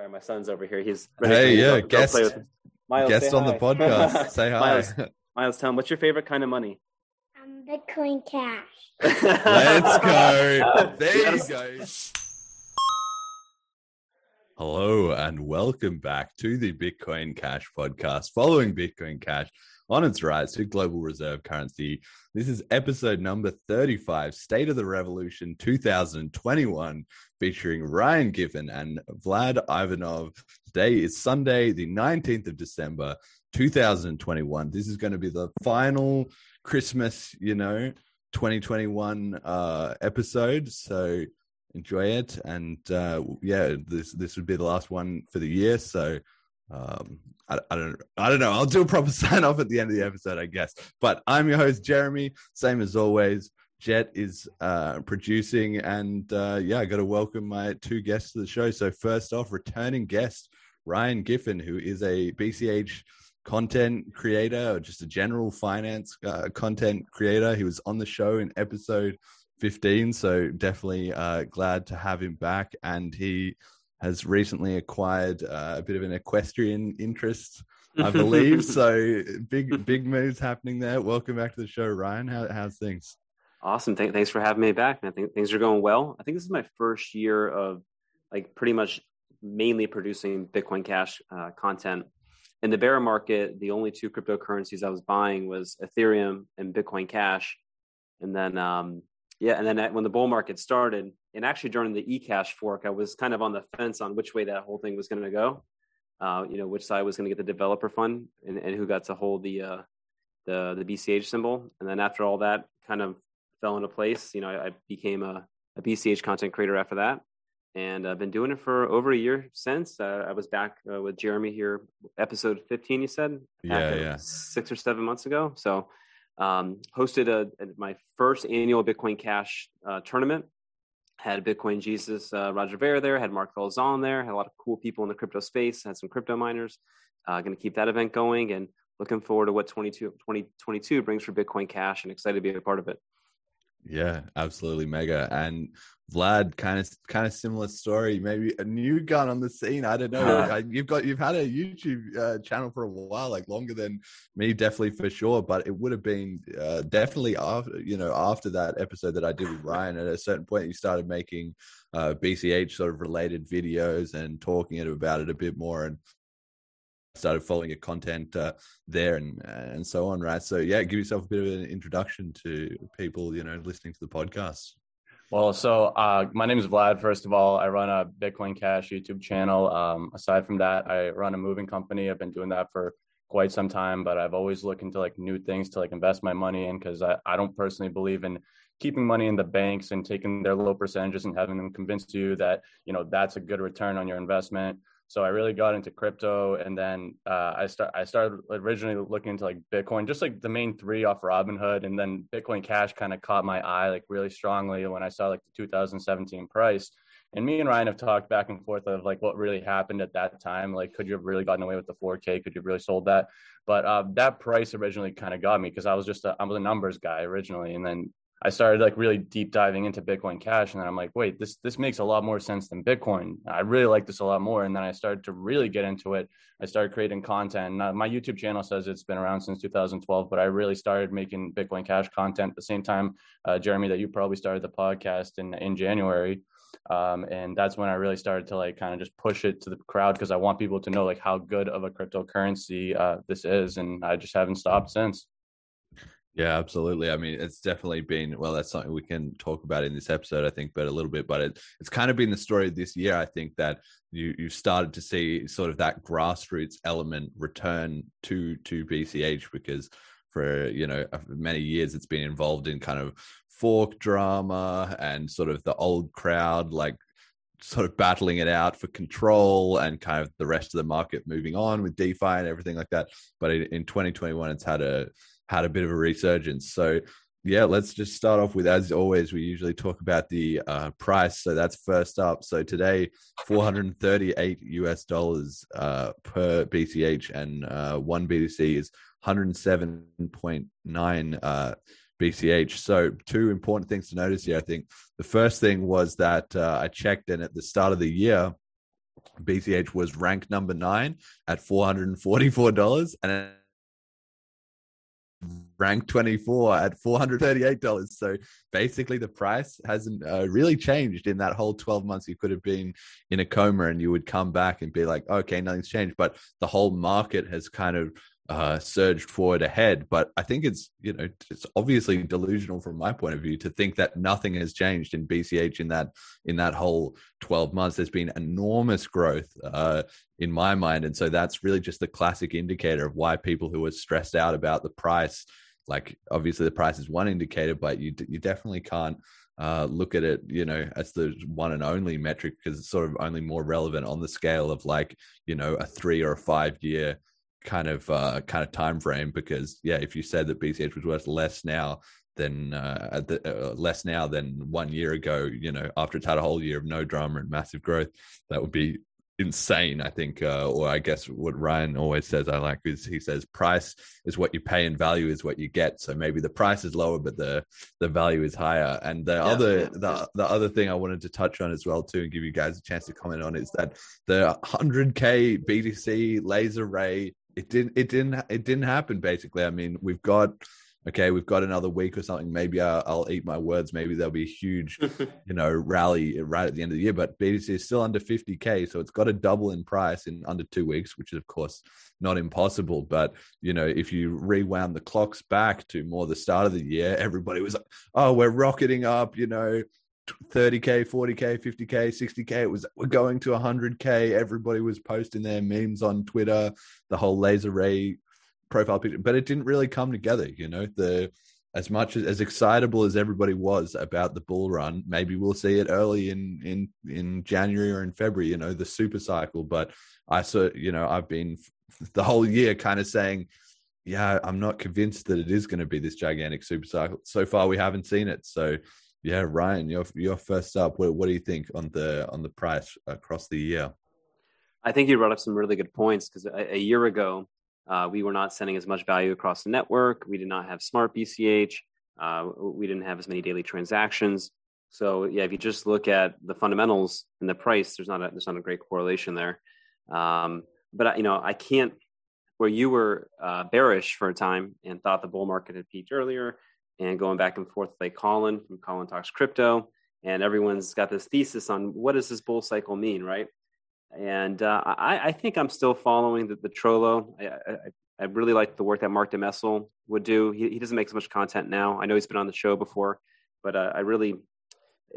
Sorry, my son's over here. He's hey, yeah, guest, Miles, guest on hi. the podcast. say hi. Miles, Miles, tell him what's your favorite kind of money? Um, Bitcoin Cash. Let's go. There you go. Hello and welcome back to the Bitcoin Cash podcast. Following Bitcoin Cash on its rise to global reserve currency. This is episode number 35, State of the Revolution 2021, featuring Ryan Giffin and Vlad Ivanov. Today is Sunday, the 19th of December, 2021. This is going to be the final Christmas, you know, 2021 uh, episode. So enjoy it. And uh, yeah, this this would be the last one for the year. So um, I, don't I don't know. I'll do a proper sign off at the end of the episode, I guess. But I'm your host, Jeremy. Same as always. Jet is uh, producing, and uh, yeah, I got to welcome my two guests to the show. So first off, returning guest Ryan Giffin, who is a BCH content creator or just a general finance uh, content creator. He was on the show in episode 15, so definitely uh, glad to have him back. And he has recently acquired uh, a bit of an equestrian interest, I believe. so big, big moves happening there. Welcome back to the show, Ryan. How, how's things? Awesome. Th- thanks for having me back. I think things are going well. I think this is my first year of like pretty much mainly producing Bitcoin Cash uh, content. In the bear market, the only two cryptocurrencies I was buying was Ethereum and Bitcoin Cash. And then, um, yeah, and then when the bull market started, and actually during the eCash fork, I was kind of on the fence on which way that whole thing was going to go. Uh, you know, which side was going to get the developer fund and, and who got to hold the uh, the the BCH symbol. And then after all that kind of fell into place, you know, I, I became a, a, BCH content creator after that, and I've been doing it for over a year since. Uh, I was back uh, with Jeremy here, episode fifteen. You said, yeah, yeah, six or seven months ago. So. Um, hosted a, a, my first annual Bitcoin Cash uh, tournament had Bitcoin Jesus uh, Roger Ver there, had Mark Felzon there, had a lot of cool people in the crypto space, had some crypto miners. Uh, going to keep that event going and looking forward to what 2022 brings for Bitcoin Cash and excited to be a part of it. Yeah, absolutely mega. And Vlad, kind of, kind of similar story. Maybe a new gun on the scene. I don't know. Uh, you've got, you've had a YouTube uh, channel for a while, like longer than me, definitely for sure. But it would have been uh, definitely after, you know, after that episode that I did with Ryan. At a certain point, you started making BCH uh, sort of related videos and talking about it a bit more. And started following your content uh, there and and so on right? So yeah give yourself a bit of an introduction to people you know listening to the podcast. Well so uh, my name is vlad first of all. I run a bitcoin cash youtube channel. Um, aside from that i run a moving company. I've been doing that for quite some time but i've always looked into like new things to like invest my money in because I, I don't personally believe in keeping money in the banks and taking their low percentages and having them convince you that you know that's a good return on your investment so I really got into crypto, and then uh, I start I started originally looking into like Bitcoin, just like the main three off Robinhood, and then Bitcoin Cash kind of caught my eye like really strongly when I saw like the 2017 price. And me and Ryan have talked back and forth of like what really happened at that time. Like, could you have really gotten away with the 4K? Could you have really sold that? But uh, that price originally kind of got me because I was just a, I was a numbers guy originally, and then I started like really deep diving into Bitcoin Cash, and then I'm like, wait, this this makes a lot more sense than Bitcoin. I really like this a lot more, and then I started to really get into it. I started creating content. Now, my YouTube channel says it's been around since 2012, but I really started making Bitcoin Cash content at the same time, uh, Jeremy, that you probably started the podcast in in January, um, and that's when I really started to like kind of just push it to the crowd because I want people to know like how good of a cryptocurrency uh, this is, and I just haven't stopped since. Yeah, absolutely. I mean, it's definitely been well. That's something we can talk about in this episode, I think, but a little bit. But it, it's kind of been the story of this year. I think that you you started to see sort of that grassroots element return to to BCH because for you know many years it's been involved in kind of fork drama and sort of the old crowd like sort of battling it out for control and kind of the rest of the market moving on with DeFi and everything like that. But in 2021, it's had a had a bit of a resurgence. So yeah, let's just start off with as always. We usually talk about the uh, price, so that's first up. So today, 438 US dollars uh, per BCH, and uh, one BTC is 107.9 uh, BCH. So two important things to notice here. I think the first thing was that uh, I checked, and at the start of the year, BCH was ranked number nine at $444 and ranked 24 at $438. So basically, the price hasn't uh, really changed in that whole 12 months. You could have been in a coma and you would come back and be like, okay, nothing's changed. But the whole market has kind of uh, surged forward ahead. But I think it's you know it's obviously delusional from my point of view to think that nothing has changed in BCH in that in that whole twelve months. There's been enormous growth uh, in my mind, and so that's really just the classic indicator of why people who are stressed out about the price, like obviously the price is one indicator, but you you definitely can't. Uh, look at it, you know, as the one and only metric because it's sort of only more relevant on the scale of like, you know, a three or a five year kind of uh, kind of time frame because yeah, if you said that BCH was worth less now than uh, the, uh, less now than one year ago, you know, after it's had a whole year of no drama and massive growth, that would be insane. I think, uh, or I guess what Ryan always says I like is he says price is what you pay and value is what you get. So maybe the price is lower, but the the value is higher. And the yeah, other yeah, the the other thing I wanted to touch on as well too, and give you guys a chance to comment on is that the 100k BTC laser ray it didn't it didn't it didn't happen basically. I mean we've got okay we've got another week or something. Maybe i'll, I'll eat my words. Maybe there'll be a huge you know rally right at the end of the year. But btc is still under 50k so it's got to double in price in under two weeks which is of course not impossible. But you know if you rewound the clocks back to more the start of the year everybody was like oh we're rocketing up you know 30k 40k 50k 60k it was we're going to 100k everybody was posting their memes on twitter the whole laser ray profile picture but it didn't really come together you know? The as much as, as excitable as everybody was about the bull run maybe we'll see it early in in in january or in february you know the super cycle but i saw you know i've been the whole year kind of saying yeah i'm not convinced that it is going to be this gigantic super cycle. So far we haven't seen it so yeah, Ryan, you're you're first up. What, what do you think on the on the price across the year? I think you brought up some really good points because a, a, year ago uh, we were not sending as much value across the network. We did not have smart BCH. Uh, we didn't have as many daily transactions. So yeah, if you just look at the fundamentals and the price, there's not a there's not a great correlation there. Um, but you know, I can't. Where you were uh, bearish for a time and thought the bull market had peaked earlier, and going back and forth with like Colin from Colin Talks Crypto. And everyone's got this thesis on what does this bull cycle mean, right? And uh, I, I, think I'm still following the, the Trollo. I, I, I, really like the work that Mark DeMessel would do. He, he, doesn't make so much content now. I know he's been on the show before, but uh, I really,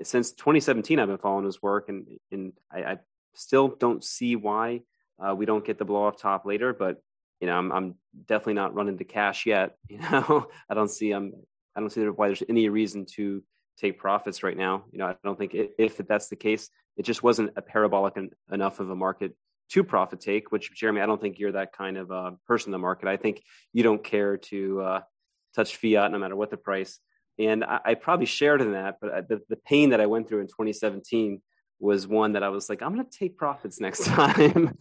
since 2017, I've been following his work, and and I, still don't see why uh, we don't get the blow off top later. But you know, I'm, I'm definitely not running to cash yet. You know, I don't see I'm I don't see why there's any reason to take profits right now. You know, I don't think if that's the case, it just wasn't a parabolic en- enough of a market to profit take. Which Jeremy, I don't think you're that kind of uh, person in the market. I think you don't care to uh, touch fiat no matter what the price. And I, I probably shared in that, but uh, the, the pain that I went through in 2017 was one that I was like, I'm going to take profits next time.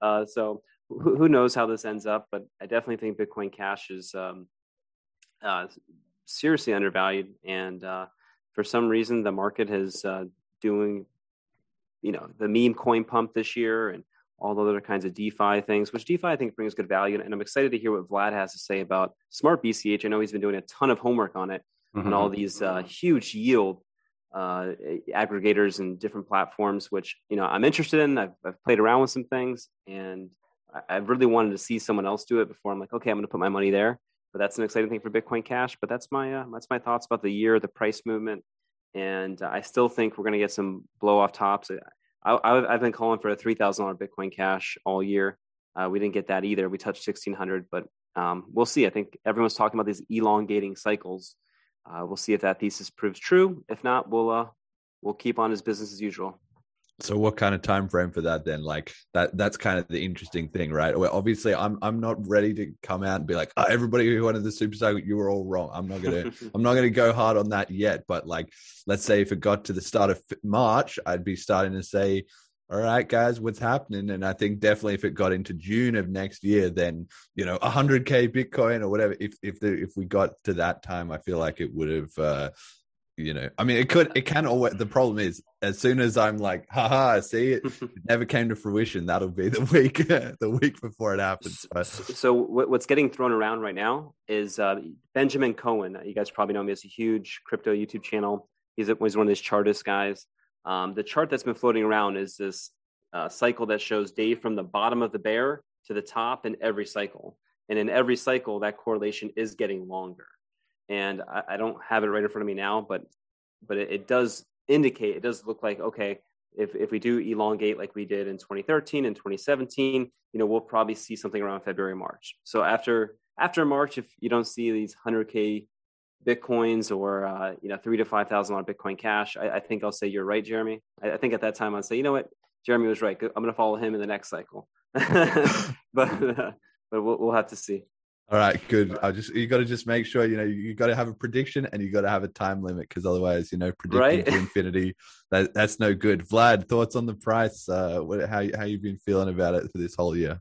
uh, so who, who, knows how this ends up? But I definitely think Bitcoin Cash is um, uh, seriously undervalued, and uh, for some reason the market has uh, doing, you know, the meme coin pump this year and all the other kinds of DeFi things, which DeFi I think brings good value. And I'm excited to hear what Vlad has to say about Smart BCH. I know he's been doing a ton of homework on it mm-hmm. and all these uh, huge yield uh, aggregators and different platforms, which you know I'm interested in. I've, I've played around with some things, and I, I really wanted to see someone else do it before I'm like, okay, I'm going to put my money there but that's an exciting thing for Bitcoin Cash. But that's my uh, that's my thoughts about the year, the price movement, and uh, I still think we're going to get some blow off tops. I, have been calling for a three thousand dollar Bitcoin Cash all year. Uh, we didn't get that either. We touched sixteen hundred, but um, we'll see. I think everyone's talking about these elongating cycles. Uh, we'll see if that thesis proves true. If not, we'll uh, we'll keep on as business as usual. So what kind of time frame for that then? Like that that's kind of the interesting thing, right? Well, obviously I'm I'm not ready to come out and be like, oh, everybody who wanted the super cycle, you were all wrong. I'm not gonna I'm not gonna go hard on that yet. But like let's say if it got to the start of March, I'd be starting to say, all right, guys, what's happening? And I think definitely if it got into June of next year, then you know, 100k Bitcoin or whatever. If if the if we got to that time, I feel like it would have uh, you know, I mean, it could, it can always. The problem is, as soon as I'm like, haha, see it, it never came to fruition. That'll be the week, the week before it happens. So, so, what's getting thrown around right now is uh, Benjamin Cowen. You guys probably know him. He has a huge crypto YouTube channel. He's, a, he's one of these chartist guys. Um, the chart that's been floating around is this uh, cycle that shows day from the bottom of the bear to the top in every cycle. And in every cycle, that correlation is getting longer and I, I, don't have it right in front of me now, but but it, it, does indicate it does look like okay if if we do elongate like we did in 2013 and 2017, you know we'll probably see something around February March. So after after March, if you don't see these 100k bitcoins or uh, you know three to five thousand dollar Bitcoin Cash, I, I, think I'll say you're right, Jeremy. I, I think at that time I'd say you know what Jeremy was right. I'm going to follow him in the next cycle, but uh, but we'll, we'll have to see. All right, good. I just you got to just make sure you know you got to have a prediction and you got to have a time limit because otherwise, you know, predicting right? to infinity that that's no good. Vlad, thoughts on the price? Uh, what, how how you been feeling about it for this whole year?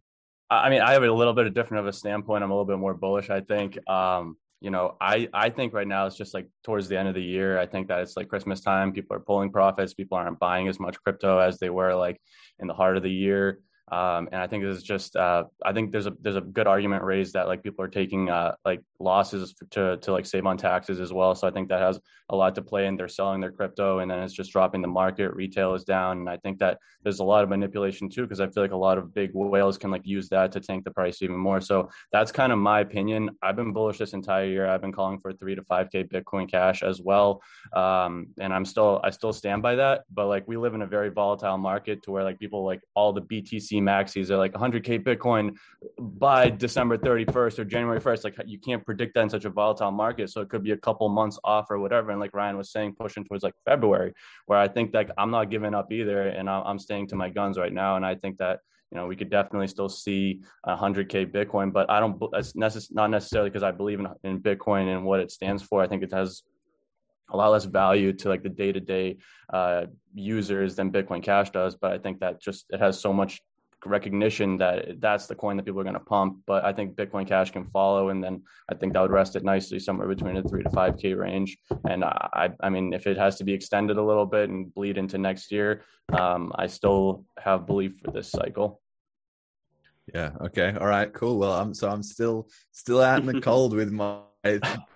I mean, I have a little bit of different of a standpoint. I'm a little bit more bullish. I think. Um, you know, I I think right now it's just like towards the end of the year. I think that it's like Christmas time. People are pulling profits. People aren't buying as much crypto as they were like in the heart of the year. Um, and I think this is just uh, I think there's a there's a good argument raised that like people are taking uh, like losses to to like save on taxes as well. So I think that has a lot to play in. They're selling their crypto and then it's just dropping the market. Retail is down, and I think that there's a lot of manipulation too because I feel like a lot of big whales can like use that to tank the price even more. So that's kind of my opinion. I've been bullish this entire year. I've been calling for three to five k Bitcoin Cash as well, um, and I'm still I still stand by that. But like we live in a very volatile market to where like people like all the BTC maxis are like 100k Bitcoin by December 31st or January 1st. Like you can't predict that in such a volatile market, so it could be a couple months off or whatever. And like Ryan was saying, pushing towards like February, where I think like I'm not giving up either, and I'm staying to my guns right now. And I think that you know we could definitely still see 100k Bitcoin, but I don't. That's necess- not necessarily because I believe in, in Bitcoin and what it stands for. I think it has a lot less value to like the day to day users than Bitcoin Cash does. But I think that just it has so much recognition that that's the coin that people are going to pump. But I think Bitcoin Cash can follow, and then I think that would rest it nicely somewhere between the three to five k range. And I, I mean, if it has to be extended a little bit and bleed into next year, um, I still have belief for this cycle. Yeah. Okay. All right. Cool. Well, I'm so I'm still still out in the cold with my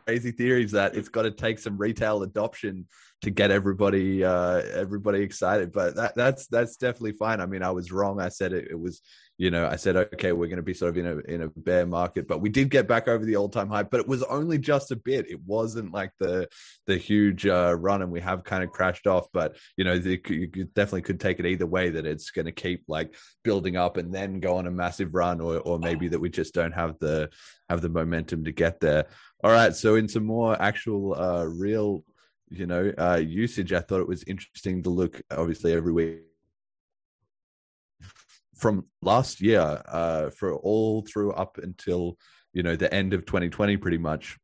crazy theories that it's got to take some retail adoption to get everybody uh everybody excited but that that's that's definitely fine i mean i was wrong i said it, it was you know, I said, okay, we're going to be sort of in a in a bear market, but we did get back over the all time high, but it was only just a bit. It wasn't like the the huge uh, run, and we have kind of crashed off. But you know, the, you definitely could take it either way that it's going to keep like building up and then go on a massive run, or or maybe that we just don't have the have the momentum to get there. All right, so in some more actual uh, real you know uh, usage, I thought it was interesting to look obviously every week from last year uh, for all through up until you know the end of 2020 pretty much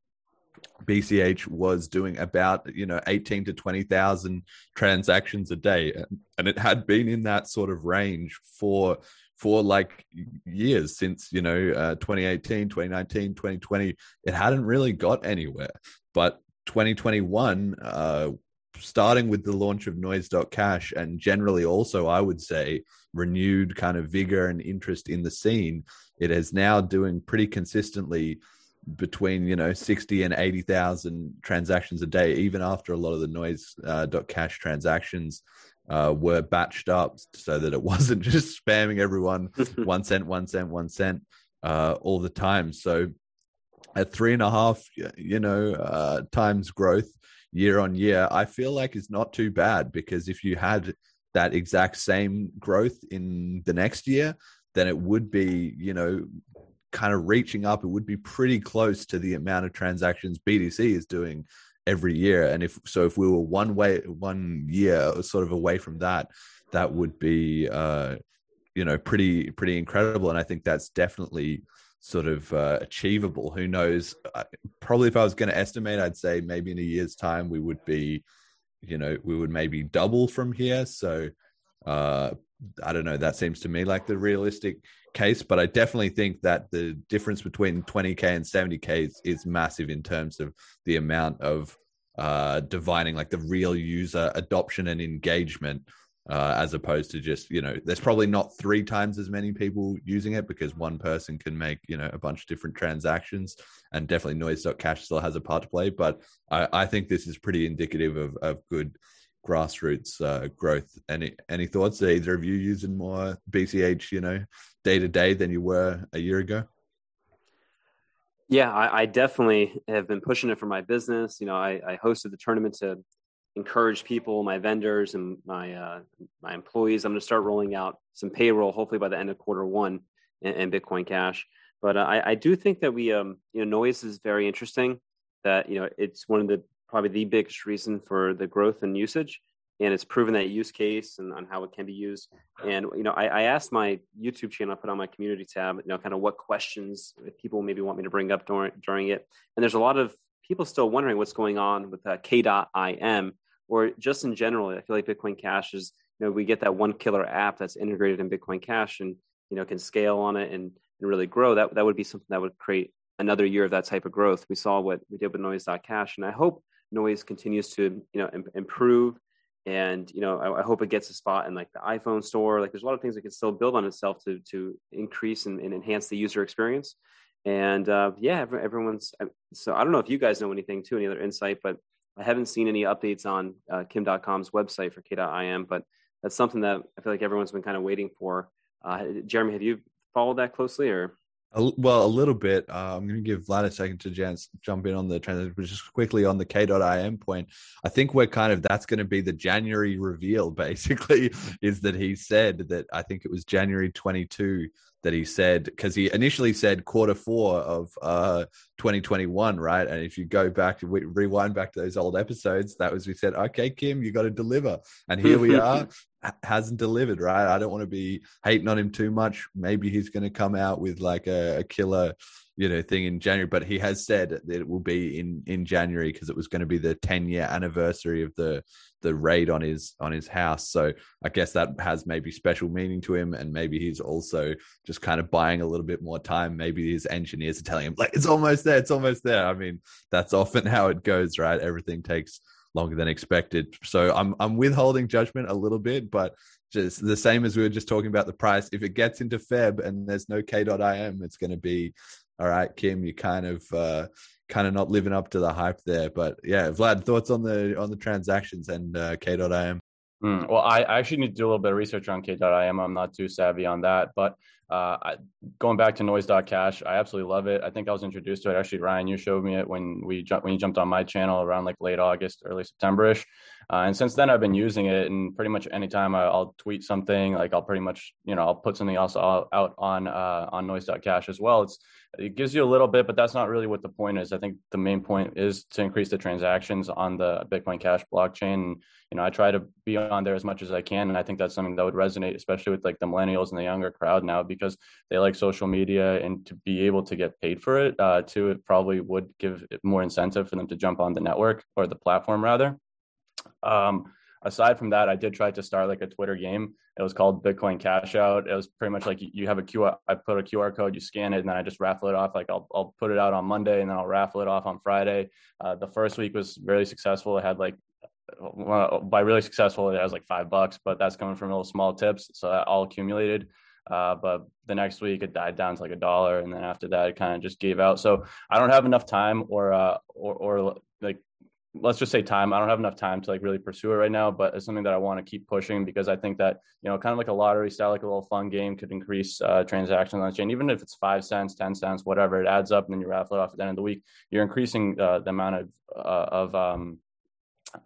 bch was doing about you know 18 to 20,000 transactions a day and it had been in that sort of range for for like years since you know uh, 2018 2019 2020 it hadn't really got anywhere but 2021 uh, starting with the launch of noise.cash and generally also i would say renewed kind of vigor and interest in the scene it is now doing pretty consistently between you know 60 and 80,000 transactions a day even after a lot of the noise uh, cash transactions uh, were batched up so that it wasn't just spamming everyone one cent one cent one cent uh, all the time. So at three and a half you know uh, times growth year on year, I feel like is not too bad because if you had that exact same growth in the next year, then it would be, you know, kind of reaching up. It would be pretty close to the amount of transactions BTC is doing every year. And if so, if we were one way, one year sort of away from that, that would be, uh, you know, pretty, pretty incredible. And I think that's definitely sort of uh, achievable. Who knows? Probably if I was going to estimate, I'd say maybe in a year's time we would be, you know, we would maybe double from here. So uh, I don't know. That seems to me like the realistic case, but I definitely think that the difference between 20k and 70k is, is massive in terms of the amount of uh, divining like the real user adoption and engagement uh, as opposed to just you know there's probably not three times as many people using it because one person can make you know a bunch of different transactions and definitely noise.cash still has a part to play. But i, I think this is pretty indicative of, of good grassroots uh, growth. Any any thoughts? Are either of you using more bch you know day to day than you were a year ago? Yeah I, I definitely have been pushing it for my business. You know I, I hosted the tournament to encourage people, my vendors and my uh, my employees. I'm going to start rolling out some payroll, hopefully by the end of quarter one, in, Bitcoin Cash. But uh, I, I, do think that we, um, you know, noise is very interesting. That you know, it's one of the probably the biggest reason for the growth and usage, and it's proven that use case and on how it can be used. And you know, I, I asked my YouTube channel, I put on my community tab, you know, kind of what questions people maybe want me to bring up during during it. And there's a lot of people still wondering what's going on with uh, K.im or just in general, I feel like Bitcoin Cash is, you know, we get that one killer app that's integrated in Bitcoin Cash and, you know, can scale on it and, and really grow. That, that would be something that would create another year of that type of growth. We saw what we did with Noise.cash, and I hope Noise continues to, you know, Im- improve. And you know, I, I, hope it gets a spot in like the iPhone store. Like, there's a lot of things that can still build on itself to to increase and, and enhance the user experience. And uh, yeah, everyone's. So I don't know if you guys know anything too, any other insight, but I haven't seen any updates on uh, Kim.com's website for K.im, but that's something that I feel like everyone's been kind of waiting for. Uh, Jeremy, have you followed that closely or? Well, a little bit. Uh, I'm going to give Vlad a second to Jans jump in on the transition, but just quickly on the K.im point. I think we're kind of that's going to be the January reveal. Basically, is that he said that I think it was January 22 that he said because he initially said quarter four of uh 2021 right? And if you go back we rewind back to those old episodes that was we said okay kim you got to deliver. And here we are hasn't delivered right? I don't want to be hating on him too much. Maybe he's going to come out with like a, a killer you know thing in January, but he has said that it will be in in January because it was going to be the 10 year anniversary of the the raid on his on his house. So I guess that has maybe special meaning to him, and maybe he's also just kind of buying a little bit more time. Maybe his engineers are telling him like it's almost there, it's almost there. I mean, that's often how it goes, right? Everything takes longer than expected. So I'm I'm withholding judgment a little bit, but just the same as we were just talking about the price. If it gets into Feb and there's no K.im, it's going to be all right, Kim, you kind of uh, kind of not living up to the hype there. But yeah, Vlad, thoughts on the on the transactions and uh, K.im? Mm, well, I, I, actually need to do a little bit of research on K.im. I'm not too savvy on that, but uh, I, going back to Noise.cash, I absolutely love it. I think I was introduced to it. Actually, Ryan, you showed me it when we jumped when you jumped on my channel around like late August, early Septemberish. Uh, and since then, I've been using it, and pretty much anytime I, will tweet something, like I'll pretty much, you know, I'll put something else out, out on uh, on Noise.cash as well. It's it gives you a little bit, but that's not really what the point is. I think the main point is to increase the transactions on the Bitcoin Cash blockchain. You know, I try to be on there as much as I can, and I think that's something that would resonate, especially with like the millennials and the younger crowd now, because they like social media, and to be able to get paid for it, uh, too, it probably would give more incentive for them to jump on the network or the platform rather. Um, aside from that, I did try to start like a Twitter game. It was called Bitcoin Cash Out. It was pretty much like you have a QR. I put a QR code, you scan it, and then I just raffle it off. Like I'll I'll put it out on Monday, and then I'll raffle it off on Friday. Uh, the first week was really successful. It had like well, by really successful, it has like five bucks, but that's coming from little small tips. So that all accumulated. Uh, but the next week it died down to like a dollar, and then after that it kind of just gave out. So I don't have enough time or uh, or or like let's just say time. I don't have enough time to like really pursue it right now, but it's something that I want to keep pushing because I think that you know, kind of like a lottery style, like a little fun game, could increase uh, transactions on the chain. Even if it's five cents, ten cents, whatever, it adds up, and then you raffle it off at the end of the week. You're increasing uh, the amount of uh, of um,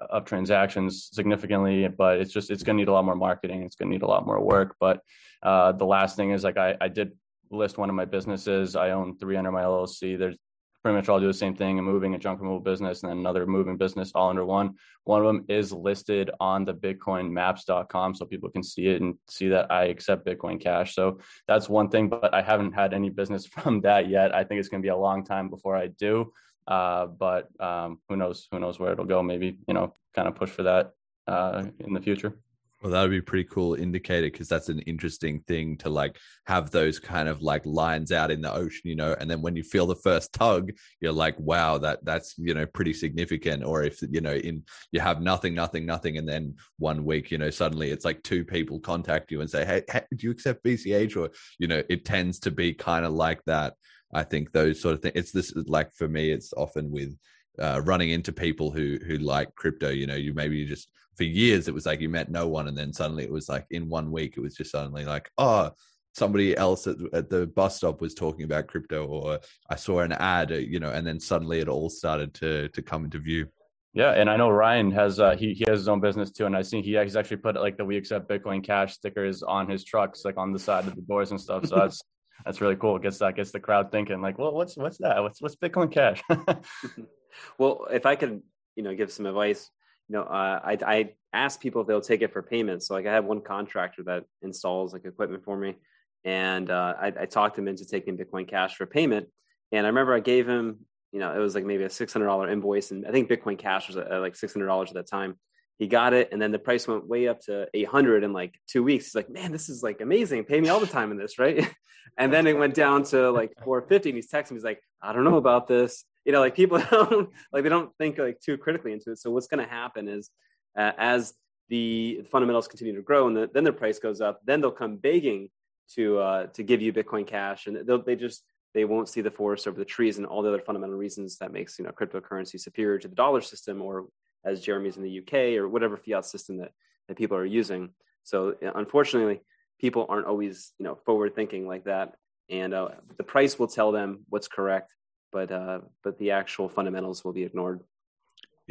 of transactions significantly, but it's just it's going to need a lot more marketing. It's going to need a lot more work. But uh, the last thing is like I, I did list one of my businesses. I own three under my LLC. There's pretty much all do the same thing a moving a junk removal business and then another moving business all under one. One of them is listed on the bitcoinmaps.com so people can see it and see that i accept bitcoin cash. So that's one thing but i haven't had any business from that yet. I think it's going to be a long time before i do uh, but um, who knows who knows where it'll go. Maybe you know kind of push for that uh, in the future Well, that would be a pretty cool indicator because that's an interesting thing to like have those kind of like lines out in the ocean, you know, and then when you feel the first tug, you're like, wow, that that's you know pretty significant. Or if you know in you have nothing, nothing, nothing, and then one week, you know, suddenly it's like two people contact you and say, hey, hey do you accept BCH? Or you know, it tends to be kind of like that. I think those sort of things. It's this like for me, it's often with uh, running into people who who like crypto. You know, you maybe you just for years it was like you met no one, and then suddenly it was like in one week it was just suddenly like oh somebody else at, at the bus stop was talking about crypto, or I saw an ad, uh, you know, and then suddenly it all started to to come into view. Yeah, and I know Ryan has uh, he he has his own business too, and I see he he's actually put like the "We accept Bitcoin Cash" stickers on his trucks, like on the side of the doors and stuff. So that's that's really cool. It gets that gets the crowd thinking, like, well, what's what's that? What's what's Bitcoin Cash? well, if I could, you know, give some advice, you know, uh, I I ask people if they'll take it for payments. So like I have one contractor that installs like equipment for me, and uh, I, I talked him into taking Bitcoin Cash for payment. And I remember I gave him, you know, it was like maybe a six hundred dollar invoice, and I think Bitcoin Cash was uh, like six hundred dollars at that time. He got it, and then the price went way up to eight hundred in like two weeks. He's like, "Man, this is like amazing. Pay me all the time in this, right?" and then it went down to like four fifty. And he's texting me, he's like, "I don't know about this." You know, like people don't like they don't think like too critically into it. So what's going to happen is uh, as the fundamentals continue to grow, and the, then their price goes up, then they'll come begging to uh, to give you Bitcoin Cash, and they'll, they just they won't see the forest over the trees and all the other fundamental reasons that makes you know cryptocurrency superior to the dollar system or as Jeremy's in the UK or whatever fiat system that, that people are using. So unfortunately, people aren't always you know forward thinking like that, and uh, the price will tell them what's correct, but uh, but the actual fundamentals will be ignored.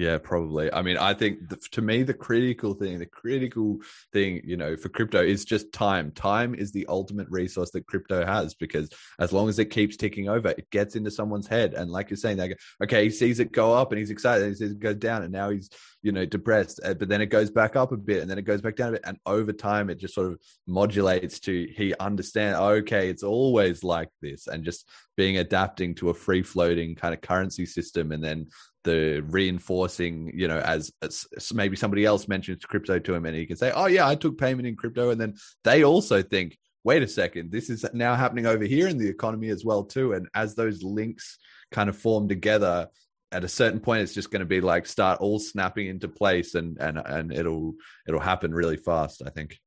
Yeah, probably. I mean, I think the, to me, the critical thing, the critical thing, you know, for crypto is just time. Time is the ultimate resource that crypto has because as long as it keeps ticking over, it gets into someone's head. And like you're saying, they go, okay, he sees it go up and he's excited, and he sees it go down, and now he's, you know, depressed. Uh, but then it goes back up a bit, and then it goes back down a bit, and over time, it just sort of modulates to he understand. Okay, it's always like this, and just being adapting to a free floating kind of currency system, and then the reinforcing, you know, as, as, maybe somebody else mentions crypto to him and he can say, oh, yeah, I took payment in crypto. And then they also think, wait a second, this is now happening over here in the economy as well, too. And as those links kind of form together, at a certain point, it's just going to be like start all snapping into place and, and, and it'll, it'll happen really fast, I think.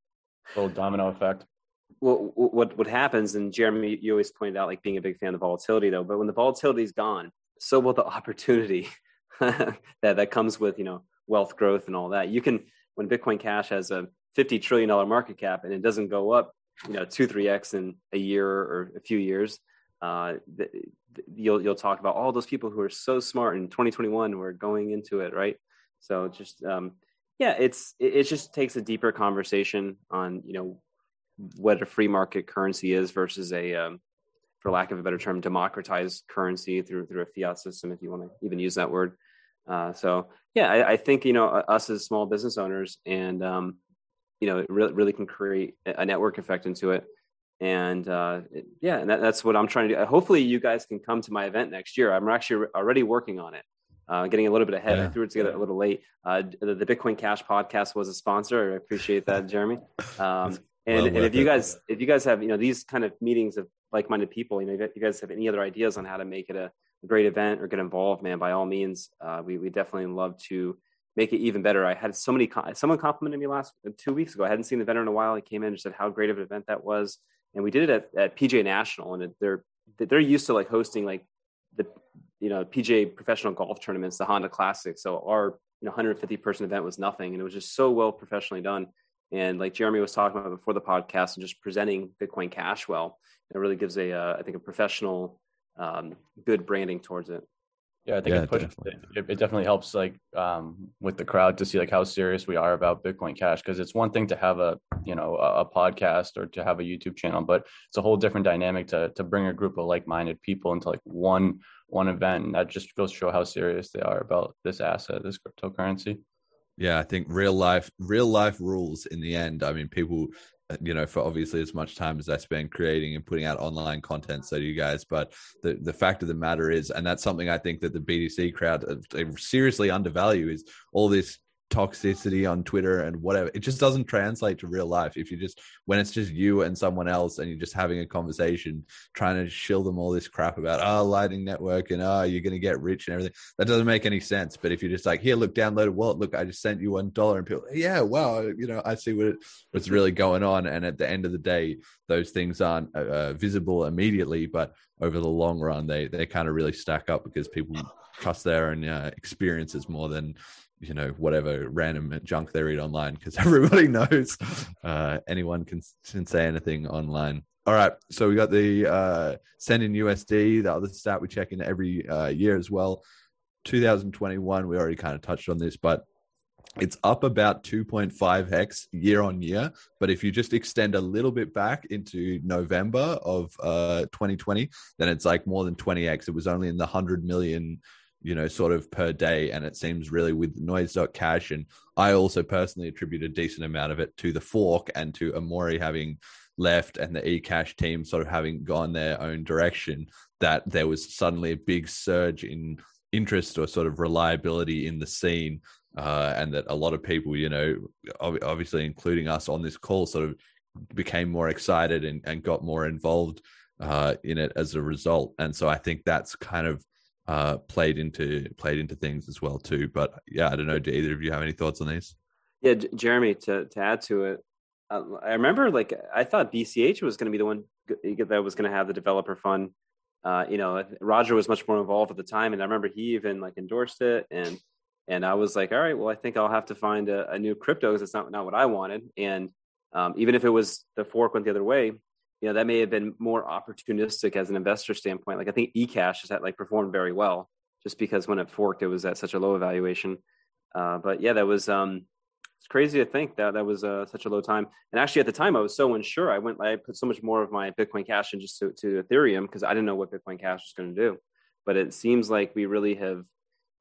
Little domino effect. Well, what, what happens, and Jeremy, you always pointed out like being a big fan of volatility though, but when the volatility is gone, so will the opportunity that that comes with you know wealth growth and all that. You can when Bitcoin Cash has a fifty trillion dollar market cap and it doesn't go up, you know, two three x in a year or a few years. Uh, you'll you'll talk about all those people who are so smart in 2021 who are going into it, right? So just um, yeah, it's it, it just takes a deeper conversation on you know what a free market currency is versus a um, for lack of a better term, democratized currency through through a fiat system, if you want to even use that word. Uh, so yeah, I, I, think you know us as small business owners, and um, you know, it really really can create a network effect into it. And uh, it, yeah, and that, that's what I'm trying to do. Hopefully, you guys can come to my event next year. I'm actually already working on it. Uh, getting a little bit ahead. Yeah. I threw it together a little late. Uh, the, the, Bitcoin Cash podcast was a sponsor. I appreciate that, Jeremy. Um, and, and if you guys if you guys have you know these kind of meetings of like-minded people you know if you guys have any other ideas on how to make it a, great event or get involved man by all means. Uh, we, we definitely love to make it even better. I had so many someone complimented me last uh, two weeks ago. I hadn't seen the event in a while. He came in and said how great of an event that was. And we did it at, at PGA National and they're they're used to like hosting like the you know pj professional golf tournaments the honda classic. So our you know 150 person event was nothing and it was just so well professionally done. And like Jeremy was talking about before the podcast, and just presenting Bitcoin Cash well, it really gives a, uh, I think, a professional, um, good branding towards it. Yeah, I think yeah, it, pushes, definitely. It, it, definitely helps like um, with the crowd to see like how serious we are about Bitcoin Cash because it's one thing to have a you know a, a, podcast or to have a YouTube channel, but it's a whole different dynamic to to bring a group of like minded people into like one one event. And that just goes to show how serious they are about this asset, this cryptocurrency. Yeah, I think real life real life rules in the end. I mean, people you know, for obviously as much time as I spend creating and putting out online content, so you guys. But the the fact of the matter is, and that's something I think that the BTC crowd uh, seriously undervalue is all this toxicity on Twitter and whatever. It just doesn't translate to real life. If you just when it's just you and someone else and you're just having a conversation, trying to shill them all this crap about oh Lightning Network and oh you're gonna get rich and everything. That doesn't make any sense. But if you're just like here, look, download a wallet. Look, I just sent you one dollar, and people, yeah, wow, you know, I see what it, what's really going on. And at the end of the day, those things aren't uh, uh visible immediately, but over the long run, they they kind of really stack up because people trust their own uh, experiences more than you know whatever random junk they read online because everybody knows uh, anyone can, can say anything online. All right so we got the uh, send in usd the other stat we check in every uh, year as well. 2021 we already kind of touched on this but it's up about 2.5x year on year. But if you just extend a little bit back into november of uh, 2020 then it's like more than 20x it was only in the 100 million you know, sort of per day. And it seems really with noise.cash. And I also personally attribute a decent amount of it to the fork and to Amaury having left and the eCash team sort of having gone their own direction, that there was suddenly a big surge in interest or sort of reliability in the scene. Uh, and that a lot of people, you know, obviously including us on this call, sort of became more excited and, and got more involved uh, in it as a result. And so I think that's kind of uh, played into played into things as well too. But yeah, I don't know. Do either of you have any thoughts on these? Yeah, J- Jeremy. To to add to it, uh, I remember like I thought BCH was going to be the one that was going to have the developer fund. Uh, you know, Roger was much more involved at the time, and I remember he even like endorsed it, and and I was like, all right, well, I think I'll have to find a, a new crypto because it's not not what I wanted, and um, even if it was the fork went the other way, you know that may have been more opportunistic as an investor standpoint. Like I think eCash has had like performed very well just because when it forked, it was at such a low evaluation. Uh, but yeah, that was um, it's crazy to think that that was uh, such a low time. And actually, at the time, I was so unsure. I went, I put so much more of my Bitcoin Cash in just to, to Ethereum because I didn't know what Bitcoin Cash was going to do. But it seems like we really have,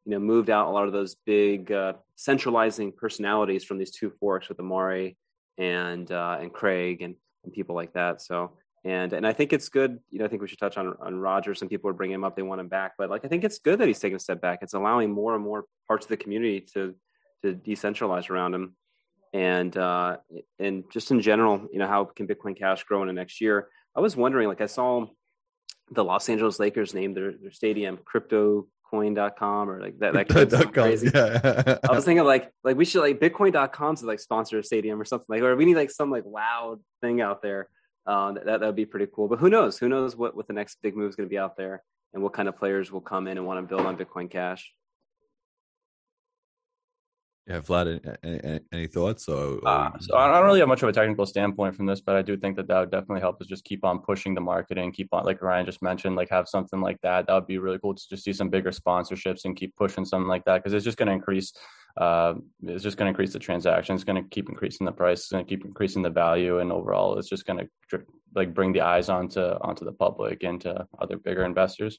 you know, moved out a lot of those big uh, centralizing personalities from these two forks with Amaury and uh, and Craig and and people like that. So and and I think it's good. You know, I think we should touch on on Roger. Some people are bringing him up; they want him back, but like I think it's good that he's taking a step back. It's allowing more and more parts of the community to to decentralize around him, and uh, and just in general, you know, how can Bitcoin Cash grow in the next year? I was wondering, like I saw the Los Angeles Lakers name their their stadium crypto bitcoin.com or like that that kind of crazy. Yeah. I was thinking like like we should like bitcoin.com to like sponsor a stadium or something like or we need like some like loud thing out there. Um, that that would be pretty cool. But who knows? Who knows what what the next big move is going to be out there and what kind of players will come in and want to build on Bitcoin Cash. Yeah, Vlad, any, any thoughts? So, uh, so I don't really have much of a technical standpoint from this, but I do think that that would definitely help us just keep on pushing the marketing, keep on, like Ryan just mentioned, like have something like that. That would be really cool to just see some bigger sponsorships and keep pushing something like that because it's just going to increase. Uh, it's just going to increase the transaction. It's going to keep increasing the price. It's going to keep increasing the value, and overall, it's just going to like bring the eyes onto onto the public and to other bigger investors.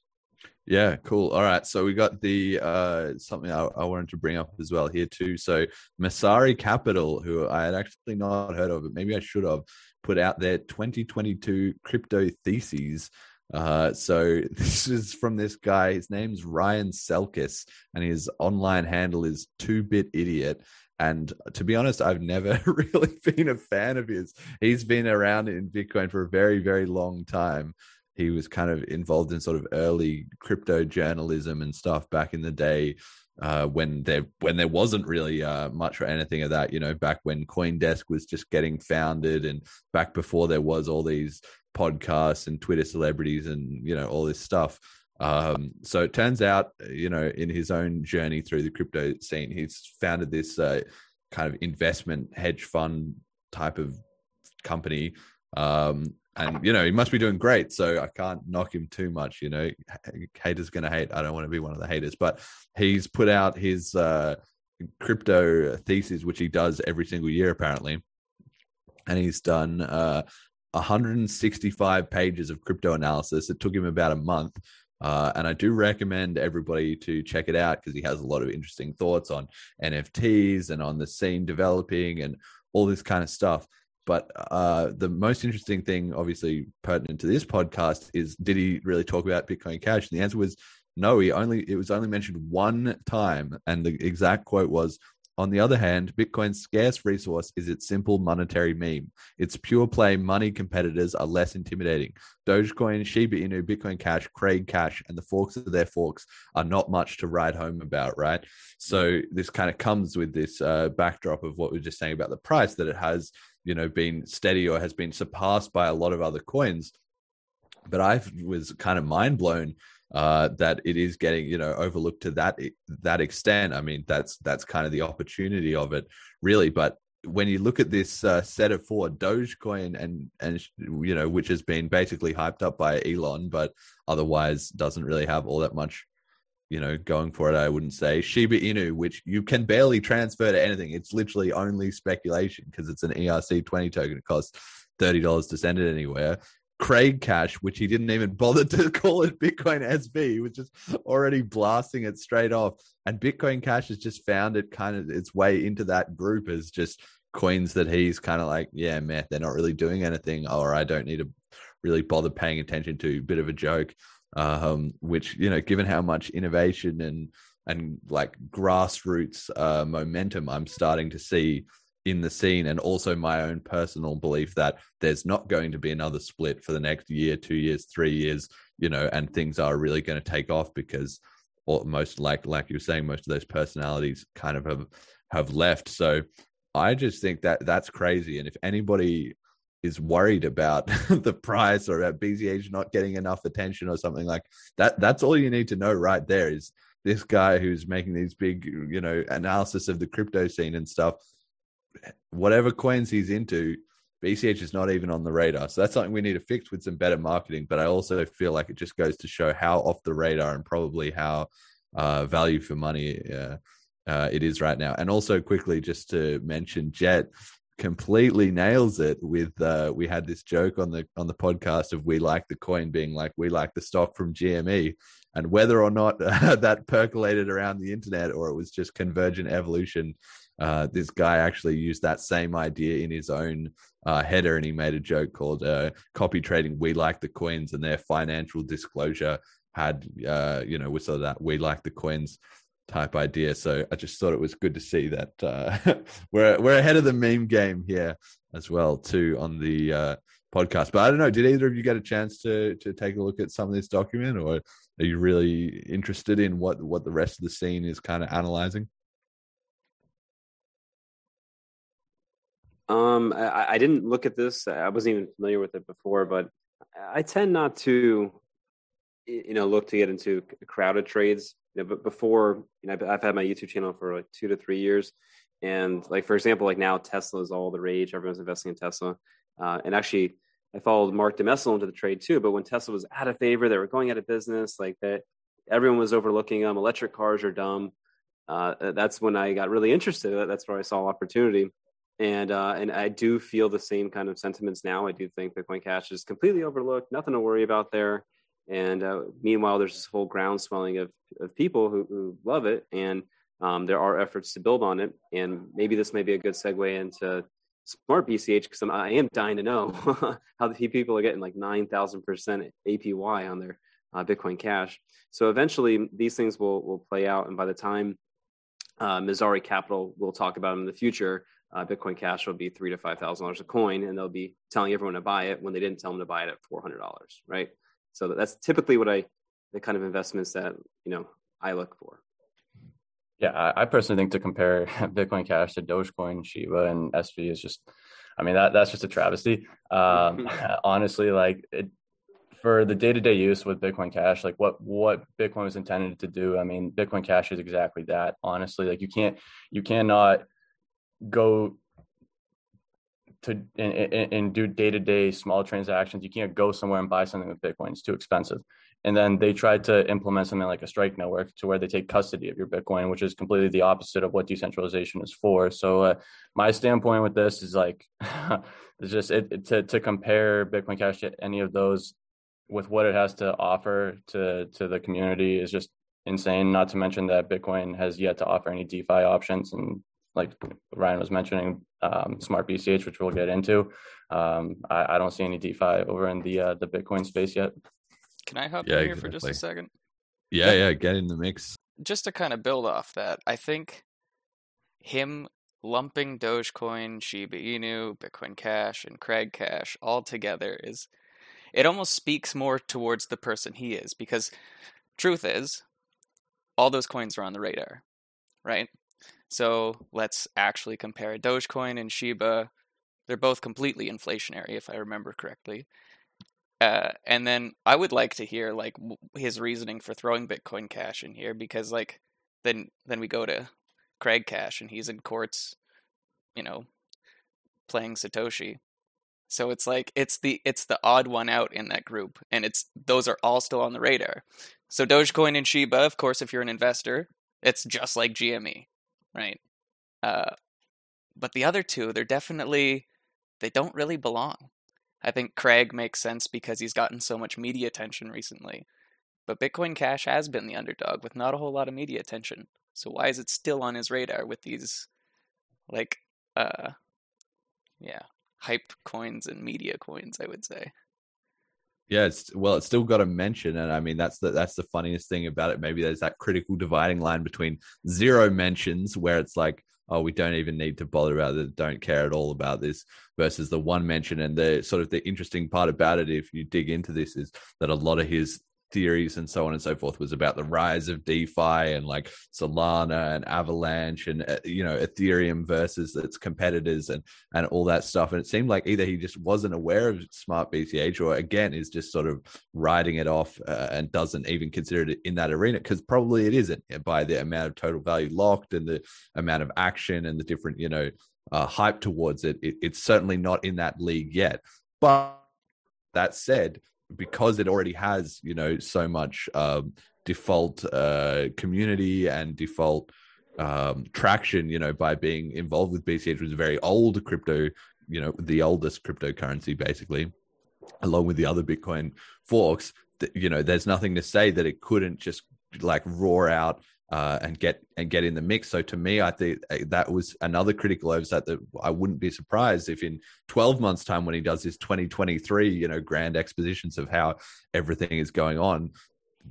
Yeah, cool. All right. So we got the uh something I, I, wanted to bring up as well here too. So Messari Capital, who I had actually not heard of, but maybe I should have, put out their 2022 crypto theses. Uh, so this is from this guy. His name's Ryan Selkis, and his online handle is two bit idiot. And to be honest, I've never really been a fan of his. He's been around in Bitcoin for a very, very long time he was kind of involved in sort of early crypto journalism and stuff back in the day uh, when there when there wasn't really uh, much or anything of that. You know, back when CoinDesk was just getting founded, and back before there was all these podcasts and Twitter celebrities and you know all this stuff. Um, so it turns out, you know, in his own journey through the crypto scene, he's founded this uh, kind of investment hedge fund type of company um, and you know he must be doing great. So i can't knock him too much you know. Haters gonna hate. I don't want to be one of the haters. But he's put out his uh, crypto thesis which he does every single year apparently. And he's done uh, 165 pages of crypto analysis. It took him about a month. Uh, and I do recommend everybody to check it out because he has a lot of interesting thoughts on NFTs and on the scene developing and all this kind of stuff. But uh, the most interesting thing, obviously pertinent to this podcast, is did he really talk about Bitcoin Cash? And the answer was no. He only it was only mentioned one time, and the exact quote was, On the other hand, Bitcoin's scarce resource is its simple monetary meme. Its pure play money competitors are less intimidating. Dogecoin, Shiba Inu, Bitcoin Cash, Craig Cash, and the forks of their forks are not much to write home about, right? So this kind of comes with this uh, backdrop of what we are just saying about the price that it has, you know, been steady or has been surpassed by a lot of other coins. But I was kind of mind blown uh, that it is getting you know overlooked to that that extent. I mean, that's that's kind of the opportunity of it, really. But when you look at this uh, set of four, Dogecoin and and you know which has been basically hyped up by Elon, but otherwise doesn't really have all that much you know going for it. I wouldn't say Shiba Inu, which you can barely transfer to anything. It's literally only speculation because it's an ERC twenty token. It costs thirty dollars to send it anywhere. Craig Cash, which he didn't even bother to call it Bitcoin SV. He was just already blasting it straight off. And Bitcoin Cash has just found it kind of its way into that group as just coins that he's kind of like, yeah, man, they're not really doing anything, or I don't need to really bother paying attention to. Bit of a joke. Um, which, you know, given how much innovation and and like grassroots uh, momentum I'm starting to see in the scene and also my own personal belief that there's not going to be another split for the next year two years three years you know and things are really going to take off because most like like you were saying most of those personalities kind of have have left. So i just think that that's crazy. And if anybody is worried about the price or about bch not getting enough attention or something like that that's all you need to know right there is this guy who's making these big you know analysis of the crypto scene and stuff whatever coins he's into, BCH is not even on the radar. So that's something we need to fix with some better marketing. But I also feel like it just goes to show how off the radar and probably how uh, value for money uh, uh, it is right now. And also quickly, just to mention, Jet completely nails it with uh, we had this joke on the on the podcast of we like the coin being like we like the stock from GME and whether or not uh, that percolated around the internet or it was just convergent evolution uh, this guy actually used that same idea in his own uh, header and he made a joke called uh, copy trading we like the coins. And their financial disclosure had uh, you know was of that we like the coins type idea so i just thought it was good to see that uh, we're we're ahead of the meme game here as well too on the uh, podcast but i don't know did either of you get a chance to to take a look at some of this document or are you really interested in what what the rest of the scene is kind of analyzing Um, I, I, didn't look at this. I wasn't even familiar with it before, but I tend not to, you know, look to get into crowded trades. You know, but before, you know, I've, had my YouTube channel for like two to three years, and like for example, like now Tesla is all the rage. Everyone's investing in Tesla, uh, and actually, I followed Mark DeMessel into the trade too. But when Tesla was out of favor, they were going out of business. Like that, everyone was overlooking them. Electric cars are dumb. Uh, that's when I got really interested. That's where I saw opportunity and uh, and I do feel the same kind of sentiments now. I do think Bitcoin Cash is completely overlooked, nothing to worry about there. And uh, meanwhile, there's this whole groundswelling of of people who, who love it, and um, there are efforts to build on it. And maybe this may be a good segue into smart BCH because I am dying to know how the people are getting like nine thousand percent APY on their uh, Bitcoin Cash. So eventually, these things will will play out, and by the time uh, Messari Capital, we'll talk about them in the future uh, Bitcoin Cash will be three to five thousand dollars a coin, and they'll be telling everyone to buy it when they didn't tell them to buy it at four hundred dollars, right? So that's typically what I, the kind of investments that you know I look for. Yeah, I personally think to compare Bitcoin Cash to Dogecoin, Shiba, and SV is just, I mean that that's just a travesty. Um, honestly, like it, for the day-to-day use with Bitcoin Cash, like what what Bitcoin was intended to do. I mean, Bitcoin Cash is exactly that. Honestly, like you can't you cannot go to and, and, do day to day small transactions. You can't go somewhere and buy something with Bitcoin; it's too expensive. And then they tried to implement something like a strike network to where they take custody of your Bitcoin, which is completely the opposite of what decentralization is for. So uh, my standpoint with this is like, it's just it, it, to to compare Bitcoin Cash to any of those with what it has to offer to to the community is just insane. Not to mention that Bitcoin has yet to offer any DeFi options, and like Ryan was mentioning, um, smart BCH, which we'll get into. Um, I, I, don't see any DeFi over in the uh, the Bitcoin space yet. Can I hop yeah, in here exactly. for just a second? Yeah, yeah, get in the mix. Just to kind of build off that, I think him lumping Dogecoin, Shiba Inu, Bitcoin Cash, and Craig Cash all together is it almost speaks more towards the person he is because truth is all those coins are on the radar, right? So let's actually compare Dogecoin and Shiba. They're both completely inflationary, if I remember correctly. Uh, and then I would like to hear like his reasoning for throwing Bitcoin Cash in here because like then then we go to Craig Cash and he's in courts, you know, playing Satoshi. So it's like it's the it's the odd one out in that group, and it's those are all still on the radar. So Dogecoin and Shiba, of course, if you're an investor, it's just like GME, right? Uh, but the other two, they're definitely they don't really belong. I think Craig makes sense because he's gotten so much media attention recently. But Bitcoin Cash has been the underdog with not a whole lot of media attention. So why is it still on his radar with these like uh yeah, hype coins and media coins, I would say. Yeah, it's well, it's still got a mention, and I mean that's the that's the funniest thing about it. Maybe there's that critical dividing line between zero mentions, where it's like, oh, we don't even need to bother about it, don't care at all about this, versus the one mention. And the sort of the interesting part about it, if you dig into this, is that a lot of his theories and so on and so forth was about the rise of DeFi and like Solana and Avalanche and uh, you know Ethereum versus its competitors and and all that stuff. And it seemed like either he just wasn't aware of Smart BCH or again is just sort of writing it off uh, and doesn't even consider it in that arena because probably it isn't by the amount of total value locked and the amount of action and the different you know uh, hype towards it. it. It's certainly not in that league yet, but that said, because it already has you know so much um, default uh, community and default um, traction, you know, by being involved with BCH, was a very old crypto, you know, the oldest cryptocurrency basically, along with the other Bitcoin forks. That, you know, there's nothing to say that it couldn't just like roar out uh, and get and get in the mix. So to me, I think uh, that was another critical oversight that I wouldn't be surprised if in 12 months' time, when he does his 2023, you know, grand expositions of how everything is going on,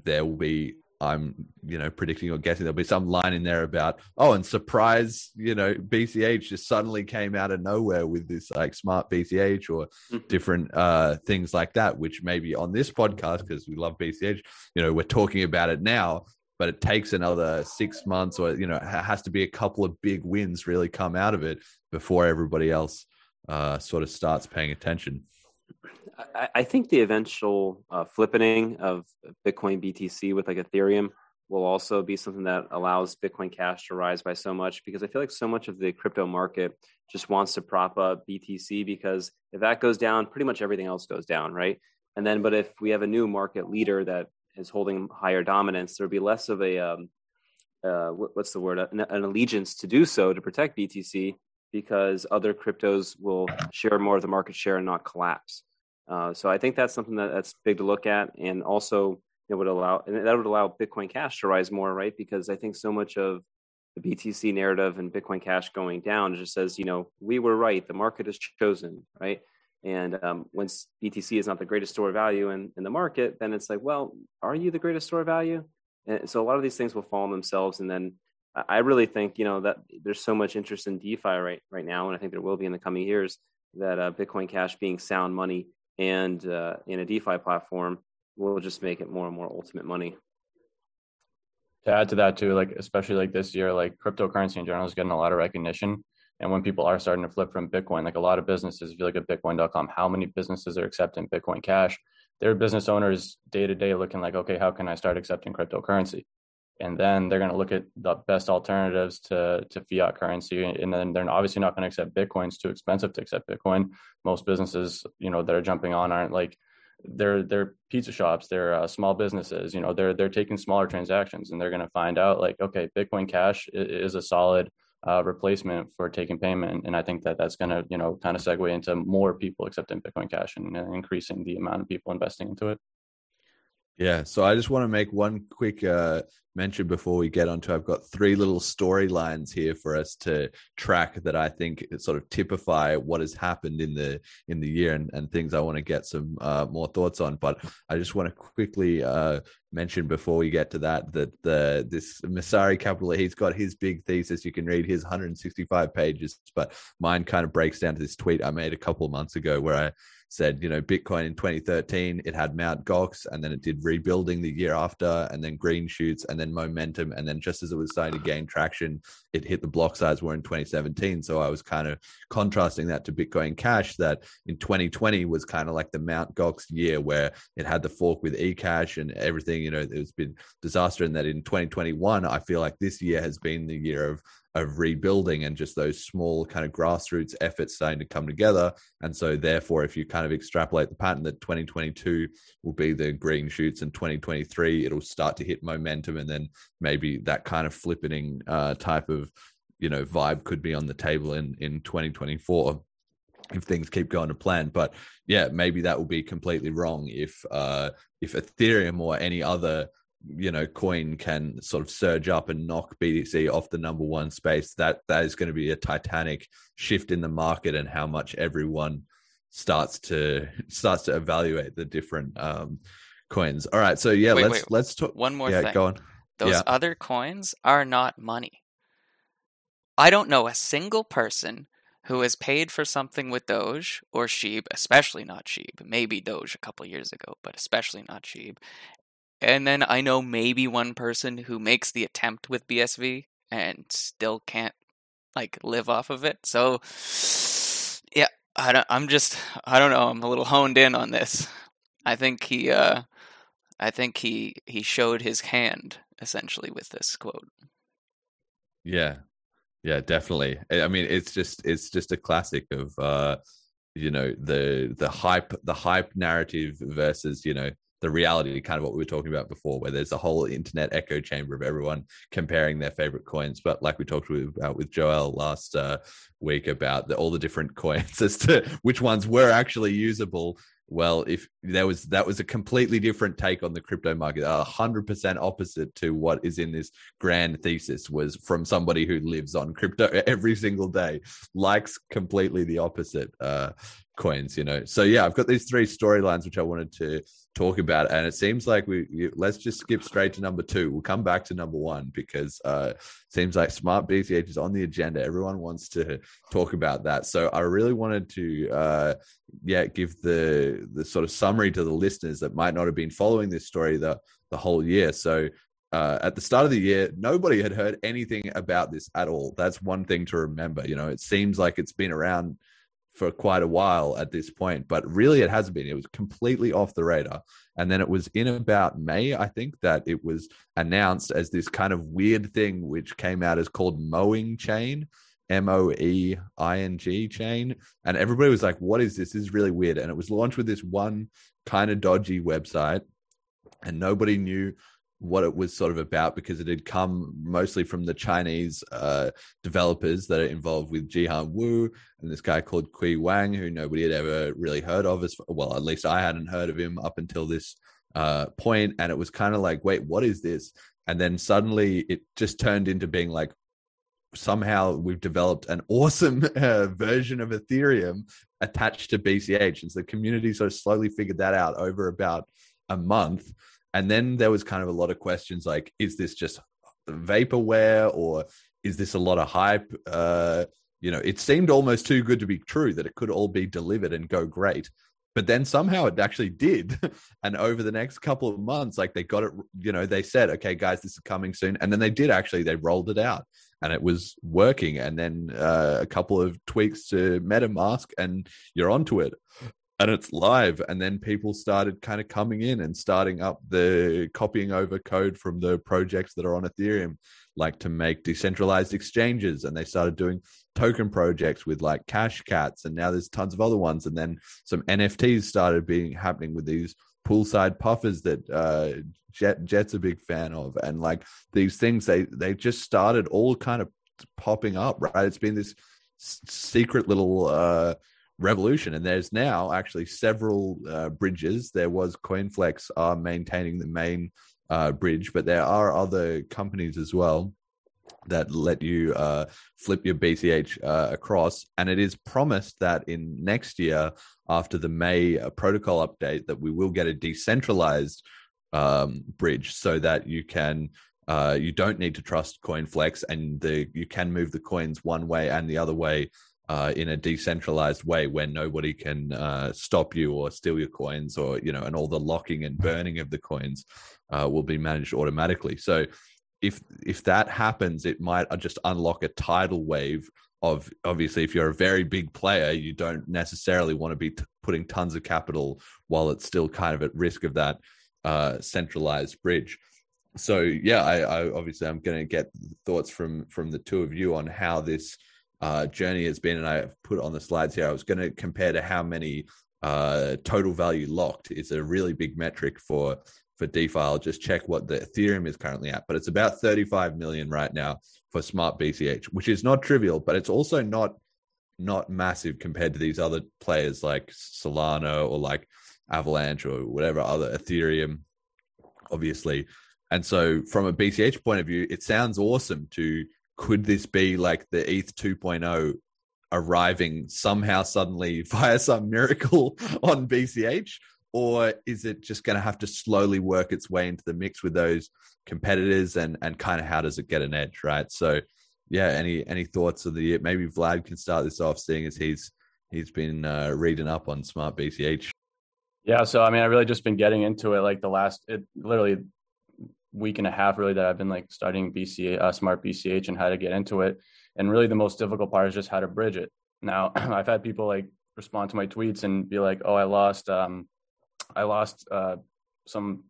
there will be. I'm, you know, predicting or guessing there'll be some line in there about, oh, and surprise, you know, BCH just suddenly came out of nowhere with this like smart BCH or mm-hmm. different uh, things like that, which maybe on this podcast, because we love BCH, you know, we're talking about it now, but it takes another six months or you know it has to be a couple of big wins really come out of it before everybody else uh, sort of starts paying attention. I, think the eventual uh, flippening of bitcoin btc with like ethereum will also be something that allows bitcoin cash to rise by so much because i feel like so much of the crypto market just wants to prop up btc because if that goes down pretty much everything else goes down right? And then but if we have a new market leader that is holding higher dominance, there would be less of a um, uh, what's the word an, an, allegiance to do so to protect BTC because other cryptos will share more of the market share and not collapse. Uh, so I think that's something that, that's big to look at, and also it would allow and that would allow Bitcoin Cash to rise more, right? Because I think so much of the BTC narrative and Bitcoin Cash going down just says, you know, we were right, the market has chosen, right? And um, once BTC is not the greatest store of value in, in the market, then it's like, well, are you the greatest store of value? And so a lot of these things will fall on themselves. And then I really think, you know, that there's so much interest in DeFi right, right now. And I think there will be in the coming years that uh, Bitcoin Cash being sound money and uh, in a DeFi platform will just make it more and more ultimate money. To add to that too, like especially like this year, like cryptocurrency in general is getting a lot of recognition. And when people are starting to flip from Bitcoin, like a lot of businesses, if you look at bitcoin.com, how many businesses are accepting Bitcoin Cash? Their business owners day to day looking like, okay, how can I start accepting cryptocurrency? And then they're going to look at the best alternatives to, to fiat currency. And then they're obviously not going to accept Bitcoin. It's too expensive to accept Bitcoin. Most businesses, you know, that are jumping on aren't like, they're they're pizza shops they're uh, small businesses you know they're they're taking smaller transactions and they're going to find out like okay bitcoin cash is a solid uh, replacement for taking payment. And I think that that's going to, you know, kind of segue into more people accepting Bitcoin Cash and, and increasing the amount of people investing into it. Yeah, so I just want to make one quick uh, mention before we get onto. I've got three little storylines here for us to track that I think sort of typify what has happened in the in the year and, and things I want to get some uh, more thoughts on. But I just want to quickly uh, mention before we get to that that the this Messari Capital he's got his big thesis. You can read his 165 pages, but mine kind of breaks down to this tweet I made a couple months ago where I said, you know, Bitcoin in 2013, it had Mount Gox and then it did rebuilding the year after and then green shoots and then momentum. And then just as it was starting to gain traction, it hit the block size were in 2017. So I was kind of contrasting that to Bitcoin Cash that in 2020 was kind of like the Mount Gox year where it had the fork with eCash and everything, you know, it's been disaster. And that in 2021, I feel like this year has been the year of of rebuilding and just those small kind of grassroots efforts starting to come together. And so, therefore, if you kind of extrapolate the pattern that 2022 will be the green shoots and 2023, it'll start to hit momentum. And then maybe that kind of flippening uh, type of you know vibe could be on the table in in 2024 if things keep going to plan but yeah maybe that will be completely wrong if uh if ethereum or any other you know coin can sort of surge up and knock BTC off the number one space, that that is going to be a titanic shift in the market and how much everyone starts to starts to evaluate the different um, coins. All right, so yeah, wait, let's wait, let's talk. One more yeah, thing. Go on. Those yeah. other coins are not money. I don't know a single person who has paid for something with Doge or Sheeb, especially not Sheeb, maybe Doge a couple years ago, but especially not Sheeb, and then I know maybe one person who makes the attempt with BSV and still can't like live off of it. So yeah, I don't, I'm just I don't know. I'm a little honed in on this. I think he uh I think he he showed his hand essentially with this quote. Yeah. Yeah, definitely. I mean, it's just it's just a classic of uh you know the the hype the hype narrative versus you know the reality, kind of what we were talking about before, where there's a whole internet echo chamber of everyone comparing their favorite coins. But like we talked about with Joel last uh, week about the, all the different coins as to which ones were actually usable. Well, if there was that was a completely different take on the crypto market, a hundred percent opposite to what is in this grand thesis was from somebody who lives on crypto every single day, likes completely the opposite uh, coins. You know, so yeah, I've got these three storylines which I wanted to talk about it. and it seems like we let's just skip straight to number two we'll come back to number one because uh seems like smart bch is on the agenda everyone wants to talk about that so i really wanted to uh yeah give the the sort of summary to the listeners that might not have been following this story the the whole year so uh, at the start of the year, nobody had heard anything about this at all. That's one thing to remember. You know, it seems like it's been around for quite a while at this point, but really it hasn't been. It was completely off the radar. And then it was in about May, I think, that it was announced as this kind of weird thing, which came out as called Moeing Chain, M O E I N G chain. And everybody was like, what is this? This is really weird. And it was launched with this one kind of dodgy website, and nobody knew what it was sort of about because it had come mostly from the Chinese uh, developers that are involved with Jihan Wu and this guy called Kui Wang, who nobody had ever really heard of. As well, at least I hadn't heard of him up until this uh, point, and it was kind of like, wait, what is this? And then suddenly it just turned into being like, somehow we've developed an awesome uh, version of Ethereum attached to BCH, and so the community sort of slowly figured that out over about a month and then there was kind of a lot of questions like, is this just vaporware or is this a lot of hype? Uh, you know, it seemed almost too good to be true that it could all be delivered and go great. But then somehow it actually did. and over the next couple of months, like they got it, you know, they said, okay, guys, this is coming soon. And then they did actually, they rolled it out and it was working. And then uh, a couple of tweaks to MetaMask and you're onto it and it's live. And then people started kind of coming in and starting up the copying over code from the projects that are on ethereum like to make decentralized exchanges. And they started doing token projects with like cash cats and now there's tons of other ones. And then some nfts started being happening with these poolside puffers that uh jet jet's a big fan of. And like these things they they just started all kind of popping up right? It's been this secret little uh revolution. And there's now actually several uh, bridges. There was CoinFlex are maintaining the main uh, bridge, but there are other companies as well that let you uh, flip your BCH uh, across. And it is promised that in next year, after the May uh, protocol update, that we will get a decentralized um, bridge so that you can. Uh, you don't need to trust CoinFlex, and the you can move the coins one way and the other way uh, in a decentralized way where nobody can uh, stop you or steal your coins or you know and all the locking and burning of the coins uh, will be managed automatically. So if if that happens it might just unlock a tidal wave of obviously if you're a very big player you don't necessarily want to be t- putting tons of capital while it's still kind of at risk of that uh, centralized bridge. So yeah I, I obviously i'm going to get thoughts from from the two of you on how this uh, journey has been, and I've put on the slides here. I was going to compare to how many uh, total value locked is a really big metric for for DeFi. I'll just check what the Ethereum is currently at, but it's about 35 million right now for Smart BCH, which is not trivial, but it's also not not massive compared to these other players like Solana or like Avalanche or whatever other Ethereum, obviously. And so, from a BCH point of view, it sounds awesome to could this be like the ETH 2.0 arriving somehow suddenly via some miracle on BCH? Or is it just going to have to slowly work its way into the mix with those competitors and, and kind of how does it get an edge, right? So, yeah, any any thoughts of the maybe Vlad can start this off, seeing as he's he's been uh, reading up on Smart BCH. Yeah, so I mean, I've really just been getting into it like the last, it literally week and a half really that I've been like studying BCA, uh, smart BCH and how to get into it. And really the most difficult part is just how to bridge it. Now I've had people like respond to my tweets and be like, oh, I lost, um, I lost uh, some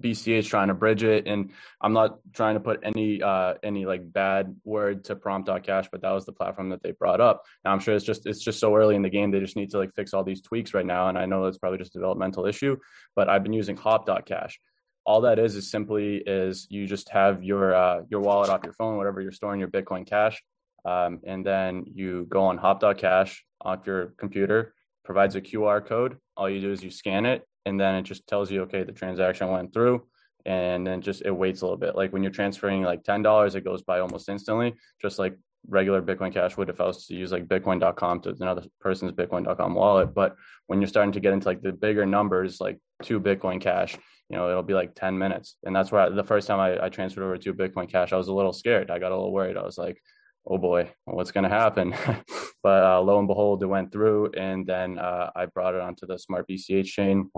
BCH trying to bridge it. And I'm not trying to put any, uh, any like bad word to prompt.cash, but that was the platform that they brought up. Now I'm sure it's just, it's just so early in the game. They just need to like fix all these tweaks right now. And I know that's probably just a developmental issue, but I've been using hop.cash all that is is simply is you just have your uh, your wallet off your phone, whatever you're storing your Bitcoin Cash, um, and then you go on Hop.cash off your computer. Provides a QR code. All you do is you scan it, and then it just tells you, okay, the transaction went through, and then just it waits a little bit. Like when you're transferring like ten dollars, it goes by almost instantly, just like regular Bitcoin Cash would if I was to use like Bitcoin.com to another person's Bitcoin.com wallet. But when you're starting to get into like the bigger numbers, like two Bitcoin Cash, you know, it'll be like 10 minutes. And that's where I, the first time I, I transferred over to Bitcoin Cash, I was a little scared. I got a little worried. I was like, oh boy, what's going to happen? but uh, lo and behold, it went through. And then uh, I brought it onto the Smart BCH chain.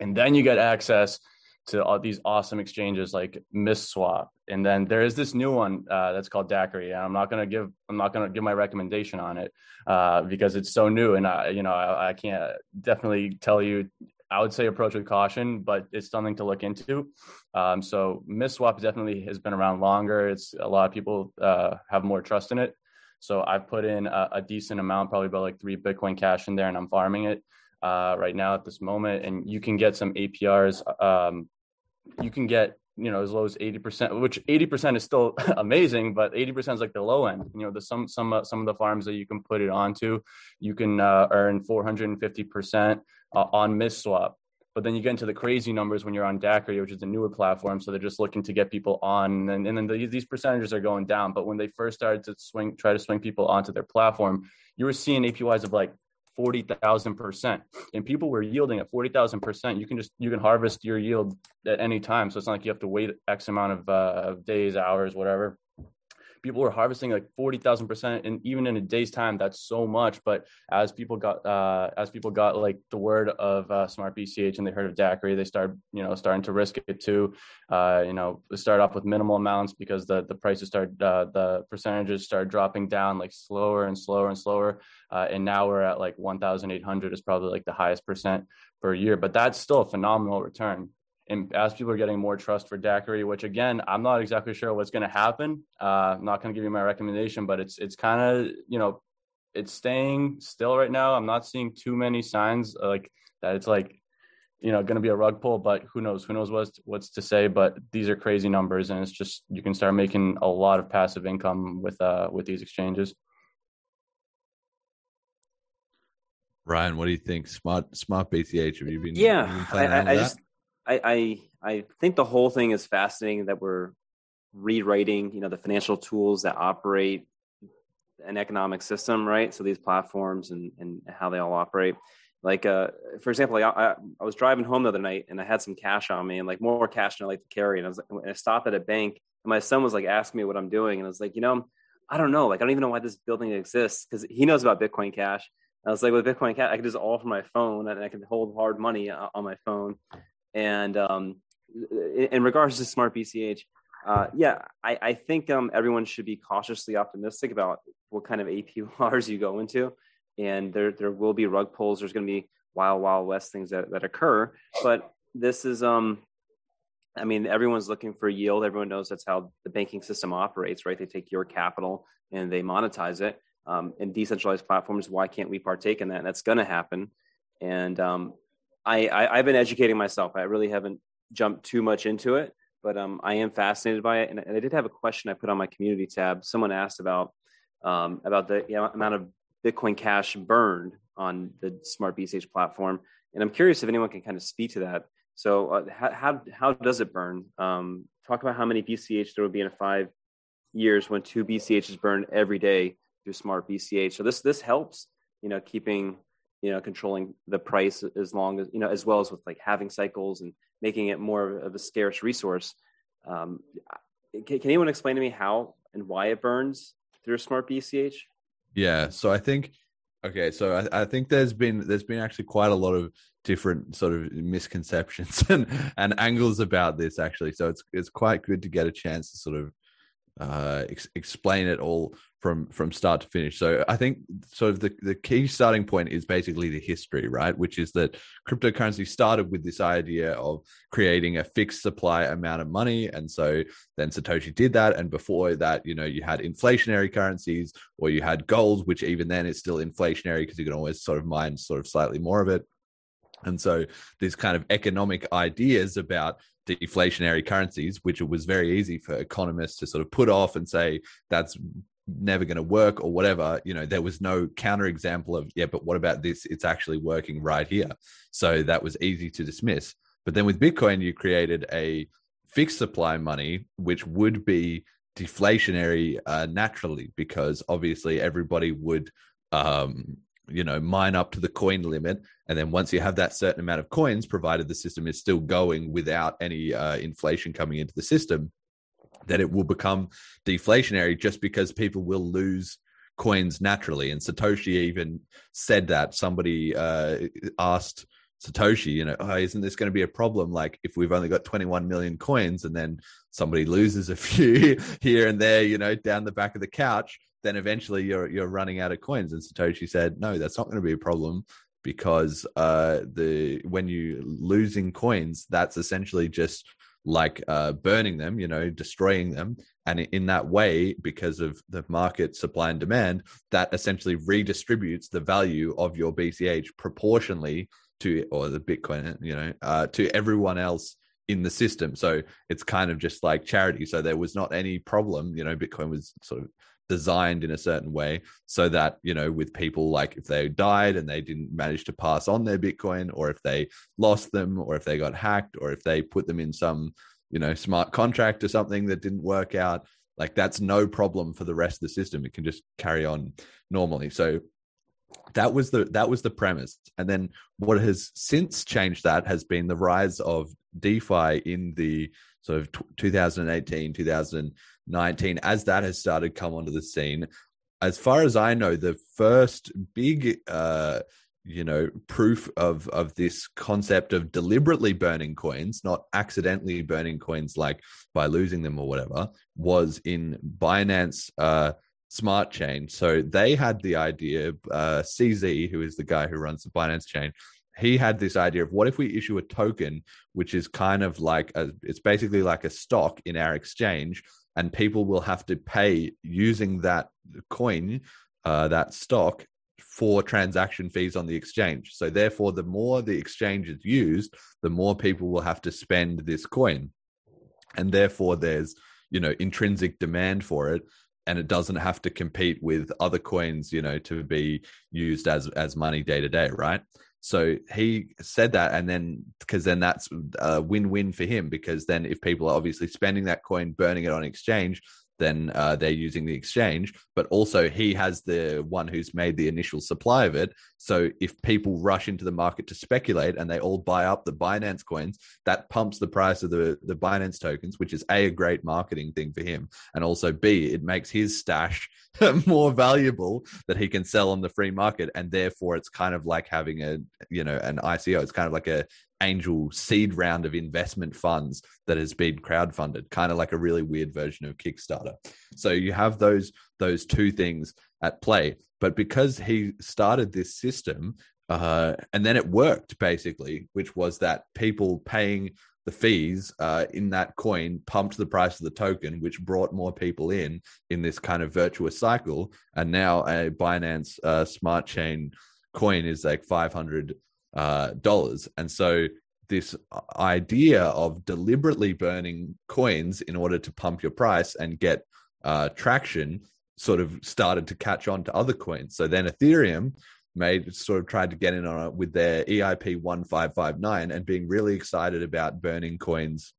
And then you get access to all these awesome exchanges like MistSwap. And then there is this new one uh, that's called Daiquiri. And I'm not going to give, I'm not to give my recommendation on it uh, because it's so new. And I, you know, I, I can't definitely tell you I would say approach with caution, but it's something to look into. Um, so MistSwap definitely has been around longer. It's a lot of people uh, have more trust in it. So I've put in a, a, decent amount, probably about like three Bitcoin Cash in there, and I'm farming it uh, right now at this moment. And you can get some APRs. Um, you can get you know as low as 80% which 80% is still amazing but 80% is like the low end you know the some some uh, some of the farms that you can put it onto you can uh, earn 450% uh, on MistSwap. But then you get into the crazy numbers when you're on Daiquiri, which is a newer platform. So they're just looking to get people on, and, and then the, these percentages are going down. But when they first started to swing, try to swing people onto their platform, you were seeing APYs of like forty thousand percent, and people were yielding at forty thousand percent. You can just you can harvest your yield at any time, so it's not like you have to wait X amount of, uh, of days, hours, whatever people were harvesting like 40,000 percent and even in a day's time that's so much. But as people got uh, as people got like the word of uh, smart BCH and they heard of Daiquiri they started you know starting to risk it too. Uh, you know start off with minimal amounts because the the prices started uh, the percentages started dropping down like slower and slower and slower. Uh, and now we're at like 1,800 is probably like the highest percent per year. But that's still a phenomenal return and as people are getting more trust for Daiquiri, which again, I'm not exactly sure what's going to happen. Uh, I'm not going to give you my recommendation, but it's it's kind of you know, it's staying still right now. I'm not seeing too many signs like that. It's like you know going to be a rug pull, but who knows? Who knows what's what's to say? But these are crazy numbers, and it's just you can start making a lot of passive income with uh with these exchanges. Ryan, what do you think? Smart Smart BCH. Have you been? Yeah, have you been I, I, I just I, I I think the whole thing is fascinating that we're rewriting, you know, the financial tools that operate an economic system, right? So these platforms and and how they all operate. Like, uh, for example, like I, I was driving home the other night and I had some cash on me and like more cash than I like to carry. And I was and I stopped at a bank and my son was like asking me what I'm doing, and I was like, you know, I don't know, like I don't even know why this building exists because he knows about Bitcoin Cash. I was like, with Bitcoin Cash, I can just all from my phone and I can hold hard money on my phone. And um, in regards to Smart BCH, uh, yeah, I, I think um, everyone should be cautiously optimistic about what kind of APRs you go into, and there there will be rug pulls. There's going to be wild wild west things that, that occur, but this is um, I mean, everyone's looking for yield. Everyone knows that's how the banking system operates, right? They take your capital and they monetize it. Um, and decentralized platforms, why can't we partake in that? And that's going to happen. And um, I, I, have been educating myself. I really haven't jumped too much into it, but um, I am fascinated by it. And, and, I did have a question I put on my community tab. Someone asked about um, about the amount of Bitcoin Cash burned on the Smart BCH platform, and I'm curious if anyone can kind of speak to that. So uh, how, how, how does it burn? Um, talk about how many BCH there would be in five years when two BCH is burned every day through Smart BCH. So this this helps, you know, keeping you know controlling the price as long as you know as well as with like having cycles and making it more of a scarce resource. Um, can, can anyone explain to me how and why it burns through Smart BCH? Yeah, so I think okay, so I, I think there's been there's been actually quite a lot of different sort of misconceptions and, and angles about this actually. So it's it's quite good to get a chance to sort of uh, ex- explain it all from from start to finish. So I think sort of the, the key starting point is basically the history, right? Which is that cryptocurrency started with this idea of creating a fixed supply amount of money. And so then Satoshi did that. And before that, you know, you had inflationary currencies or you had gold, which even then is still inflationary because you can always sort of mine sort of slightly more of it. And so these kind of economic ideas about deflationary currencies, which it was very easy for economists to sort of put off and say that's never going to work or whatever, you know, there was no counterexample of, yeah, but what about this? It's actually working right here. So that was easy to dismiss. But then with Bitcoin, you created a fixed supply money, which would be deflationary uh, naturally, because obviously everybody would um, you know mine up to the coin limit and then once you have that certain amount of coins provided the system is still going without any uh, inflation coming into the system that it will become deflationary just because people will lose coins naturally. And satoshi even said that. Somebody uh, asked satoshi you know oh, isn't this going to be a problem? Like if we've only got 21 million coins and then somebody loses a few here and there you know down the back of the couch then eventually you're you're running out of coins. And Satoshi said, no, that's not going to be a problem because uh, the when you losing coins, that's essentially just like uh, burning them, you know, destroying them. And in that way, because of the market supply and demand, that essentially redistributes the value of your BCH proportionally to, or the Bitcoin, you know, uh, to everyone else in the system. So it's kind of just like charity. So there was not any problem, you know, Bitcoin was sort of designed in a certain way so that you know with people like if they died and they didn't manage to pass on their bitcoin or if they lost them or if they got hacked or if they put them in some you know smart contract or something that didn't work out like that's no problem for the rest of the system. It can just carry on normally. So that was the that was the premise. And then what has since changed that has been the rise of defi in the sort of 2018 2019 as that has started come onto the scene. As far as i know the first big uh you know proof of of this concept of deliberately burning coins not accidentally burning coins like by losing them or whatever was in binance uh smart chain. So they had the idea uh cz who is the guy who runs the binance chain he had this idea of what if we issue a token which is kind of like a, it's basically like a stock in our exchange and people will have to pay using that coin uh, that stock for transaction fees on the exchange so therefore the more the exchange is used the more people will have to spend this coin and therefore there's you know intrinsic demand for it and it doesn't have to compete with other coins, you know, to be used as as money day to day, right? So he said that, and then because then that's uh, a win win for him because then if people are obviously spending that coin, burning it on exchange, then uh, they're using the exchange. But also, he has the one who's made the initial supply of it. So if people rush into the market to speculate and they all buy up the Binance coins, that pumps the price of the, the Binance tokens, which is A, a great marketing thing for him. And also B, it makes his stash more valuable that he can sell on the free market. And therefore, it's kind of like having a, you know, an ICO. It's kind of like a angel seed round of investment funds that has been crowdfunded kind of like a really weird version of kickstarter so you have those those two things at play but because he started this system uh, and then it worked basically which was that people paying the fees uh, in that coin pumped the price of the token, which brought more people in in this kind of virtuous cycle. And now a Binance uh, Smart Chain coin is like 500 uh, dollars. And so this idea of deliberately burning coins in order to pump your price and get uh, traction sort of started to catch on to other coins. So then Ethereum made sort of tried to get in on it with their EIP 1559 and being really excited about burning coins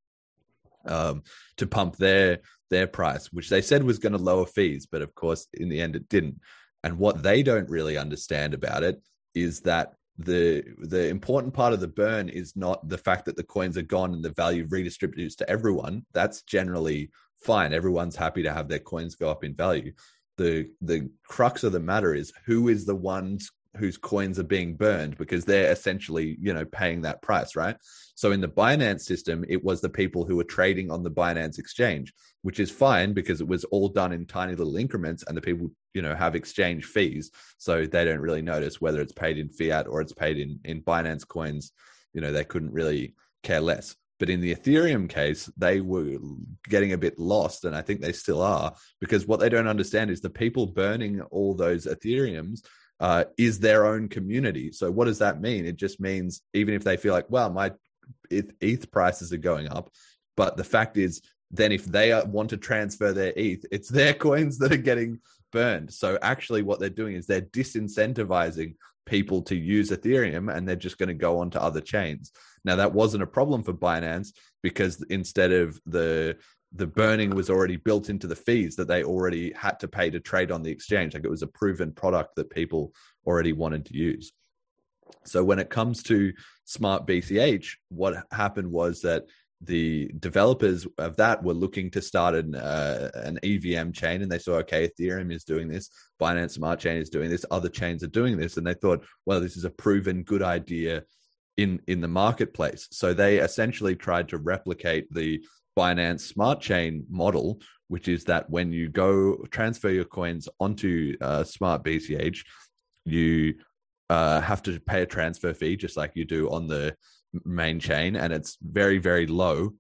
um, to pump their their price, which they said was going to lower fees, but of course in the end it didn't. And what they don't really understand about it is that the the important part of the burn is not the fact that the coins are gone and the value redistributes to everyone. That's generally fine. Everyone's happy to have their coins go up in value. The the crux of the matter is who is the ones whose coins are being burned because they're essentially you know paying that price right so in the binance system it was the people who were trading on the binance exchange which is fine because it was all done in tiny little increments and the people you know have exchange fees so they don't really notice whether it's paid in fiat or it's paid in in binance coins you know they couldn't really care less but in the ethereum case they were getting a bit lost and i think they still are because what they don't understand is the people burning all those ethereums uh, is their own community. So what does that mean? It just means even if they feel like, well, my ETH prices are going up, but the fact is, then if they want to transfer their ETH, it's their coins that are getting burned. So actually, what they're doing is they're disincentivizing people to use Ethereum, and they're just going to go on to other chains. Now that wasn't a problem for Binance because instead of the the burning was already built into the fees that they already had to pay to trade on the exchange. Like it was a proven product that people already wanted to use. So when it comes to Smart BCH, what happened was that the developers of that were looking to start an uh, an EVM chain, and they saw okay, Ethereum is doing this, Binance Smart Chain is doing this, other chains are doing this, and they thought, well, this is a proven good idea in in the marketplace. So they essentially tried to replicate the Binance Smart Chain model, which is that when you go transfer your coins onto uh, Smart BCH, you uh, have to pay a transfer fee just like you do on the main chain, and it's very very low,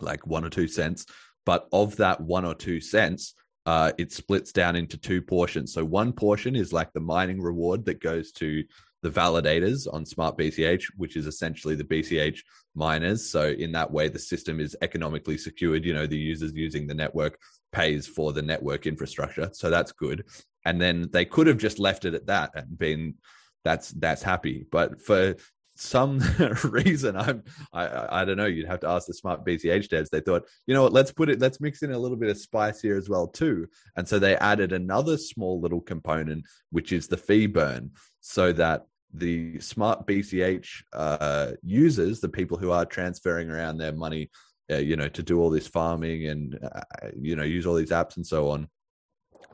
like one or two cents. But of that one or two cents, uh, it splits down into two portions. So one portion is like the mining reward that goes to the validators on Smart BCH, which is essentially the BCH miners. So in that way, the system is economically secured. You know, the users using the network pays for the network infrastructure. So that's good. And then they could have just left it at that and been that's that's happy. But for some reason i'm I, I don't know you'd have to ask the smart bch devs. They thought you know what let's put it let's mix in a little bit of spice here as well too. And so they added another small little component which is the fee burn so that the smart BCH uh, users, the people who are transferring around their money, uh, you know, to do all this farming and uh, you know use all these apps and so on,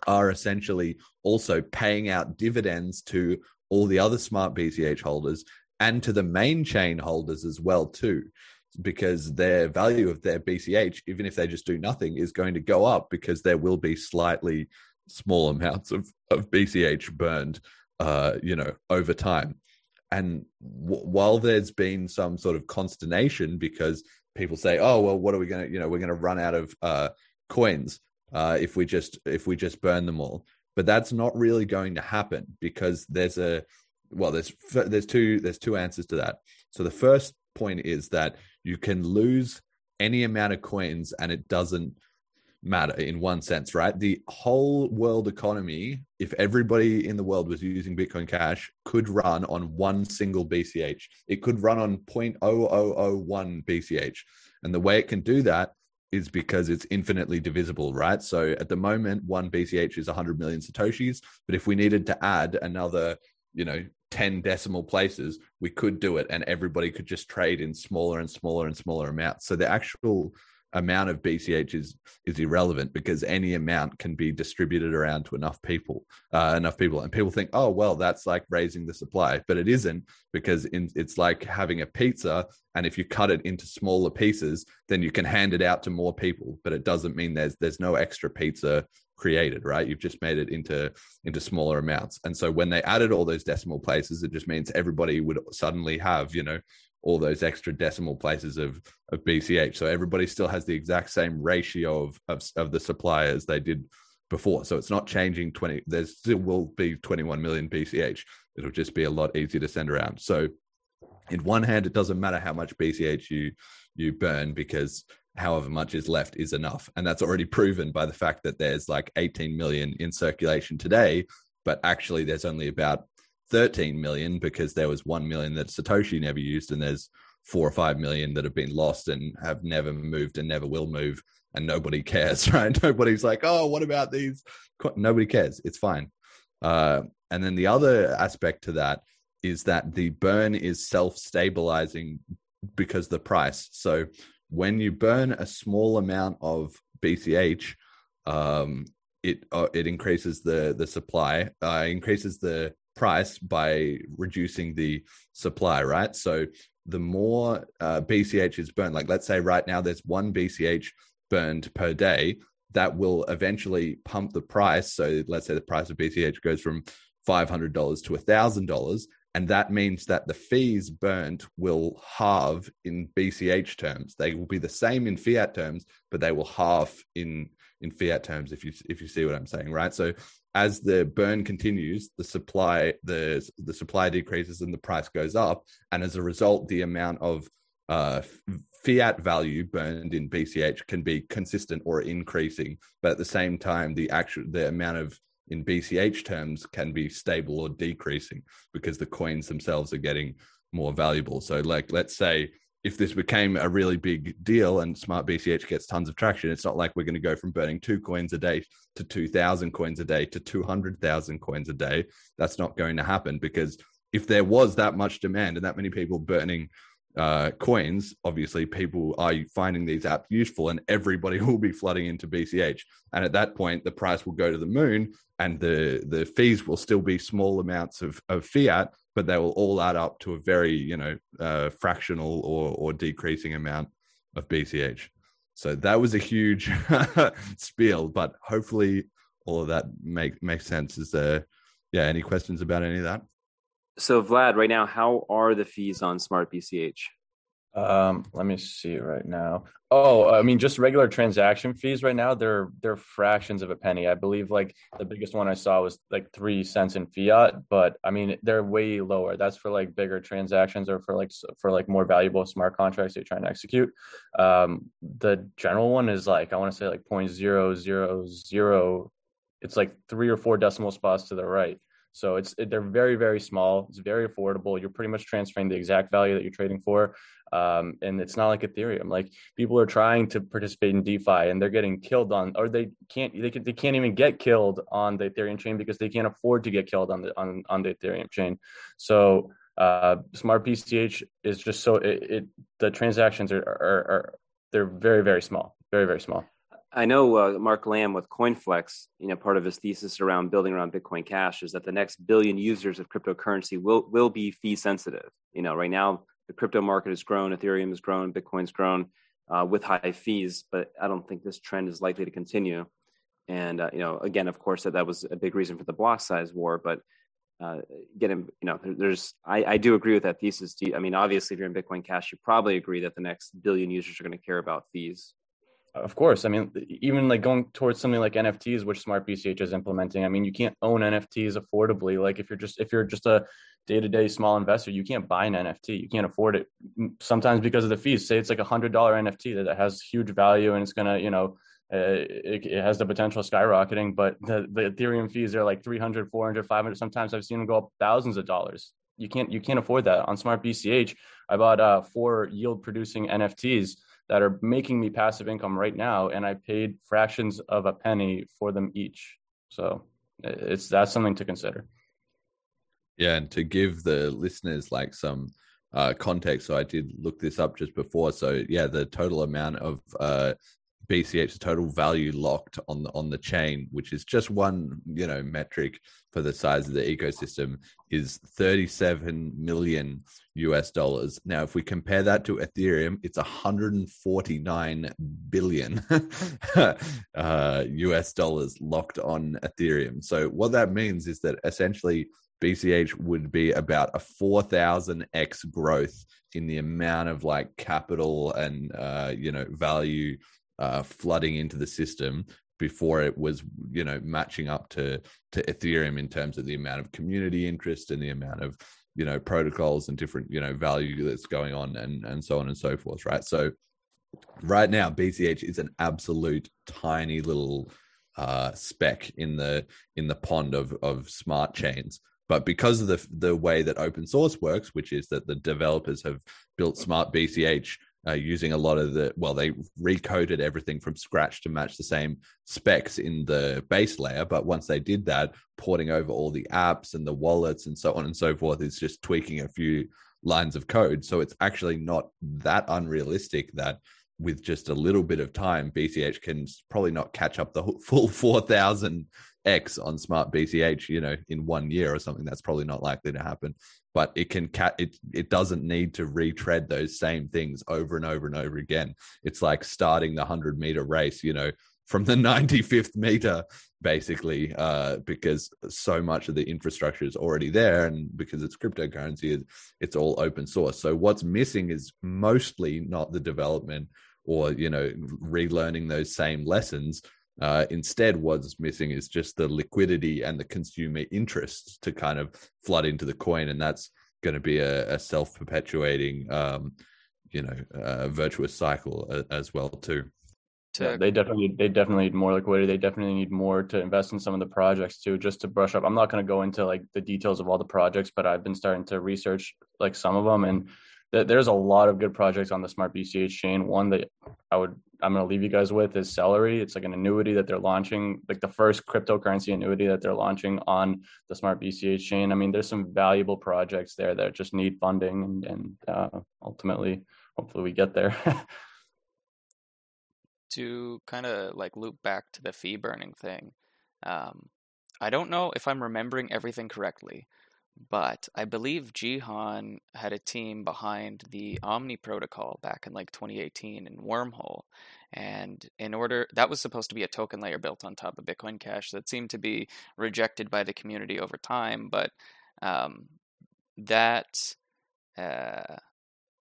are essentially also paying out dividends to all the other smart BCH holders and to the main chain holders as well too because their value of their BCH, even if they just do nothing, is going to go up because there will be slightly small amounts of, of BCH burned uh, you know, over time. And w- while there's been some sort of consternation because people say, "Oh, well, what are we going to, you know, we're going to run out of uh, coins uh, if we just if we just burn them all," but that's not really going to happen because there's a well, there's there's two there's two answers to that. So the first point is that you can lose any amount of coins and it doesn't matter in one sense, right? The whole world economy, if everybody in the world was using Bitcoin Cash, could run on one single BCH. It could run on 0.0001 BCH. And the way it can do that is because it's infinitely divisible, right? So at the moment, one BCH is 100 million Satoshis. But if we needed to add another, you know, 10 decimal places, we could do it and everybody could just trade in smaller and smaller and smaller amounts. So the actual amount of BCH is is irrelevant because any amount can be distributed around to enough people, uh, enough people, and people think, oh well, that's like raising the supply, but it isn't because in, it's like having a pizza, and if you cut it into smaller pieces, then you can hand it out to more people, but it doesn't mean there's there's no extra pizza created right you've just made it into into smaller amounts and so when they added all those decimal places it just means everybody would suddenly have you know all those extra decimal places of of BCH. So everybody still has the exact same ratio of of, of the supply as they did before. So it's not changing 20. There still will be 21 million BCH. It'll just be a lot easier to send around. So in one hand, it doesn't matter how much BCH you you burn because however much is left is enough. And that's already proven by the fact that there's like 18 million in circulation today, but actually there's only about 13 million because there was 1 million that Satoshi never used, and there's four or five million that have been lost and have never moved and never will move. And nobody cares, right? Nobody's like, oh, what about these? Nobody cares. It's fine. Uh, and then the other aspect to that is that the burn is self stabilizing because the price. So when you burn a small amount of BCH, um, it uh, it increases the the supply, uh, increases the price by reducing the supply, right? So the more uh, BCH is burned, like let's say right now there's one BCH burned per day, that will eventually pump the price. So let's say the price of BCH goes from $500 to $1,000. And that means that the fees burnt will halve in BCH terms. They will be the same in fiat terms, but they will halve in in fiat terms if you if you see what I'm saying, right? So as the burn continues, the supply the the supply decreases and the price goes up, and as a result, the amount of uh, fiat value burned in BCH can be consistent or increasing, but at the same time, the actual the amount of in BCH terms can be stable or decreasing because the coins themselves are getting more valuable. So, like, let's say if this became a really big deal and smart BCH gets tons of traction, it's not like we're going to go from burning two coins a day to 2,000 coins a day to 200,000 coins a day. That's not going to happen because if there was that much demand and that many people burning uh, coins, obviously people are finding these apps useful and everybody will be flooding into BCH. And at that point, the price will go to the moon and the, the fees will still be small amounts of, of fiat but they will all add up to a very you know uh, fractional or or decreasing amount of BCH. So that was a huge spiel, but hopefully all of that make makes sense. Is there yeah any questions about any of that? So Vlad, right now, how are the fees on Smart BCH? Um, let me see right now. Oh, I mean, just regular transaction fees right now, they're they're fractions of a penny. I believe like the biggest one I saw was like three cents in fiat, but I mean they're way lower. That's for like bigger transactions or for like for like more valuable smart contracts you're trying to execute. Um, the general one is like I want to say like point zero zero zero. It's like three or four decimal spots to the right. So it's they're very very small. It's very affordable. You're pretty much transferring the exact value that you're trading for. Um, and it's not like Ethereum. Like people are trying to participate in DeFi and they're getting killed on, or they can't, they, can, they can't even get killed on the Ethereum chain because they can't afford to get killed on the on, on the Ethereum chain. So uh, Smart BCH is just so it, it the transactions are, are, are they're very very small, very very small. I know uh, Mark Lamb with CoinFlex, you know, part of his thesis around building around Bitcoin Cash is that the next billion users of cryptocurrency will will be fee sensitive. You know, right now the crypto market has grown, Ethereum has grown, Bitcoin's grown uh, with high fees, but I don't think this trend is likely to continue. And uh, you know, again, of course, that that was a big reason for the block size war. But uh, getting, you know, there, there's, I, I, do agree with that thesis. I mean, obviously, if you're in Bitcoin Cash, you probably agree that the next billion users are going to care about fees. Of course, I mean, even like going towards something like NFTs, which Smart BCH is implementing. I mean, you can't own NFTs affordably. Like if you're just if you're just a day to day small investor, you can't buy an NFT. You can't afford it sometimes because of the fees. Say it's like a hundred dollar NFT that has huge value and it's gonna, you know, it, it, has the potential skyrocketing, but the, the Ethereum fees are like 300, 400, 500. Sometimes I've seen them go up thousands of dollars. You can't you can't afford that on Smart BCH. I bought uh, four yield producing NFTs that are making me passive income right now, and I paid fractions of a penny for them each. So it's that's something to consider. Yeah, and to give the listeners like some uh, context, so I did look this up just before. So yeah, the total amount of uh, BCH total value locked on the on the chain, which is just one you know metric for the size of the ecosystem, is 37 million US dollars. Now, if we compare that to Ethereum, it's 149 billion uh, US dollars locked on Ethereum. So what that means is that essentially BCH would be about a 4,000x growth in the amount of like capital and uh, you know value uh, flooding into the system before it was you know matching up to to ethereum in terms of the amount of community interest and the amount of you know protocols and different you know value that's going on and and so on and so forth right? So right now bch is an absolute tiny little uh speck in the in the pond of of smart chains but because of the the way that open source works which is that the developers have built smart bch uh, using a lot of the well they recoded everything from scratch to match the same specs in the base layer. But once they did that porting over all the apps and the wallets and so on and so forth is just tweaking a few lines of code. So it's actually not that unrealistic that with just a little bit of time bch can probably not catch up the full 4000 X on smart BCH, you know, in one year or something. That's probably not likely to happen. But it can cat it it doesn't need to retread those same things over and over and over again. It's like starting the hundred meter race, you know, from the 95th meter, basically, uh, because so much of the infrastructure is already there, and because it's cryptocurrency, it's all open source. So what's missing is mostly not the development or you know relearning those same lessons uh, instead, what's missing is just the liquidity and the consumer interest to kind of flood into the coin, and that's going to be a, a self-perpetuating, um, you know, uh, virtuous cycle as, as well too. Yeah, they definitely they definitely need more liquidity. They definitely need more to invest in some of the projects too, just to brush up. I'm not going to go into like the details of all the projects, but I've been starting to research like some of them, and th- there's a lot of good projects on the Smart BCH chain. One that I would I'm going to leave you guys with is Celery. It's like an annuity that they're launching, like the first cryptocurrency annuity that they're launching on the Smart BCH chain. I mean, there's some valuable projects there that just need funding, and, and uh, ultimately, hopefully, we get there. to kind of like loop back to the fee burning thing, um, I don't know if I'm remembering everything correctly, but I believe Jihan had a team behind the Omni protocol back in like 2018 in Wormhole. And in order, that was supposed to be a token layer built on top of Bitcoin Cash that seemed to be rejected by the community over time. But um, that uh,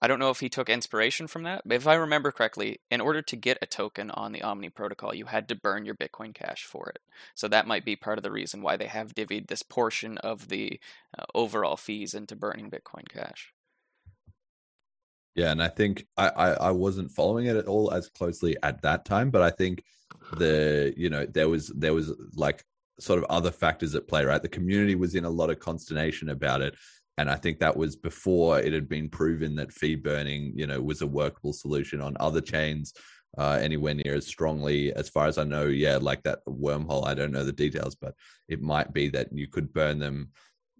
I don't know if he took inspiration from that, but if I remember correctly, in order to get a token on the Omni protocol, you had to burn your Bitcoin Cash for it. So that might be part of the reason why they have divvied this portion of the uh, overall fees into burning Bitcoin Cash. Yeah, and I think I, I, I wasn't following it at all as closely at that time, but I think the you know there was there was like sort of other factors at play, right? The community was in a lot of consternation about it and I think that was before it had been proven that fee burning, you know, was a workable solution on other chains uh, anywhere near as strongly. As far as I know, yeah, like that wormhole. I don't know the details, but it might be that you could burn them,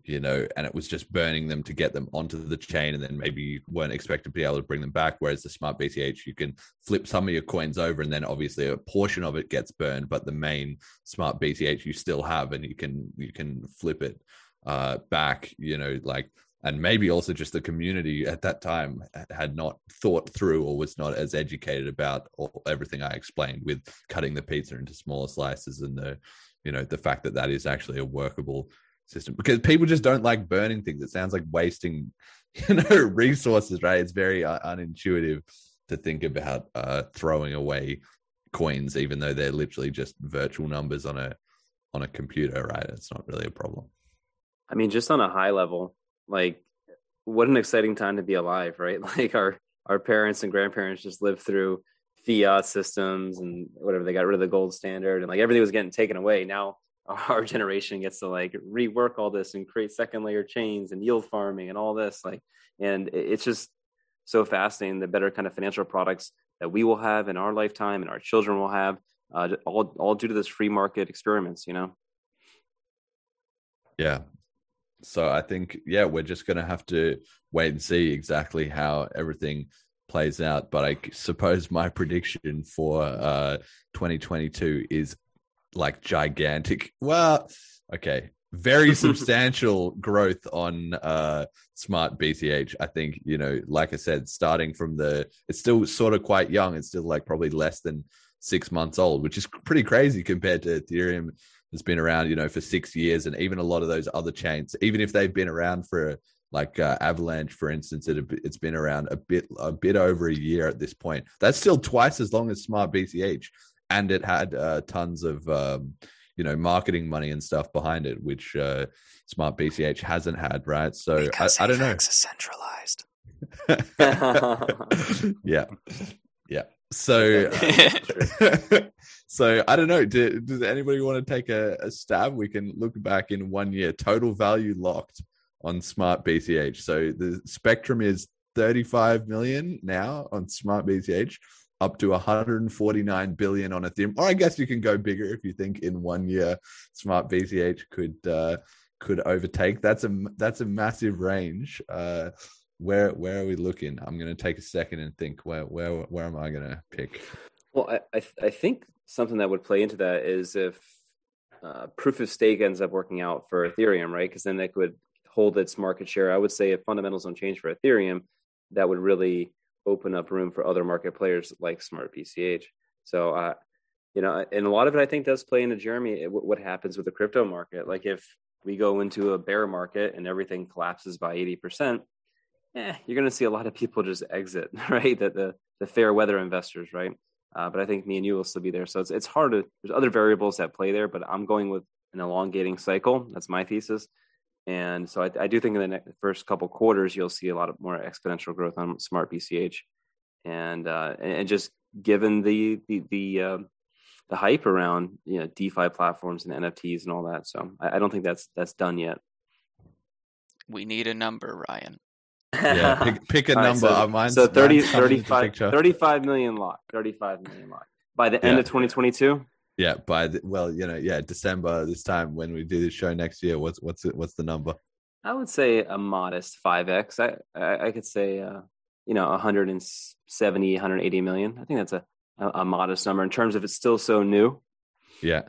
you know, and it was just burning them to get them onto the chain, and then maybe you weren't expected to be able to bring them back. Whereas the smart BCH, you can flip some of your coins over, and then obviously a portion of it gets burned, but the main smart BCH you still have, and you can you can flip it uh, back, you know, like, and maybe also just the community at that time had not thought through or was not as educated about all, everything I explained with cutting the pizza into smaller slices and the, you know, the fact that that is actually a workable system because people just don't like burning things. It sounds like wasting, you know, resources, right? It's very uh, unintuitive to think about uh, throwing away coins, even though they're literally just virtual numbers on a on a computer, right? It's not really a problem. I mean, just on a high level, like what an exciting time to be alive, right? Like our our parents and grandparents just lived through fiat systems and whatever they got rid of the gold standard and like everything was getting taken away. Now our generation gets to like rework all this and create second layer chains and yield farming and all this like and it's just so fascinating the better kind of financial products that we will have in our lifetime and our children will have uh, all all due to this free market experiments you know yeah so i think yeah we're just going to have to wait and see exactly how everything plays out but i suppose my prediction for uh 2022 is like gigantic. Well, okay, very substantial growth on uh smart BCH. I think, you know, like I said, starting from the it's still sort of quite young. It's still like probably less than six months old, which is pretty crazy compared to Ethereum has been around, you know, for six years, and even a lot of those other chains, even if they've been around for like uh, Avalanche, for instance, it, it's been around a bit a bit over a year at this point. That's still twice as long as Smart BCH and it had uh, tons of um, you know marketing money and stuff behind it, which uh, Smart BCH hasn't had, right? So I, I, don't know. Is centralized. yeah, yeah. So, uh, so I don't know. Do, does anybody want to take a, a stab? We can look back in one year. Total value locked on Smart BCH. So the spectrum is 35 million now on Smart BCH up to 149 billion on Ethereum. Or I guess you can go bigger if you think in one year Smart BCH could uh, could overtake. That's a that's a massive range. Uh, where where are we looking? I'm going to take a second and think. Where where where am I going to pick? Well, I I, th- I, think something that would play into that is if uh, proof of stake ends up working out for Ethereum, right? Because then that could hold its market share. I would say if fundamentals don't change for Ethereum, that would really open up room for other market players like Smart BCH. So, uh, you know, and a lot of it I think does play into Jeremy what happens with the crypto market. Like if we go into a bear market and everything collapses by eighty percent, eh, you're going to see a lot of people just exit, right? That the the fair weather investors, right? Uh, but I think me and you will still be there. So it's it's hard to. There's other variables that play there, but I'm going with an elongating cycle. That's my thesis. And so I, I do think in the next, first couple quarters, you'll see a lot of more exponential growth on Smart BCH. And, uh, and just given the, the, the, uh, the hype around, you know, DeFi platforms and NFTs and all that. So I, I don't think that's, that's done yet. We need a number, Ryan. Yeah, pick, pick a number. Right, so, so 30, 35, 35 million lock, 35 million lock by the end yeah. of 2022 yeah by the, well you know yeah december this time when we do the show next year what's what's it what's the number? I would say a modest 5x i i, I could say uh you know 170 180 million. I think that's a, a, a modest number in terms of it's still so new. Yeah.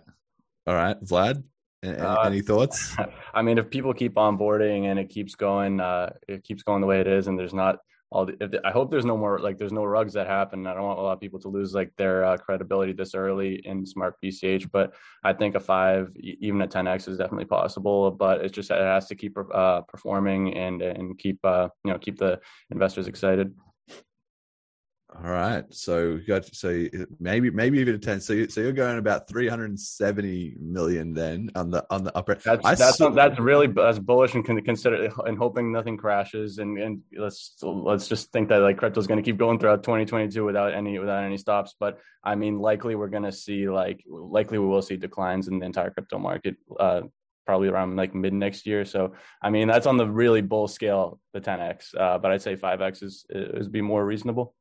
All right vlad? any, uh, any, thoughts i mean if people keep onboarding and it keeps going uh it keeps going the way it is and there's not all the, I hope there's no more like there's no rugs that happen. I don't want a lot of people to lose like their uh, credibility this early in smart BCH, but I think a five, even a 10x is definitely possible. But it's just it has to keep uh, performing and and keep uh, you know keep the investors excited. All right, so got so maybe maybe even a ten. So you, so you're going about three hundred and seventy million then on the on the upper. That's I that's, saw, that's really that's bullish and can consider and hoping nothing crashes and and let's let's just think that like crypto is going to keep going throughout 2022 without any without any stops. But I mean, likely we're going to see like likely we will see declines in the entire crypto market. Uh, probably around like mid next year. So I mean that's on the really bull scale, the 10x. Uh, but I'd say 5x is is be more reasonable.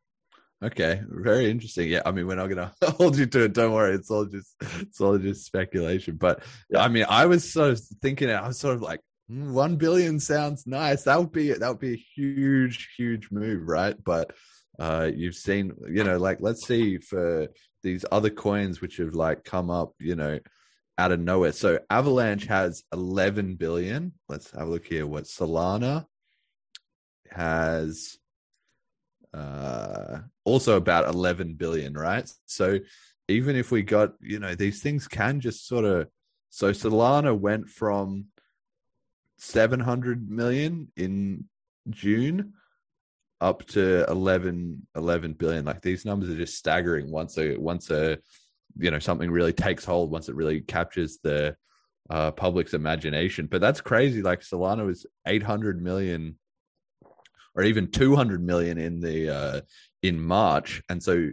Okay, very interesting. Yeah, I mean, we're not gonna hold you to it. Don't worry, it's all just it's all just speculation. But yeah. I mean, I was sort of thinking, it I was sort of like, mm, one billion sounds nice. That would be that would be a huge, huge move, right? But uh, you've seen, you know, like let's see for these other coins which have like come up, you know, out of nowhere. So Avalanche has 11 billion. Let's have a look here. What Solana has uh, also about 11 billion, right? So even if we got, you know, these things can just sort of. So Solana went from 700 million in June up to 11, 11 billion. Like these numbers are just staggering once a, once a, you know, something really takes hold, once it really captures the uh, public's imagination. But that's crazy. Like Solana was 800 million or even 200 million in the uh, in March, and so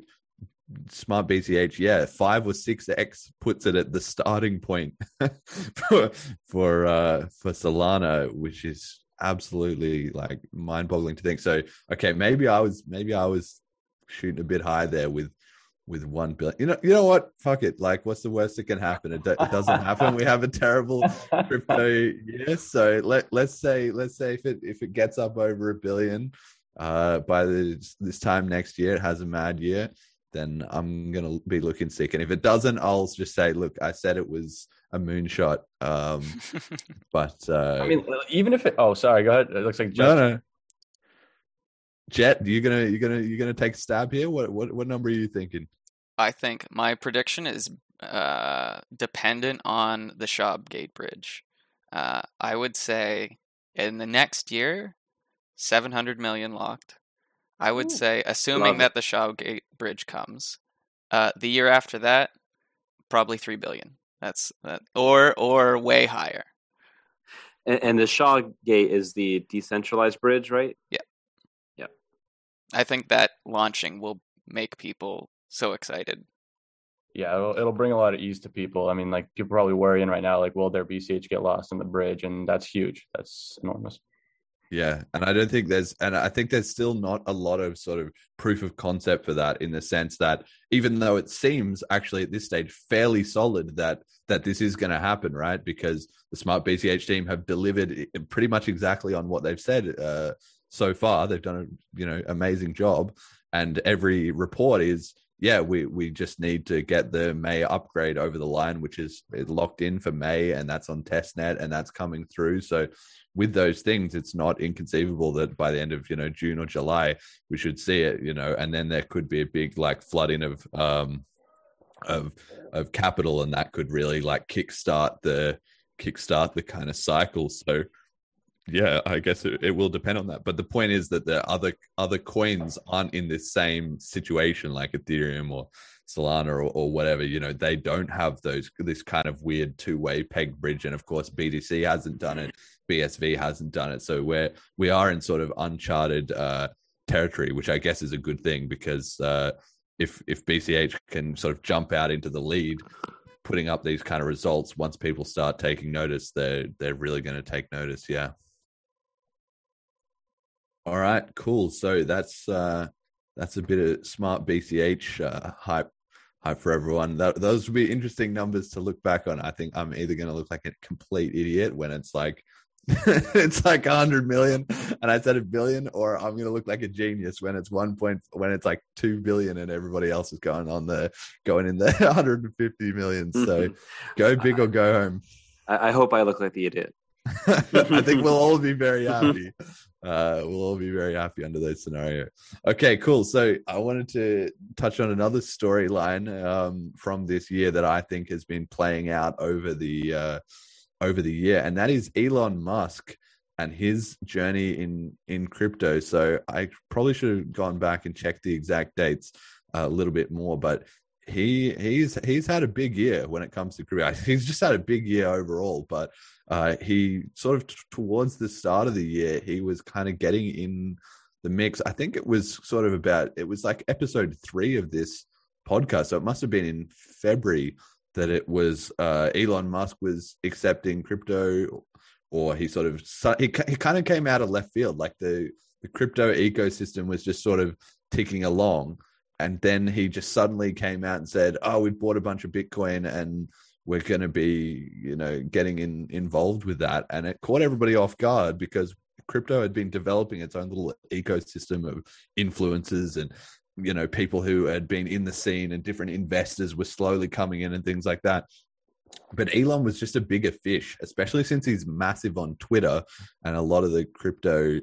smart BCH, yeah, five or six X puts it at the starting point for for uh, for Solana, which is absolutely like mind boggling to think. So okay, maybe I was maybe I was shooting a bit high there with with one billion. You know, you know what? Fuck it. Like, what's the worst that can happen? It, do- it doesn't happen. We have a terrible crypto year. So let let's say let's say if it if it gets up over a billion uh by this this time next year, it has a mad year. Then I'm gonna be looking sick, and if it doesn't, I'll just say, "Look, I said it was a moonshot." Um, but uh, I mean, even if it. Oh, sorry. Go ahead. It looks like no, Jeff. no. Jet, you gonna you gonna you gonna take a stab here? What what what number are you thinking? I think my prediction is uh, dependent on the SHA-Gate Bridge. Uh, I would say in the next year, 700 million locked. I would Ooh, say, assuming that the SHA-Gate Bridge comes, uh, the year after that, probably 3 billion. That's that, or or way higher. And, and the Shaw Gate is the decentralized bridge, right? Yeah. Yeah. I think that launching will make people so excited. Yeah, it'll, it'll bring a lot of ease to people. I mean, like people probably worrying right now, like, will their BCH get lost in the bridge? And that's huge. That's enormous. Yeah, and I don't think there's, and I think there's still not a lot of sort of proof of concept for that in the sense that even though it seems actually at this stage fairly solid that that this is going to happen, right? Because the Smart BCH team have delivered pretty much exactly on what they've said uh, so far. They've done a you know amazing job, and every report is yeah, we we just need to get the May upgrade over the line, which is locked in for May, and that's on testnet, and that's coming through. So with those things, it's not inconceivable that by the end of you know June or July we should see it, you know, and then there could be a big like flooding of um of of capital, and that could really like kickstart the kickstart the kind of cycle. So yeah, I guess it, it will depend on that. But the point is that the other other coins aren't in this same situation like Ethereum or Solana or, or whatever. You know, they don't have those this kind of weird two way peg bridge, and of course BTC hasn't done it, BSV hasn't done it. So we're we are in sort of uncharted uh, territory, which I guess is a good thing because uh, if if BCH can sort of jump out into the lead. Putting up these kind of results, once people start taking notice, they're they're really going to take notice. Yeah. All right, cool. So that's uh that's a bit of smart BCH uh, hype hype for everyone. That, those would be interesting numbers to look back on. I think I'm either going to look like a complete idiot when it's like it's like a hundred million and I said a billion, or I'm going to look like a genius when it's one point when it's like two billion and everybody else is going on the going in the 150 million. So go big or go home. I, I hope I look like the idiot. I think we'll all be very happy. Uh, we'll all be very happy under those scenario. Okay, cool. So I wanted to touch on another storyline um, from this year that I think has been playing out over the uh, over the year, and that is Elon Musk and his journey in in crypto. So I probably should have gone back and checked the exact dates a little bit more, but he he's he's had a big year when it comes to crypto. He's just had a big year overall, but uh, he sort of t- towards the start of the year he was kind of getting in the mix. I think it was sort of about it was like episode three of this podcast, so it must have been in February that it was uh, Elon Musk was accepting crypto, or he sort of he he kind of came out of left field, like the the crypto ecosystem was just sort of ticking along and then he just suddenly came out and said, "Oh, we bought a bunch of Bitcoin and we're going to be, you know, getting in involved with that." And it caught everybody off guard because crypto had been developing its own little ecosystem of influencers and you know people who had been in the scene and different investors were slowly coming in and things like that. But Elon was just a bigger fish, especially since he's massive on Twitter and a lot of the crypto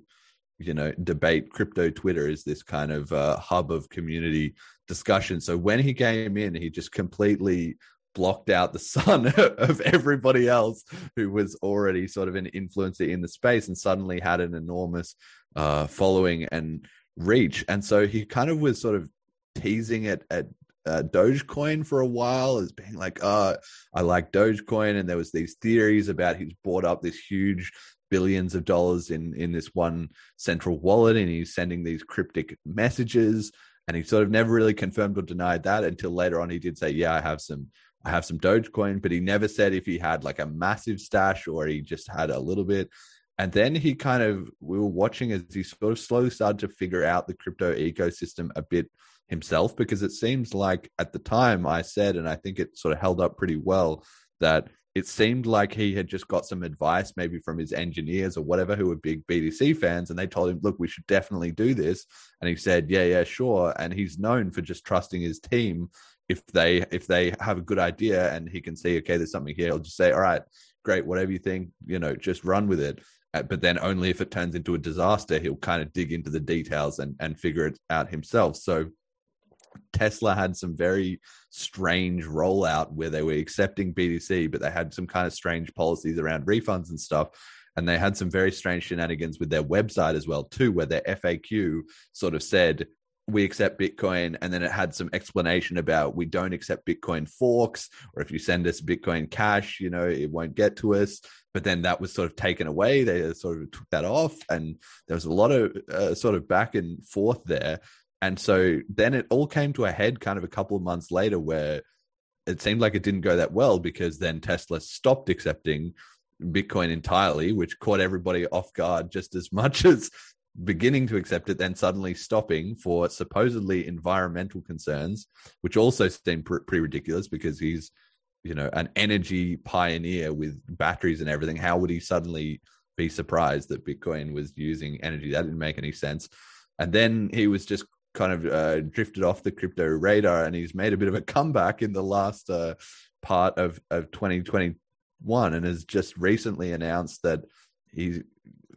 you know debate crypto twitter is this kind of uh, hub of community discussion so when he came in he just completely blocked out the sun of everybody else who was already sort of an influencer in the space and suddenly had an enormous uh, following and reach and so he kind of was sort of teasing it at uh, Dogecoin for a while as being like, oh, I like Dogecoin. And there was these theories about he's bought up this huge billions of dollars in in this one central wallet and he's sending these cryptic messages and he sort of never really confirmed or denied that until later on he did say, "Yeah, I have some." I have some Dogecoin, but he never said if he had like a massive stash or he just had a little bit. And then he kind of, we were watching as he sort of slowly started to figure out the crypto ecosystem a bit himself, because it seems like at the time I said, and I think it sort of held up pretty well, that it seemed like he had just got some advice, maybe from his engineers or whatever, who were big BTC fans, and they told him, "Look, we should definitely do this." And he said, "Yeah, yeah, sure." And he's known for just trusting his team. If they if they have a good idea and he can see, okay, there's something here, he'll just say, "All right, great, whatever you think, you know, just run with it." Uh, but then only if it turns into a disaster, he'll kind of dig into the details and and figure it out himself. So Tesla had some very strange rollout where they were accepting BTC, but they had some kind of strange policies around refunds and stuff. And they had some very strange shenanigans with their website as well, too, where their FAQ sort of said, we accept Bitcoin, and then it had some explanation about we don't accept Bitcoin forks, or if you send us Bitcoin cash, you know, it won't get to us. But then that was sort of taken away. They sort of took that off, and there was a lot of uh, sort of back and forth there. And so then it all came to a head kind of a couple of months later where it seemed like it didn't go that well because then Tesla stopped accepting Bitcoin entirely, which caught everybody off guard just as much as beginning to accept it, then suddenly stopping for supposedly environmental concerns, which also seemed pr- pretty ridiculous because he's, you know, an energy pioneer with batteries and everything. How would he suddenly be surprised that Bitcoin was using energy? That didn't make any sense. And then he was just kind of uh, drifted off the crypto radar, and he's made a bit of a comeback in the last uh, part of of 2021, and has just recently announced that he's.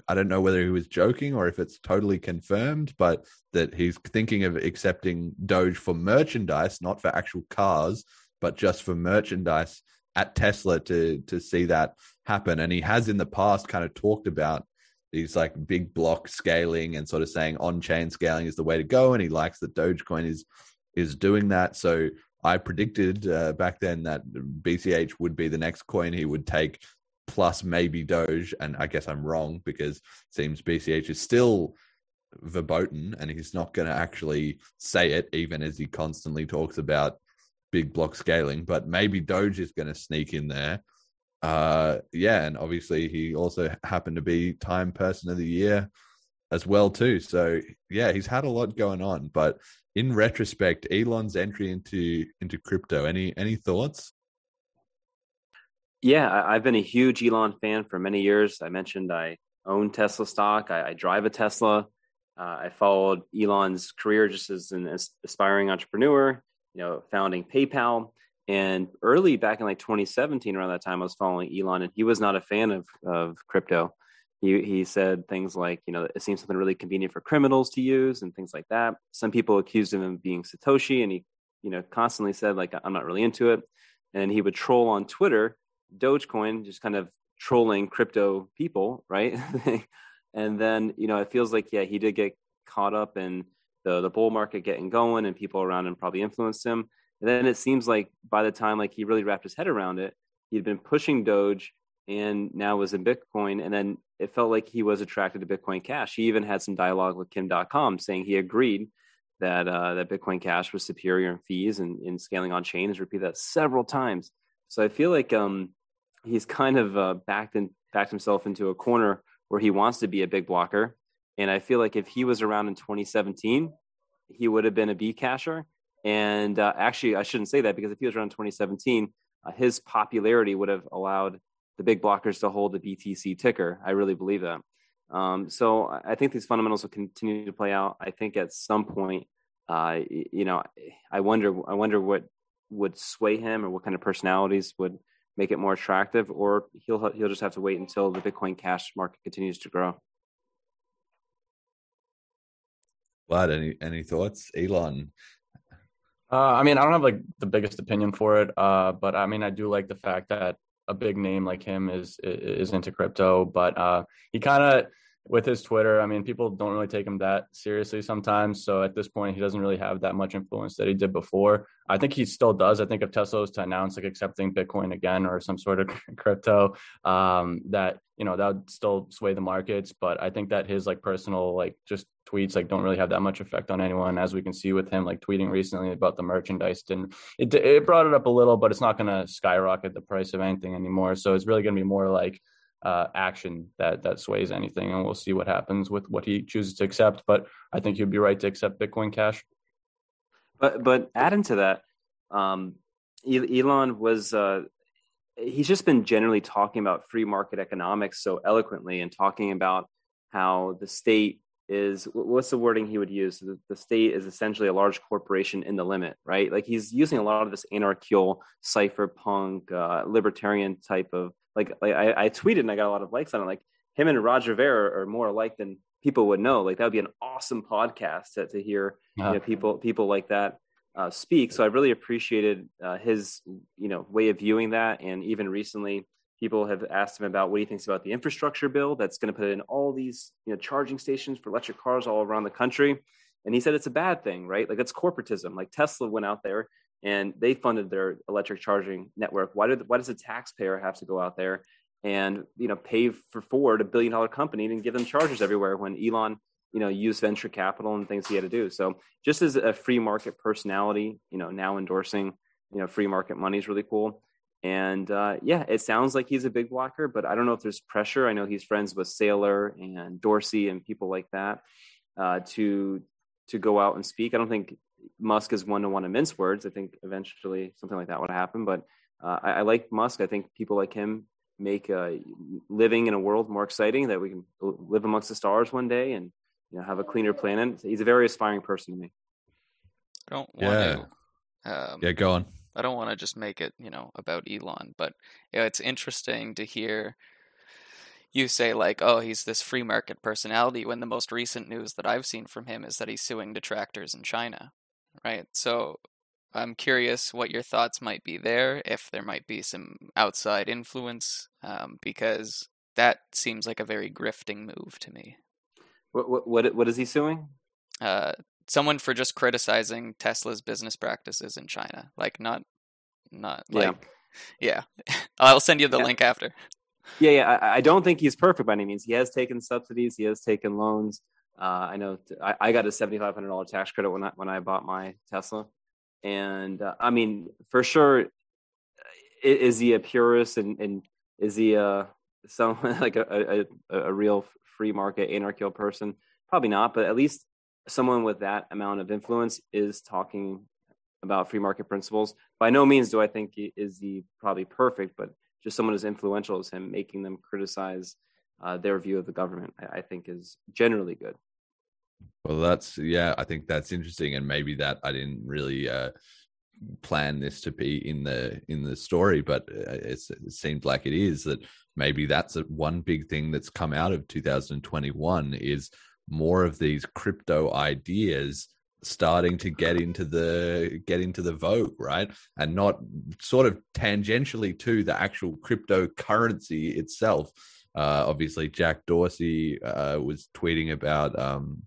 I don't know whether he was joking or if it's totally confirmed, but that he's thinking of accepting Doge for merchandise, not for actual cars, but just for merchandise at Tesla to to see that happen. And he has in the past kind of talked about these like big block scaling and sort of saying on chain scaling is the way to go, and he likes that Dogecoin is is doing that. So I predicted uh, back then that BCH would be the next coin he would take, plus maybe Doge, and I guess I'm wrong because it seems BCH is still verboten and he's not going to actually say it, even as he constantly talks about big block scaling. But maybe Doge is going to sneak in there uh, yeah, and obviously he also happened to be Time Person of the Year as well too. So yeah, he's had a lot going on. But in retrospect, Elon's entry into into crypto, any any thoughts? Yeah, I've been a huge Elon fan for many years. I mentioned I own Tesla stock. I, I drive a Tesla. Uh, I followed Elon's career just as an aspiring entrepreneur. You know, founding PayPal. And early back in like 2017, around that time, I was following Elon, and he was not a fan of of crypto. He he said things like, you know, it seems something really convenient for criminals to use, and things like that. Some people accused him of being Satoshi, and he, you know, constantly said like, I'm not really into it. And he would troll on Twitter, Dogecoin, just kind of trolling crypto people, right? and then you know, it feels like yeah, he did get caught up in the the bull market getting going, and people around him probably influenced him and then it seems like by the time like he really wrapped his head around it, he'd been pushing Doge and now was in Bitcoin. And then it felt like he was attracted to Bitcoin Cash. He even had some dialogue with Kim Dotcom saying he agreed that uh, that Bitcoin Cash was superior in fees and in scaling on chain. He's repeated that several times. So I feel like um, he's kind of uh, backed and backed himself into a corner where he wants to be a big blocker. And I feel like if he was around in 2017, he would have been a B casher. And uh, actually, I shouldn't say that because if he was around 2017, uh, his popularity would have allowed the big blockers to hold the BTC ticker. I really believe that. Um, so I think these fundamentals will continue to play out. I think at some point, uh, you know, I wonder, I wonder what would sway him or what kind of personalities would make it more attractive, or he'll he'll just have to wait until the Bitcoin Cash market continues to grow. Vlad, any any thoughts, Elon? Uh, I mean, I don't have like the biggest opinion for it, uh, but I mean, I do like the fact that a big name like him is is into crypto. But uh, he kind of with his Twitter, I mean, people don't really take him that seriously sometimes. So at this point, he doesn't really have that much influence that he did before. I think he still does. I think if Tesla was to announce like accepting Bitcoin again or some sort of crypto, um, that you know that would still sway the markets. But I think that his like personal like just tweets like don't really have that much effect on anyone, as we can see with him like tweeting recently about the merchandise. And it it brought it up a little, but it's not going to skyrocket the price of anything anymore. So it's really going to be more like uh, action that that sways anything, and we'll see what happens with what he chooses to accept. But I think he'd be right to accept Bitcoin Cash. But but adding to that, um, Elon was uh, he's just been generally talking about free market economics so eloquently and talking about how the state is what's the wording he would use the, the, state is essentially a large corporation in the limit right like he's using a lot of this anarchical cypherpunk uh, libertarian type of like, like I, I, tweeted and i got a lot of likes on it like him and roger ver are more alike than people would know like that would be an awesome podcast to, to hear you know, people people like that uh, speak. So I really appreciated uh, his, you know, way of viewing that. And even recently, people have asked him about what he thinks about the infrastructure bill that's going to put in all these, you know, charging stations for electric cars all around the country. And he said it's a bad thing, right? Like it's corporatism. Like Tesla went out there and they funded their electric charging network. Why did why does the taxpayer have to go out there and you know pay for Ford, a billion dollar company, and give them chargers everywhere when Elon you know used venture capital and things he had to do so just as a free market personality you know now endorsing you know free market money is really cool and uh, yeah it sounds like he's a big blocker but i don't know if there's pressure i know he's friends with saylor and dorsey and people like that uh, to to go out and speak i don't think musk is one to want to mince words i think eventually something like that would happen but uh, I, I like musk i think people like him make uh, living in a world more exciting that we can live amongst the stars one day and you know have a cleaner planet. He's a very aspiring person to me. I don't want yeah. to. Um, yeah, go on. I don't want to just make it, you know, about Elon, but you know, it's interesting to hear you say like, "Oh, he's this free market personality," when the most recent news that I've seen from him is that he's suing detractors in China, right? So I'm curious what your thoughts might be there, if there might be some outside influence, um, because that seems like a very grifting move to me. What what what is he suing? Uh, someone for just criticizing Tesla's business practices in China. Like not not like yeah. yeah. I'll send you the yeah. link after. Yeah, yeah. I, I, don't think he's perfect by any means. He has taken subsidies. He has taken loans. Uh, I know I, I, got a seventy five hundred dollar tax credit when I when I bought my Tesla, and uh, I mean for sure, is, is he a purist and, and is he a some like a, a, a real free market anarchical person? Probably not, but at least someone with that amount of influence is talking about free market principles. By no means do I think he is he probably perfect, but just someone as influential as him, making them criticize uh, their view of the government, I, I think is generally good. Well, that's yeah, I think that's interesting, and maybe that I didn't really uh, plan this to be in the in the story, but uh, it seems like it is that maybe that's a, one big thing that's come out of 2021 is more of these crypto ideas starting to get into the get into the vogue right? And not sort of tangentially to the actual cryptocurrency itself. Uh, obviously jack dorsey uh, was tweeting about um,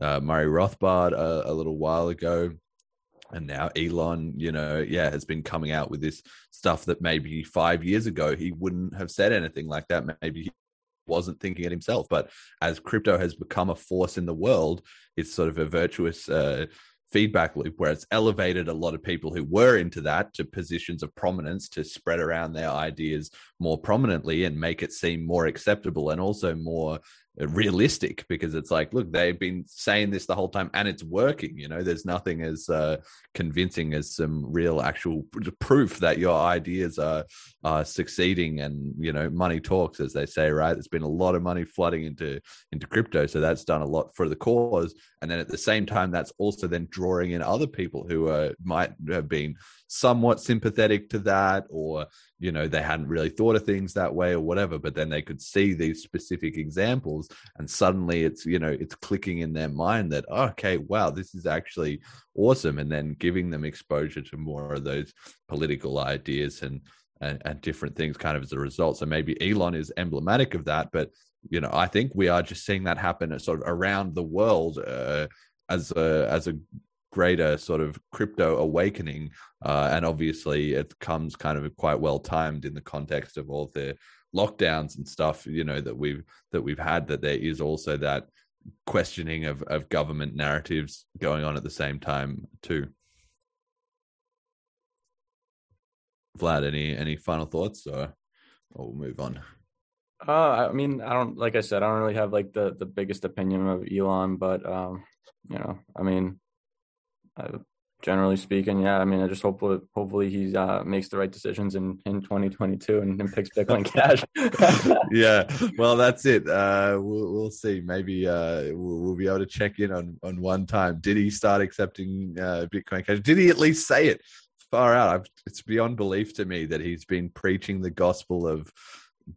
uh, murray rothbard a, a, little while ago. And now Elon, you know, yeah, has been coming out with this stuff that maybe five years ago he wouldn't have said anything like that. Maybe wasn't thinking it himself. But as crypto has become a force in the world, it's sort of a virtuous uh, feedback loop where it's elevated a lot of people who were into that to positions of prominence to spread around their ideas more prominently and make it seem more acceptable and also more realistic because it's like look they've been saying this the whole time and it's working you know? There's nothing as uh, convincing as some real actual proof that your ideas are are succeeding and you know money talks as they say right? There's been a lot of money flooding into into crypto so that's done a lot for the cause. And then at the same time that's also then drawing in other people who uh, might have been somewhat sympathetic to that or you know they hadn't really thought of things that way or whatever but then they could see these specific examples and suddenly it's you know it's clicking in their mind that oh, okay wow this is actually awesome and then giving them exposure to more of those political ideas and and, and different things kind of as a result. So maybe elon is emblematic of that but you know i think we are just seeing that happen sort of around the world uh, as a as a greater sort of crypto awakening. Uh, and obviously, it comes kind of quite well timed in the context of all the lockdowns and stuff, you know, that we've that we've had. That there is also that questioning of, of government narratives going on at the same time too. Vlad, any any final thoughts, or, or we'll move on? Uh, I mean, I don't like I said, I don't really have like the the biggest opinion of Elon, but um, you know, I mean, I, generally speaking, yeah. I mean, I just hope hopefully he uh, makes the right decisions in in 2022 and, and picks Bitcoin Cash. yeah, well, that's it. Uh, we'll we'll see. Maybe uh, we'll, we'll, be able to check in on on one time. Did he start accepting uh, Bitcoin Cash? Did he at least say it? Far out. I've, it's beyond belief to me that he's been preaching the gospel of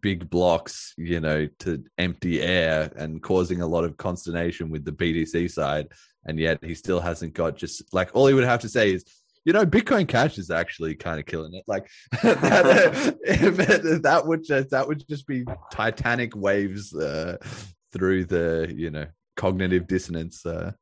big blocks, you know, to empty air and causing a lot of consternation with the BTC side. And yet he still hasn't got just like all he would have to say is, you know, Bitcoin Cash is actually kind of killing it. Like that, that would just that would just be titanic waves uh, through the you know cognitive dissonance. Uh.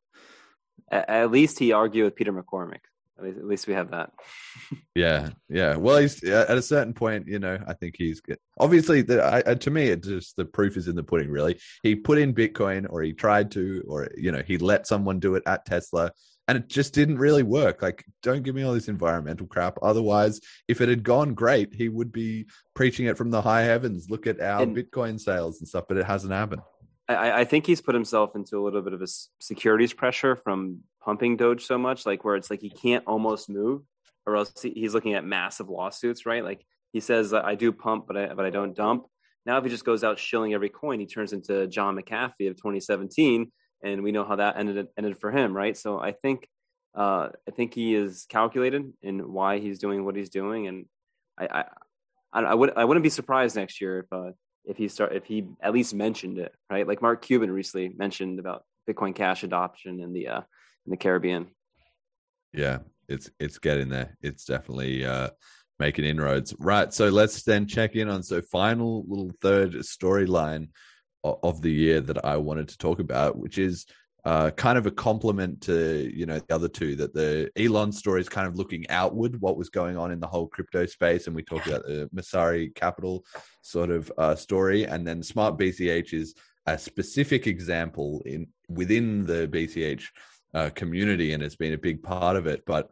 At least he argued with Peter McCormack. At least, at least we have that. yeah, yeah. Well, he's at a certain point, you know. I think he's good. Obviously, the, I, to me, it just the proof is in the pudding. Really, he put in Bitcoin, or he tried to, or you know, he let someone do it at Tesla, and it just didn't really work. Like, don't give me all this environmental crap. Otherwise, if it had gone great, he would be preaching it from the high heavens. Look at our and, Bitcoin sales and stuff, but it hasn't happened. I, I think he's put himself into a little bit of a securities pressure from pumping Doge so much, like where it's like he can't almost move, or else he's looking at massive lawsuits, right? Like he says, "I do pump, but I but I don't dump." Now, if he just goes out shilling every coin, he turns into John McAfee of 2017, and we know how that ended ended for him, right? So I think uh, I think he is calculated in why he's doing what he's doing, and I I, I would I wouldn't be surprised next year if uh, if he start if he at least mentioned it, right? Like Mark Cuban recently mentioned about Bitcoin Cash adoption in the uh, in the Caribbean. Yeah, it's it's getting there. It's definitely uh, making inroads. Right. So let's then check in on so final little third storyline of the year that I wanted to talk about, which is uh, kind of a compliment to you know the other two that the Elon story is kind of looking outward what was going on in the whole crypto space, and we talked about the Messari Capital sort of uh, story, and then Smart BCH is a specific example in within the BCH uh, community and has been a big part of it. But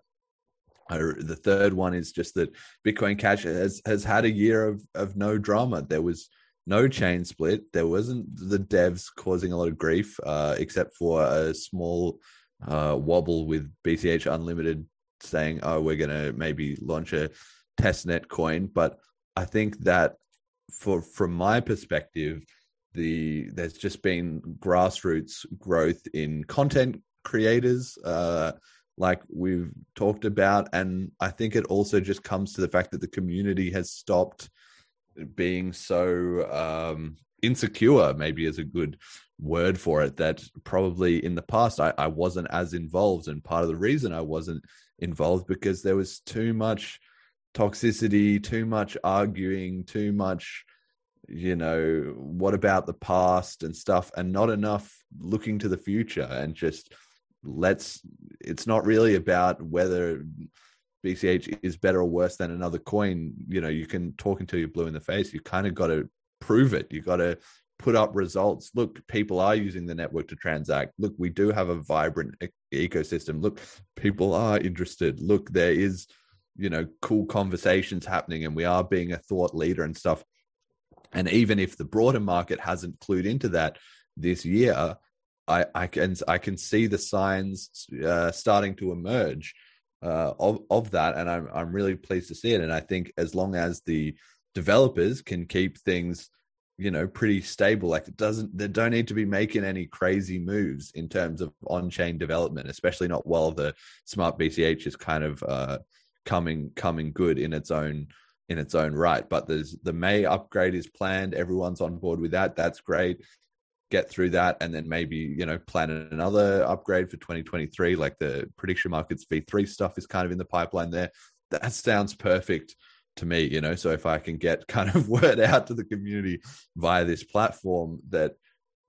uh, the third one is just that Bitcoin Cash has has had a year of of no drama. There was no chain split. There wasn't the devs causing a lot of grief, uh, except for a small uh, wobble with BCH Unlimited saying, "Oh, we're going to maybe launch a testnet coin." But I think that, for from my perspective, the there's just been grassroots growth in content creators, uh, like we've talked about. And I think it also just comes to the fact that the community has stopped being so um, insecure, maybe is a good word for it, that probably in the past I, I wasn't as involved. And part of the reason I wasn't involved because there was too much toxicity, too much arguing, too much you know what about the past and stuff and not enough looking to the future and just let's it's not really about whether BCH is better or worse than another coin. You know, you can talk until you're blue in the face. You kind of got to prove it. You got to put up results. Look, people are using the network to transact. Look, we do have a vibrant e- ecosystem. Look, people are interested. Look, there is, you know, cool conversations happening and we are being a thought leader and stuff. And even if the broader market hasn't clued into that this year, I, I can I can see the signs uh, starting to emerge uh, of of that, and I'm I'm really pleased to see it. And I think as long as the developers can keep things, you know, pretty stable, like it doesn't they don't need to be making any crazy moves in terms of on chain development, especially not while the smart BCH is kind of uh, coming coming good in its own in its own right. But there's the May upgrade is planned. Everyone's on board with that. That's great get through that and then maybe you know plan another upgrade for 2023 like the prediction markets v3 stuff is kind of in the pipeline there. That sounds perfect to me you know so if i can get kind of word out to the community via this platform that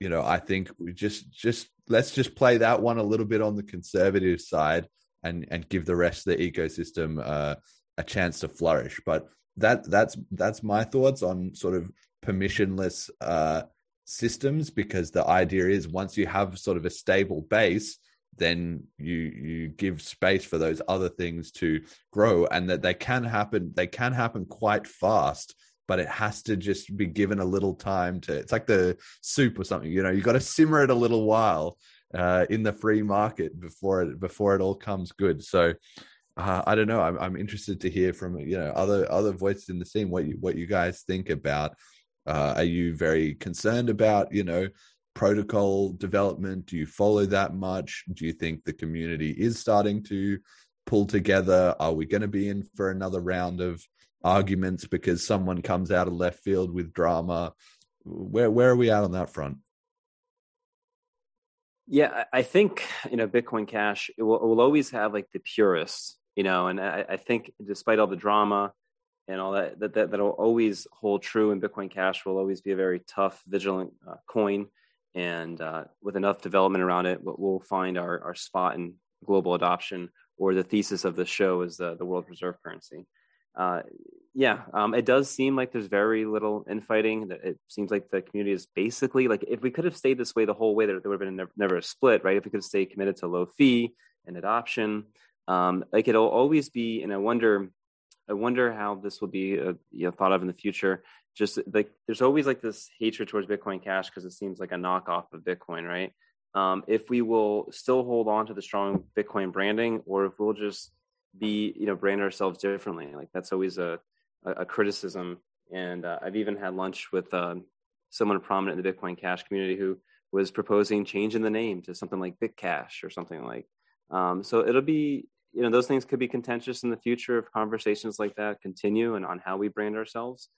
you know i think we just just let's just play that one a little bit on the conservative side and and give the rest of the ecosystem uh, a chance to flourish. But that that's that's my thoughts on sort of permissionless uh systems because the idea is once you have sort of a stable base then you you give space for those other things to grow and that they can happen they can happen quite fast but it has to just be given a little time to it's like the soup or something you know you got to simmer it a little while uh, in the free market before it before it all comes good so uh, I don't know. I'm, I'm interested to hear from you know other other voices in the scene what you what you guys think about. Uh, are you very concerned about you know protocol development? Do you follow that much? Do you think the community is starting to pull together? Are we going to be in for another round of arguments because someone comes out of left field with drama? Where where are we at on that front? Yeah, I think you know Bitcoin Cash it will, it will always have like the purists, you know, and I, I, think despite all the drama and all that, that that that'll always hold true. And Bitcoin Cash will always be a very tough, vigilant uh, coin and uh, with enough development around it, we'll find our, our spot in global adoption, or the thesis of the show is the, the world reserve currency. Uh, yeah, um, it does seem like there's very little infighting. It seems like the community is basically like if we could have stayed this way the whole way, there, there would have been never, never, a split, right? If we could have stayed committed to low fee and adoption, um, like it'll always be. And I wonder, I wonder how this will be uh, you know, thought of in the future just like there's always like this hatred towards Bitcoin Cash because it seems like a knockoff of Bitcoin, right? Um, if we will still hold on to the strong Bitcoin branding, or if we'll just be, you know, brand ourselves differently, like that's always a a, a criticism. And uh, I've even had lunch with uh, someone prominent in the Bitcoin Cash community who was proposing changing the name to something like BitCash or something like. Um, so it'll be, you know, those things could be contentious in the future if conversations like that continue and on how we brand ourselves.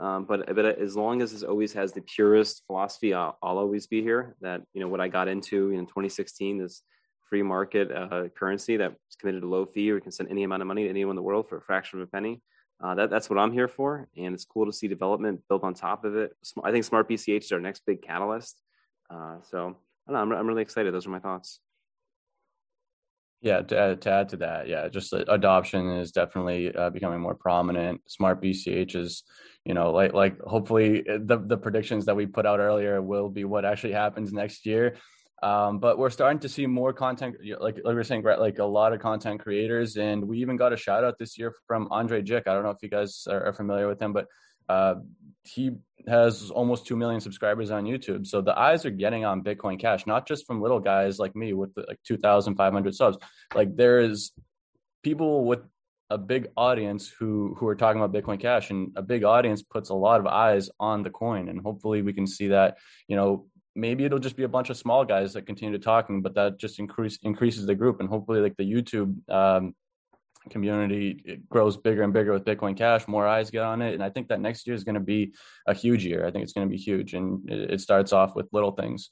Um, but but as long as it always has the purest philosophy, I'll, I'll, always be here. That you know what I got into in 2016 is free market uh, currency that's committed to low fee, or can send any amount of money to anyone in the world for a fraction of a penny. Uh, that, that's what I'm here for, and it's cool to see development built on top of it. I think Smart BCH is our next big catalyst. Uh, so I I'm, I'm really excited. Those are my thoughts. Yeah, to add, to add to that, yeah, just adoption is definitely uh, becoming more prominent. Smart BCH is, you know, like like hopefully uh, the the predictions that we put out earlier will be what actually happens next year. Um, but we're starting to see more content, like like we are saying, like a lot of content creators, and we even got a shout out this year from Andrei Jikh. I don't know if you guys are, are familiar with him, but uh, he has almost 2 million subscribers on YouTube. So the eyes are getting on Bitcoin Cash, not just from little guys like me with the, like 2,500 subs. Like there is people with a big audience who who are talking about Bitcoin Cash, and a big audience puts a lot of eyes on the coin. And hopefully we can see that, you know, maybe it'll just be a bunch of small guys that continue to talking, but that just increase increases the group. And hopefully like the YouTube um, community it grows bigger and bigger with Bitcoin Cash, more eyes get on it, and I think that next year is going to be a huge year. I think it's going to be huge, and it, starts off with little things.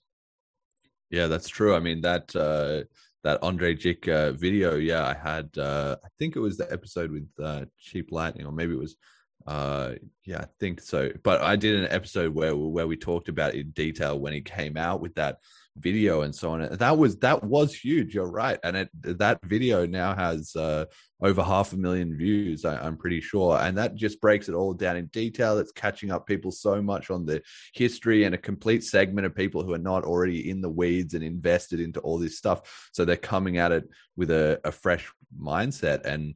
Yeah, that's true. I mean that uh, that Andrei Jikh uh, video. Yeah, I had. Uh, I think it was the episode with uh, Cheap Lightning, or maybe it was. Uh, yeah, I think so. But I did an episode where where we talked about in detail when he came out with that video and so on. That was that was huge. You're right, and it that video now has uh, over half a million views. I, am pretty sure, and that just breaks it all down in detail. It's catching up people so much on the history and a complete segment of people who are not already in the weeds and invested into all this stuff. So they're coming at it with a, a fresh mindset and.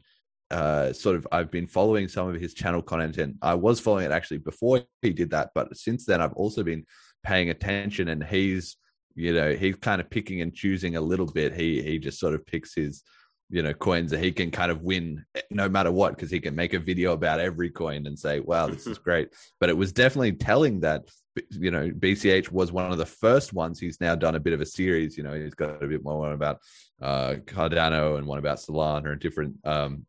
Uh, sort of, I've been following some of his channel content, and I was following it actually before he did that, but since then, I've also been paying attention, and he's you know he's kind of picking and choosing a little bit he he just sort of picks his you know coins that he can kind of win no matter what because he can make a video about every coin and say wow this is great. But it was definitely telling that you know bch was one of the first ones he's now done a bit of a series. You know he's got a bit more one about uh cardano and one about solana and different um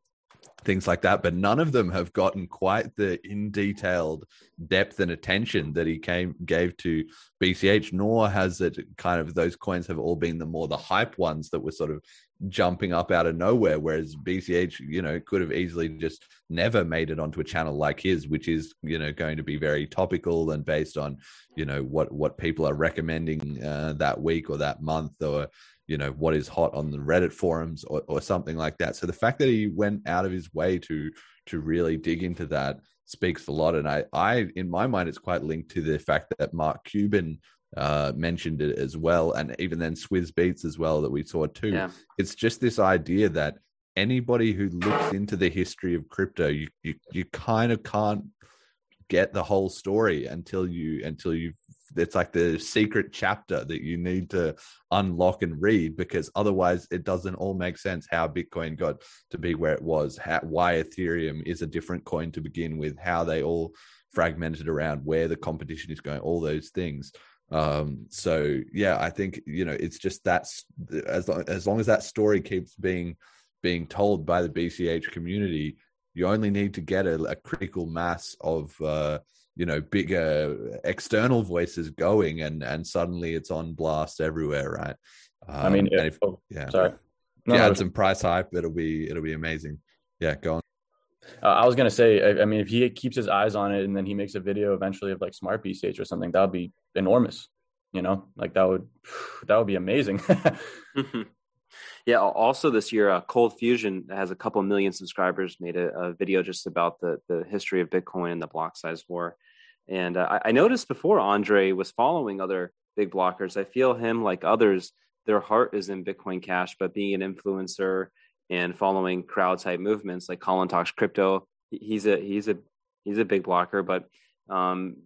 things like that, but none of them have gotten quite the in detailed depth and attention that he came gave to BCH, nor has it kind of those coins have all been the more the hype ones that were sort of jumping up out of nowhere. Whereas BCH, you know, could have easily just never made it onto a channel like his, which is, you know, going to be very topical and based on, you know, what what people are recommending uh, that week or that month or you know what is hot on the reddit forums or, or something like that so the fact that he went out of his way to to really dig into that speaks a lot and i i in my mind it's quite linked to the fact that mark cuban uh, mentioned it as well, and even then Swizz Beatz as well that we saw too. Yeah. It's just this idea that anybody who looks into the history of crypto, you you, you kind of can't get the whole story until you until you it's like the secret chapter that you need to unlock and read because otherwise it doesn't all make sense how bitcoin got to be where it was how, why ethereum is a different coin to begin with how they all fragmented around where the competition is going all those things um so yeah i think you know it's just that's as long, as long as that story keeps being being told by the bch community you only need to get a, a critical mass of uh you know bigger external voices going and and suddenly it's on blast everywhere right? Um, i mean if, if, oh, yeah. sorry. No, yeah add some price hype it'll be it'll be amazing. Yeah go on uh, I was gonna say, I, I, mean, if he keeps his eyes on it and then he makes a video eventually of like smart BCH or something, that would be enormous. You know, like that would that would be amazing. yeah. Also, this year, uh, Cold Fusion has a couple million subscribers. Made a, a, video just about the the history of Bitcoin and the block size war. And uh, I, I noticed before Andre was following other big blockers. I feel him like others. Their heart is in Bitcoin Cash, but being an influencer and following crowd type movements like Colin talks crypto. He's a he's a he's a big blocker, but um,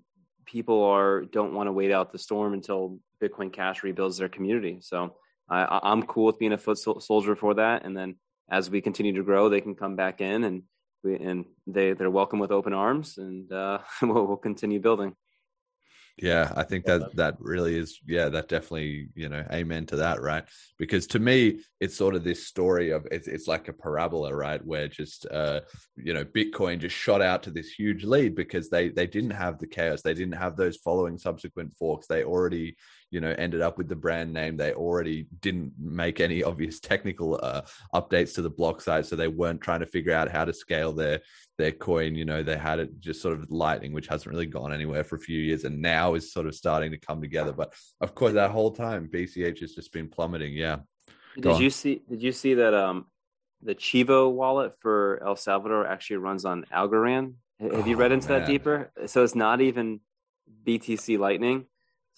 people are don't want to wait out the storm until Bitcoin Cash rebuilds their community. So I, I'm cool with being a foot soldier for that. And then as we continue to grow, they can come back in and we, and they they're welcome with open arms, and uh, we'll, we'll continue building. Yeah, I think that that really is. Yeah, that definitely, you know, amen to that, right? Because to me, it's sort of this story of it's, it's like a parabola, right? Where just, uh, you know, Bitcoin just shot out to this huge lead because they they didn't have the chaos, they didn't have those following subsequent forks. They already, you know, ended up with the brand name. They already didn't make any obvious technical uh, updates to the block size, so they weren't trying to figure out how to scale their their coin. You know, they had it just sort of lightning, which hasn't really gone anywhere for a few years, and now is sort of starting to come together. But of course, that whole time, BCH has just been plummeting. Yeah. Go did on. you see? Did you see that? Um, the Chivo wallet for El Salvador actually runs on Algorand. Have oh, you read into man. that deeper? So it's not even BTC Lightning.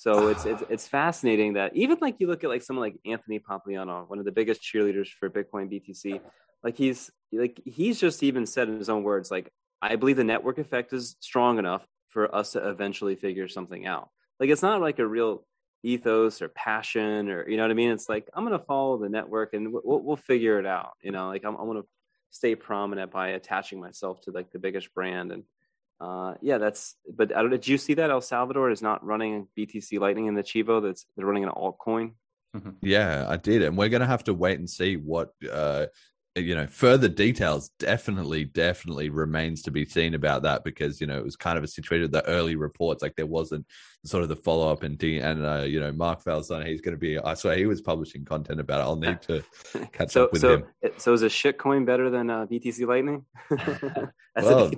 So it's, it's it's fascinating that even like you look at like someone like Anthony Pompliano, one of the biggest cheerleaders for Bitcoin BTC, like he's like he's just even said in his own words like i believe the network effect is strong enough for us to eventually figure something out. Like it's not like a real ethos or passion or you know what i mean? It's like i'm gonna follow the network and we'll, we'll figure it out you know? Like i'm, I'm gonna stay prominent by attaching myself to like the biggest brand and uh, yeah, that's. But I don't. Did you see that El Salvador is not running BTC Lightning in the Chivo? That's they're running an altcoin. Mm-hmm. Yeah, I did, and we're going to have to wait and see what uh, you know further details definitely definitely remains to be seen about that because you know it was kind of a situation the early reports like there wasn't sort of the follow-up and D, and uh, you know mark Falzon, he's going to be i swear he was publishing content about it i'll need to catch so, up with so, him so is a shit coin better than uh, btc lightning well,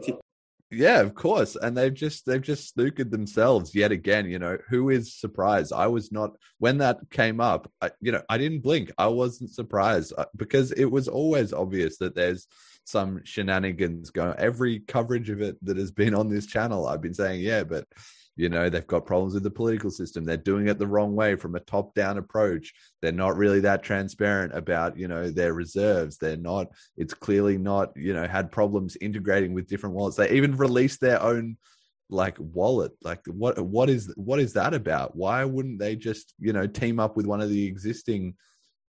yeah, of course. And they've just they've just snookered themselves yet again. You know, who is surprised? I was not when that came up. I, you know, I didn't blink. I wasn't surprised uh, because it was always obvious that there's some shenanigans going. Every coverage of it that has been on this channel, I've been saying, yeah, but you know they've got problems with the political system. They're doing it the wrong way from a top down approach. They're not really that transparent about you know their reserves. They're not it's clearly not you know had problems integrating with different wallets. They even released their own like wallet. Like what what is what is that about? Why wouldn't they just you know team up with one of the existing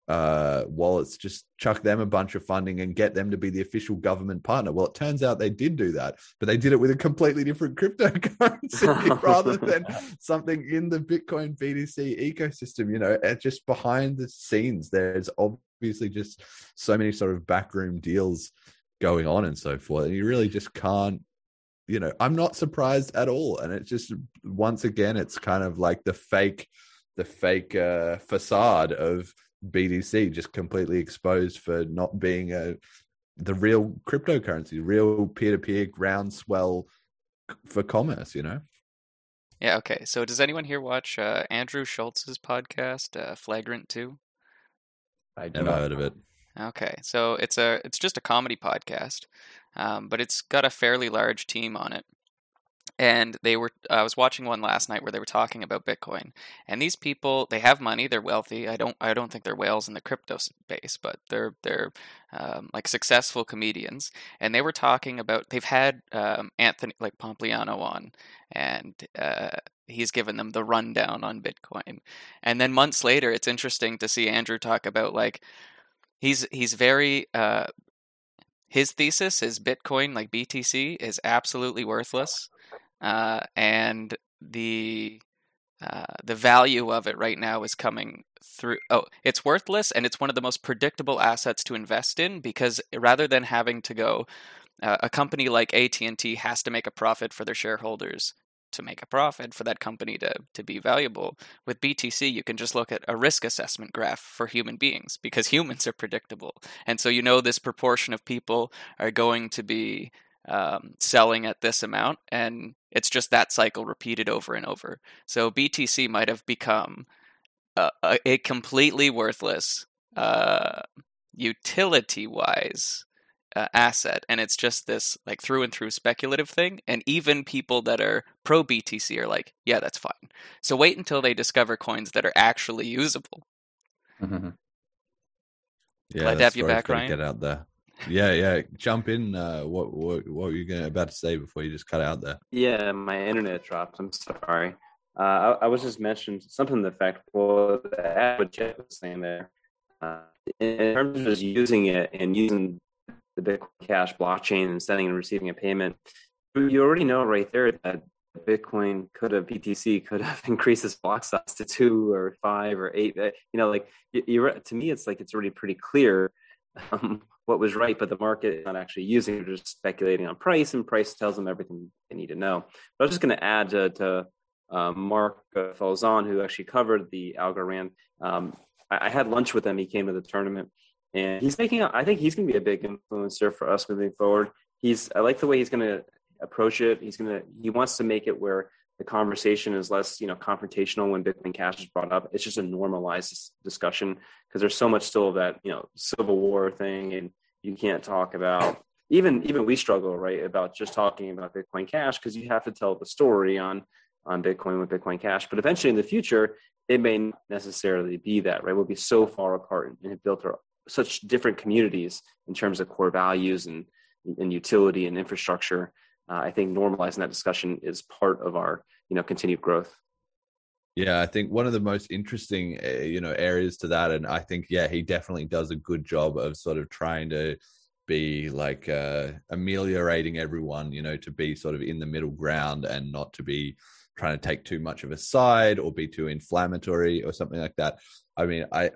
uh, wallets, just chuck them a bunch of funding and get them to be the official government partner. Well, it turns out they did do that, but they did it with a completely different cryptocurrency rather than something in the Bitcoin BTC ecosystem. You know, just behind the scenes, there's obviously just so many sort of backroom deals going on and so forth. And you really just can't you know, I'm not surprised at all. And it's just once again, it's kind of like the fake, the fake uh, facade of BTC just completely exposed for not being a the real cryptocurrency, real peer to peer groundswell for commerce. You know. Yeah. Okay. So, does anyone here watch uh, Andrew Schulz's podcast, uh, Flagrant Two? I do Never heard of it. Okay, so it's a it's just a comedy podcast, um, but it's got a fairly large team on it. And they were I was watching one last night where they were talking about Bitcoin. And these people, they have money, they're wealthy. I don't I don't think they're whales in the crypto space, but they're they're um, like successful comedians. And they were talking about they've had um, Anthony like Pompliano on, and uh, he's given them the rundown on Bitcoin. And then months later, it's interesting to see Andrew talk about like he's he's very uh his thesis is bitcoin like btc is absolutely worthless uh and the uh the value of it right now is coming through oh it's worthless and it's one of the most predictable assets to invest in because rather than having to go uh, a company like AT&T has to make a profit for their shareholders to make a profit for that company to, to be valuable. With BTC, you can just look at a risk assessment graph for human beings because humans are predictable. And so you know this proportion of people are going to be um, selling at this amount, and it's just that cycle repeated over and over. So BTC might have become a, completely worthless, uh, utility wise, uh, asset and it's just this like through and through speculative thing and even people that are pro btc are like yeah that's fine so wait until they discover coins that are actually usable Mhm. Yeah, Glad to have you back, Ryan. Get out there. Yeah, yeah. Jump in. Uh, what, what, what were you gonna, about to say before you just cut out there? Yeah, my internet dropped. I'm sorry. Uh, I, I was just mentioning something the fact well, that what Jeff was saying there. Uh, in, terms of just using it and using the Bitcoin Cash blockchain and sending and receiving a payment, you already know right there that Bitcoin could have BTC could have increased its block size to two or five or eight. Uh, You know, like you, you're to me, it's like it's already pretty clear um, what was right, but the market is not actually using it; they're just speculating on price, and price tells them everything they need to know. But I was just going to add to, to uh, Mark uh, Falzon, who actually covered the Algorand. Um, I, I had lunch with him. He came to the tournament, and he's making. I think he's going to be a big influencer for us moving forward. He's. I like the way he's going to approach it. He's going to. He wants to make it where the conversation is less, you know, confrontational when Bitcoin Cash is brought up. It's just a normalized discussion because there's so much still of that, you know, civil war thing, and you can't talk about. Even even we struggle right about just talking about Bitcoin Cash because you have to tell the story on on Bitcoin with Bitcoin Cash. But eventually in the future, it may not necessarily be that right. We'll be so far apart and have built our, such different communities in terms of core values and and utility and infrastructure uh, I think normalizing that discussion is part of our you know continued growth. Yeah, I think one of the most interesting, uh, you know, areas to that, and I think, yeah, he definitely does a good job of sort of trying to be like uh, ameliorating everyone, you know, to be sort of in the middle ground and not to be trying to take too much of a side or be too inflammatory or something like that. I mean, I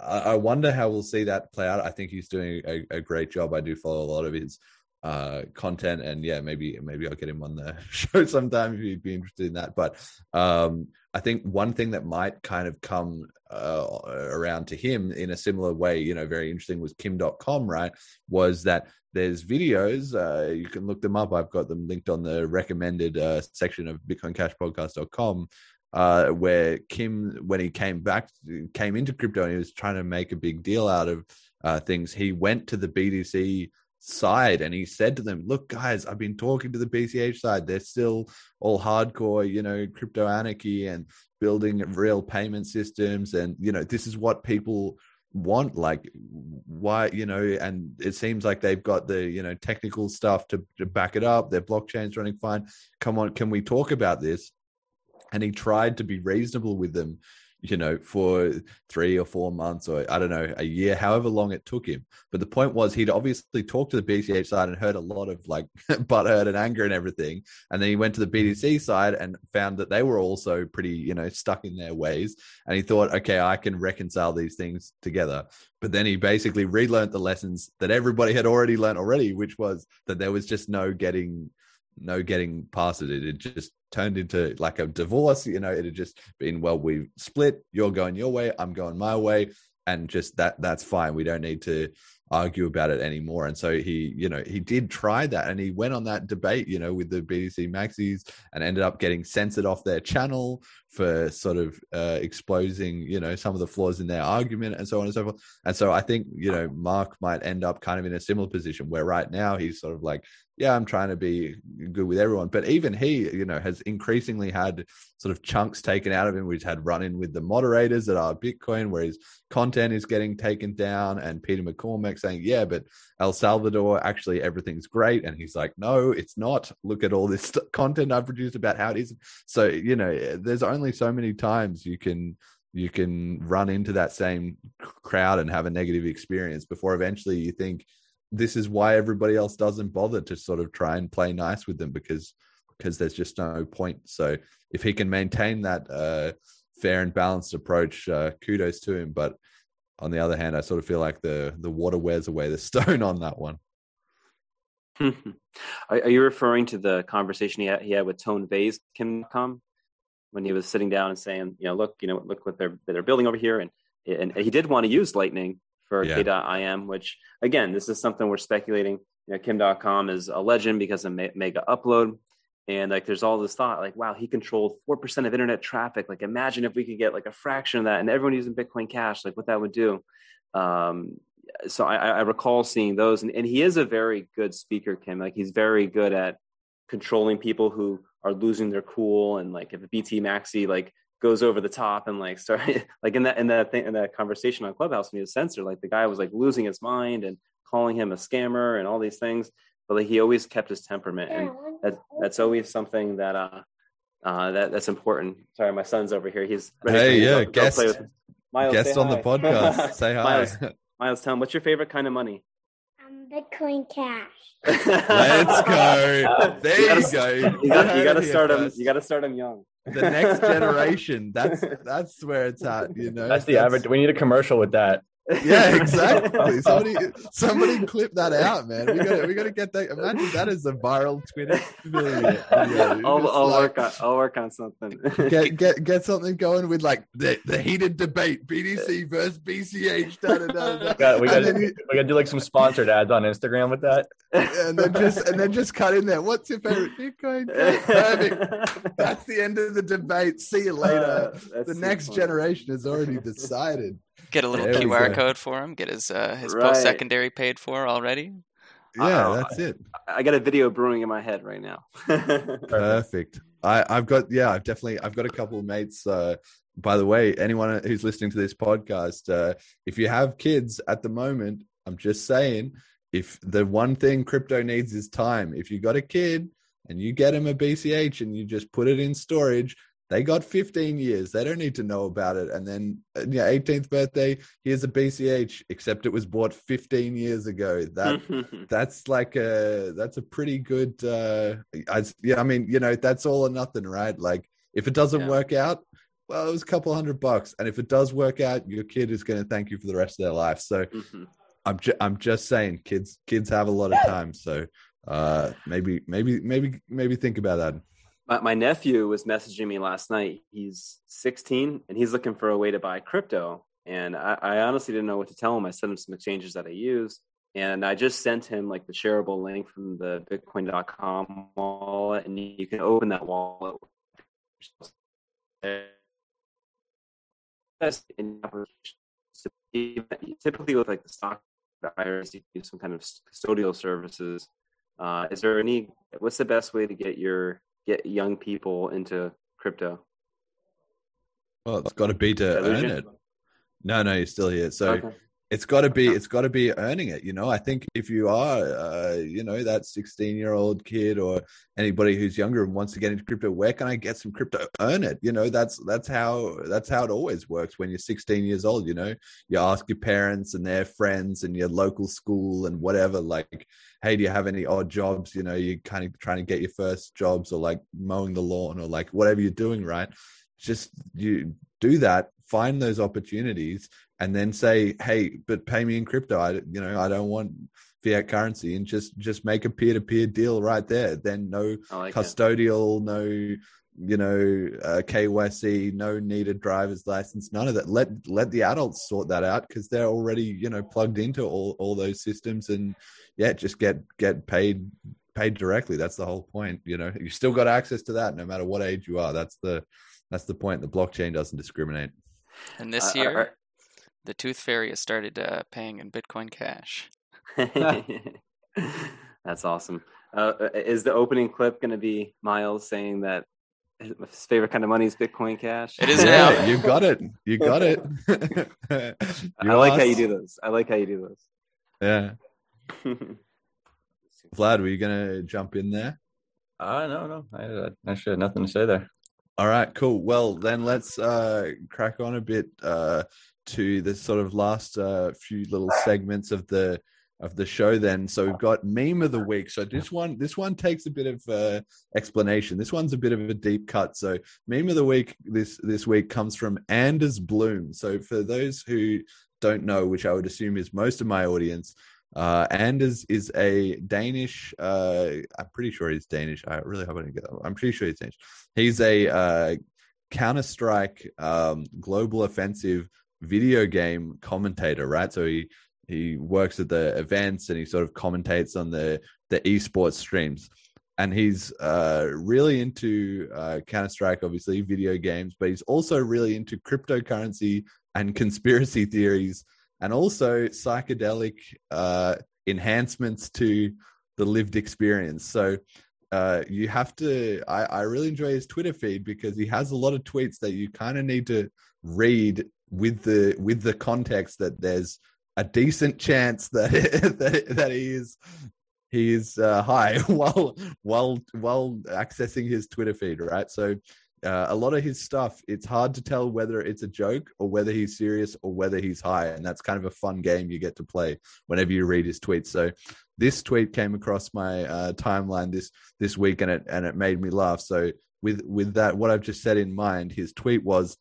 I wonder how we'll see that play out. I think he's doing a, a great job. I do follow a lot of his uh content and yeah maybe maybe i'll get him on the show sometime if you'd be interested in that. But um i think one thing that might kind of come uh, around to him in a similar way you know very interesting was Kim Dotcom right was that there's videos uh you can look them up. I've got them linked on the recommended uh section of bitcoincashpodcast.com uh, where Kim, when he came back, came into crypto and he was trying to make a big deal out of uh, things, he went to the BTC side and he said to them look guys i've been talking to the bch side. They're still all hardcore you know crypto anarchy and building real payment systems. And you know this is what people want like why you know and it seems like they've got the you know technical stuff to, to back it up. Their blockchain's running fine. Come on can we talk about this? And he tried to be reasonable with them you know, for three or four months or I don't know, a year, however long it took him. But the point was he'd obviously talked to the BCH side and heard a lot of like butthurt and anger and everything. And then he went to the BTC mm-hmm. side and found that they were also pretty, you know, stuck in their ways. And he thought, okay, I can reconcile these things together. But then he basically relearned the lessons that everybody had already learned already, which was that there was just no getting no getting past it. It had just turned into like a divorce. You know, it had just been, well, we split. You're going your way. I'm going my way. And just that, that's fine. We don't need to argue about it anymore. And so he, you know, he did try that and he went on that debate, you know, with the BTC Maxis and ended up getting censored off their channel for sort of uh, exposing, you know, some of the flaws in their argument and so on and so forth. And so I think, you know, Mark might end up kind of in a similar position where right now he's sort of like, yeah, I'm trying to be good with everyone. But even he, you know, has increasingly had sort of chunks taken out of him. We've had run in with the moderators at our Bitcoin where his content is getting taken down and Peter McCormack saying, yeah, but El Salvador, actually everything's great. And he's like, no, it's not. Look at all this content I've produced about how it is. So, you know, there's only so many times you can you can run into that same crowd and have a negative experience before eventually you think this is why everybody else doesn't bother to sort of try and play nice with them because because there's just no point. So if he can maintain that uh, fair and balanced approach, uh, kudos to him. But on the other hand, I sort of feel like the the water wears away the stone on that one. are, you referring to the conversation he had, he had with Tone Vays, Kim Dotcom, when he was sitting down and saying, you know, look, you know, look what they're they're building over here, and and he did want to use Lightning for yeah. K.im, which again, this is something we're speculating. You know, Kim Dotcom is a legend because of Megaupload. And like, there's all this thought, like, wow, he controlled four percent of internet traffic. Like, imagine if we could get like a fraction of that, and everyone using Bitcoin Cash, like what that would do. Um, so I, I, recall seeing those, and, and he is a very good speaker, Kim. Like, he's very good at controlling people who are losing their cool, and like if a BT Maxi like goes over the top and like start like in that in that thing in that conversation on Clubhouse when he was censored, like the guy was like losing his mind and calling him a scammer and all these things but like he always kept his temperament, and that, that's always something that uh, uh, that that's important. Sorry, my son's over here. He's ready hey, yeah, go, guest, Miles, guest on hi. the podcast. say hi. Miles, Miles, tell him what's your favorite kind of money? Bitcoin Cash. Let's go. There you, you go. You got, you got to start them. You got to start them young. The next generation. That's that's where it's at. You know. That's the that's... average. We need a commercial with that yeah, exactly. somebody, somebody clip that out, man. We got, we got to get that. Imagine that is a viral Twitter video. I'll, I'll like, work on, I'll work on something. get, get, get something going with like the, the heated debate: BTC versus BCH. Da, da, da, da. Got, we got, we got to do like some sponsored ads on Instagram with that. And then just, and then just cut in there. What's your favorite Bitcoin? Perfect. That's the end of the debate. See you later. Uh, the next funny. generation has already decided. Get a little there QR code for him. Get his uh, his right. post secondary paid for already. Yeah, uh, that's it. I got a video brewing in my head right now. Perfect. I, I've got yeah, I've definitely I've got a couple of mates. Uh, by the way, anyone who's listening to this podcast, uh, if you have kids at the moment, I'm just saying, if the one thing crypto needs is time. If you got a kid and you get him a BCH and you just put it in storage, they got 15 years. They don't need to know about it. And then, uh, yeah, 18th birthday, here's a BCH, except it was bought 15 years ago. That that's like a that's a pretty good. Uh, I, yeah, I mean, you know, that's all or nothing, right? Like, if it doesn't yeah. work out, well, it was a couple hundred bucks, and if it does work out, your kid is going to thank you for the rest of their life. So, mm-hmm. I'm ju- I'm just saying, kids kids have a lot of time, so uh, maybe maybe maybe maybe think about that my, my nephew was messaging me last night. He's 16 and he's looking for a way to buy crypto. And I, I honestly didn't know what to tell him. I sent him some exchanges that I use. And I just sent him like the shareable link from the Bitcoin.com wallet, and you can open that wallet. Typically, with like the stock buyers, you do some kind of custodial services. Uh, is there any? What's the best way to get your get young people into crypto? Well, it's got to be to earn it. No, no, you're still here. So okay. It's got to be it's got to be earning it. You know, I think if you are, uh, you know, that 16 year old kid or anybody who's younger and wants to get into crypto, where can I get some crypto? Earn it. You know, that's that's how that's how it always works when you're 16 years old. You know, you ask your parents and their friends and your local school and whatever, like hey, do you have any odd jobs? You know, you're kind of trying to get your first jobs or like mowing the lawn or like whatever you're doing, right? Just you do that, find those opportunities, and then say, hey, but pay me in crypto. I, you know, I don't want fiat currency, and just just make a peer to peer deal right there. Then no like custodial, it. no you know, uh, KYC, no needed driver's license, none of that. Let let the adults sort that out because they're already, you know, plugged into all all those systems, and yeah, just get get paid paid directly. That's the whole point. You know, you still got access to that no matter what age you are. That's the that's the point. The blockchain doesn't discriminate. And this year, are- the Tooth Fairy has started uh, paying in Bitcoin Cash. That's awesome. Uh, is the opening clip going to be Miles saying that his favorite kind of money is Bitcoin Cash? It is Yeah, now. you got it. You got it. I like how you do those. I like how you do this. Yeah. Vlad, were you gonna jump in there? Uh, no, no, I, I actually had nothing to say there. All right, cool. Well, then let's uh, crack on a bit uh, to the sort of last uh, few little segments of the of the show. Then, so we've got meme of the week. So this one, this one takes a bit of uh, explanation. This one's a bit of a deep cut. So meme of the week this this week comes from Anders Blume. So for those who don't know, which I would assume is most of my audience, uh, Anders is a Danish. Uh, I'm pretty sure he's Danish. I really hope I didn't get that. I'm pretty sure he's Danish. He's a uh, Counter Strike um, Global Offensive video game commentator, right? So he he works at the events and he sort of commentates on the the esports streams. And he's uh, really into uh, Counter Strike, obviously, video games, but he's also really into cryptocurrency and conspiracy theories and also psychedelic uh, enhancements to the lived experience. So uh, you have to. I, I really enjoy his Twitter feed because he has a lot of tweets that you kind of need to read with the with the context that there's a decent chance that that, that he is he is uh, high while while while accessing his Twitter feed, right? So uh, a lot of his stuff, it's hard to tell whether it's a joke or whether he's serious or whether he's high. And that's kind of a fun game you get to play whenever you read his tweets. So this tweet came across my uh, timeline this this week and it and it made me laugh. So with with that, what I've just said in mind, his tweet was,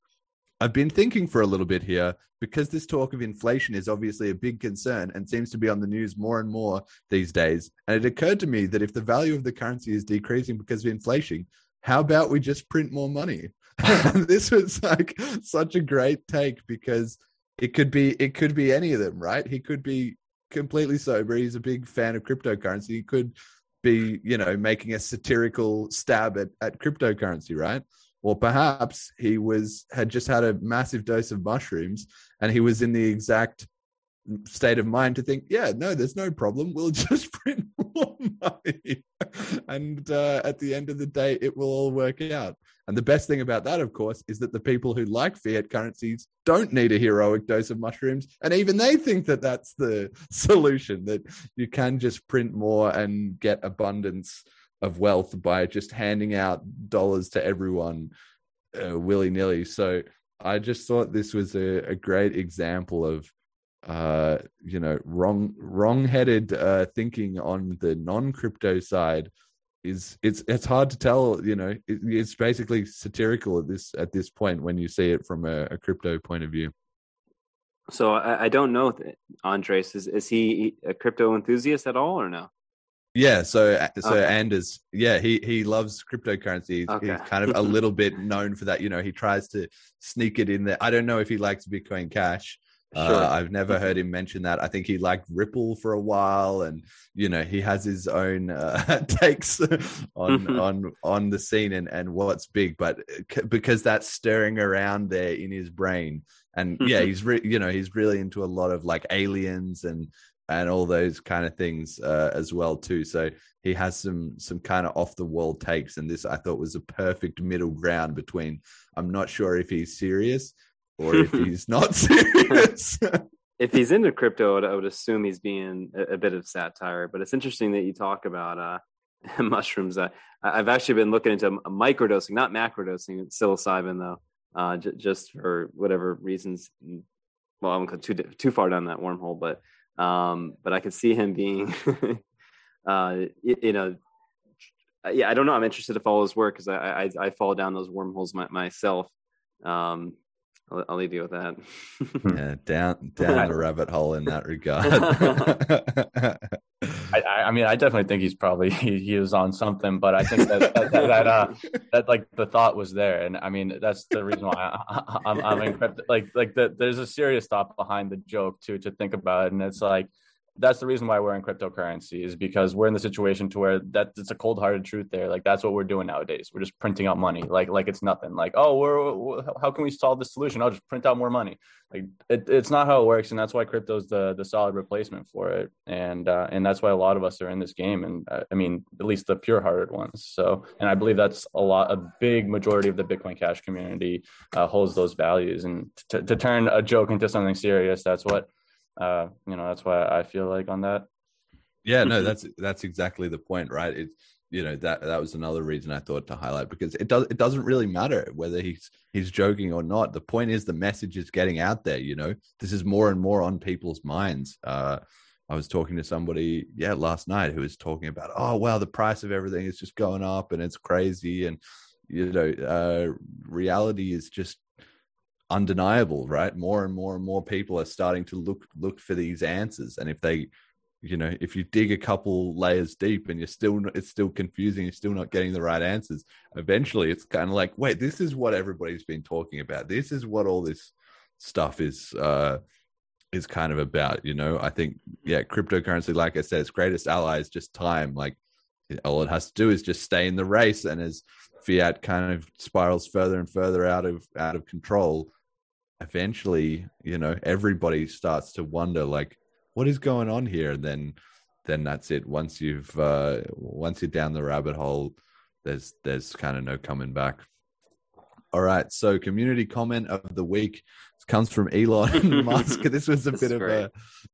I've been thinking for a little bit here because this talk of inflation is obviously a big concern and seems to be on the news more and more these days. And it occurred to me that if the value of the currency is decreasing because of inflation, how about we just print more money? this was like such a great take because it could be it could be any of them, right? He could be completely sober. He's a big fan of cryptocurrency. He could be, you know, making a satirical stab at, at cryptocurrency, right? Or perhaps he was had just had a massive dose of mushrooms and he was in the exact state of mind to think, yeah, no, there's no problem. We'll just print more money. and uh, at the end of the day, it will all work out. And the best thing about that, of course, is that the people who like fiat currencies don't need a heroic dose of mushrooms. And even they think that that's the solution, that you can just print more and get abundance of wealth by just handing out dollars to everyone uh, willy nilly. So I just thought this was a, a great example of uh you know wrong wrong-headed uh thinking on the non-crypto side is it's it's hard to tell you know it, it's basically satirical at this at this point when you see it from a, a crypto point of view so I, I don't know, Anders. Is is he a crypto enthusiast at all, or no? Yeah so so Okay. anders yeah he he loves cryptocurrency he's, Okay. he's kind of a little bit known for that you know he tries to sneak it in there i don't know if he likes bitcoin cash Sure. Uh, I've never heard him mention that. I think he liked Ripple for a while, and you know he has his own uh, takes on Mhm. on on the scene and and what's big. But uh, c- because that's stirring around there in his brain, and yeah, Mhm. he's re- you know he's really into a lot of like aliens and and all those kind of things uh, as well too. So he has some some kind of off the wall takes, and this I thought was a perfect middle ground between I'm not sure if he's serious or if he's not serious. if he's into crypto, I would, I would assume he's being a, a bit of satire. But it's interesting that you talk about uh, mushrooms. Uh, I've actually been looking into microdosing, not macrodosing, psilocybin though, uh, j- just for whatever reasons. Well, I won't go too too far down that wormhole, but um, but I could see him being, uh, you, know. Yeah, I don't know. I'm interested to follow his work because I, I I fall down those wormholes my, myself. Um, I'll, I'll leave you with that. yeah, down down the rabbit hole in that regard. I, I, mean, I definitely think he's probably he, he was on something, but I think that that, that, that, uh, that, like the thought was there, and I mean that's the reason why I, am I'm, I'm encrypted. Like like the, there's a serious thought behind the joke too to think about, and it's like that's the reason why we're in cryptocurrency is because we're in the situation to where that it's a cold hearted truth there. Like that's what we're doing nowadays. We're just printing out money, like like it's nothing. Like oh, we're, we're how can we solve this solution? I'll just print out more money. Like it, it's not how it works, and that's why crypto is the the solid replacement for it. And uh, and that's why a lot of us are in this game. And uh, I mean, at least the pure hearted ones. So and I believe that's a lot a big majority of the Bitcoin Cash community uh, holds those values. And to, to turn a joke into something serious, that's what uh, you know, that's why I feel like on that. Yeah, no, that's that's exactly the point, right? It's you know that that was another reason I thought to highlight because it does it doesn't really matter whether he's he's joking or not. The point is the message is getting out there. You know, this is more and more on people's minds. Uh, I was talking to somebody, yeah, last night who was talking about, oh wow, the price of everything is just going up and it's crazy, and you know, uh, reality is just undeniable, right? More and more and more people are starting to look look for these answers, and if they, you know, if you dig a couple layers deep and you're still it's still confusing, you're still not getting the right answers. Eventually, it's kind of like, wait, this is what everybody's been talking about. This is what all this stuff is. uh is kind of about you know i think yeah cryptocurrency like i said its greatest ally is just time like all it has to do is just stay in the race and as fiat kind of spirals further and further out of out of control eventually you know everybody starts to wonder like what is going on here? And then then that's it. Once you've uh once you're down the rabbit hole there's there's kind of no coming back. All right so community comment of the week. Comes from Elon Musk. This was a bit of a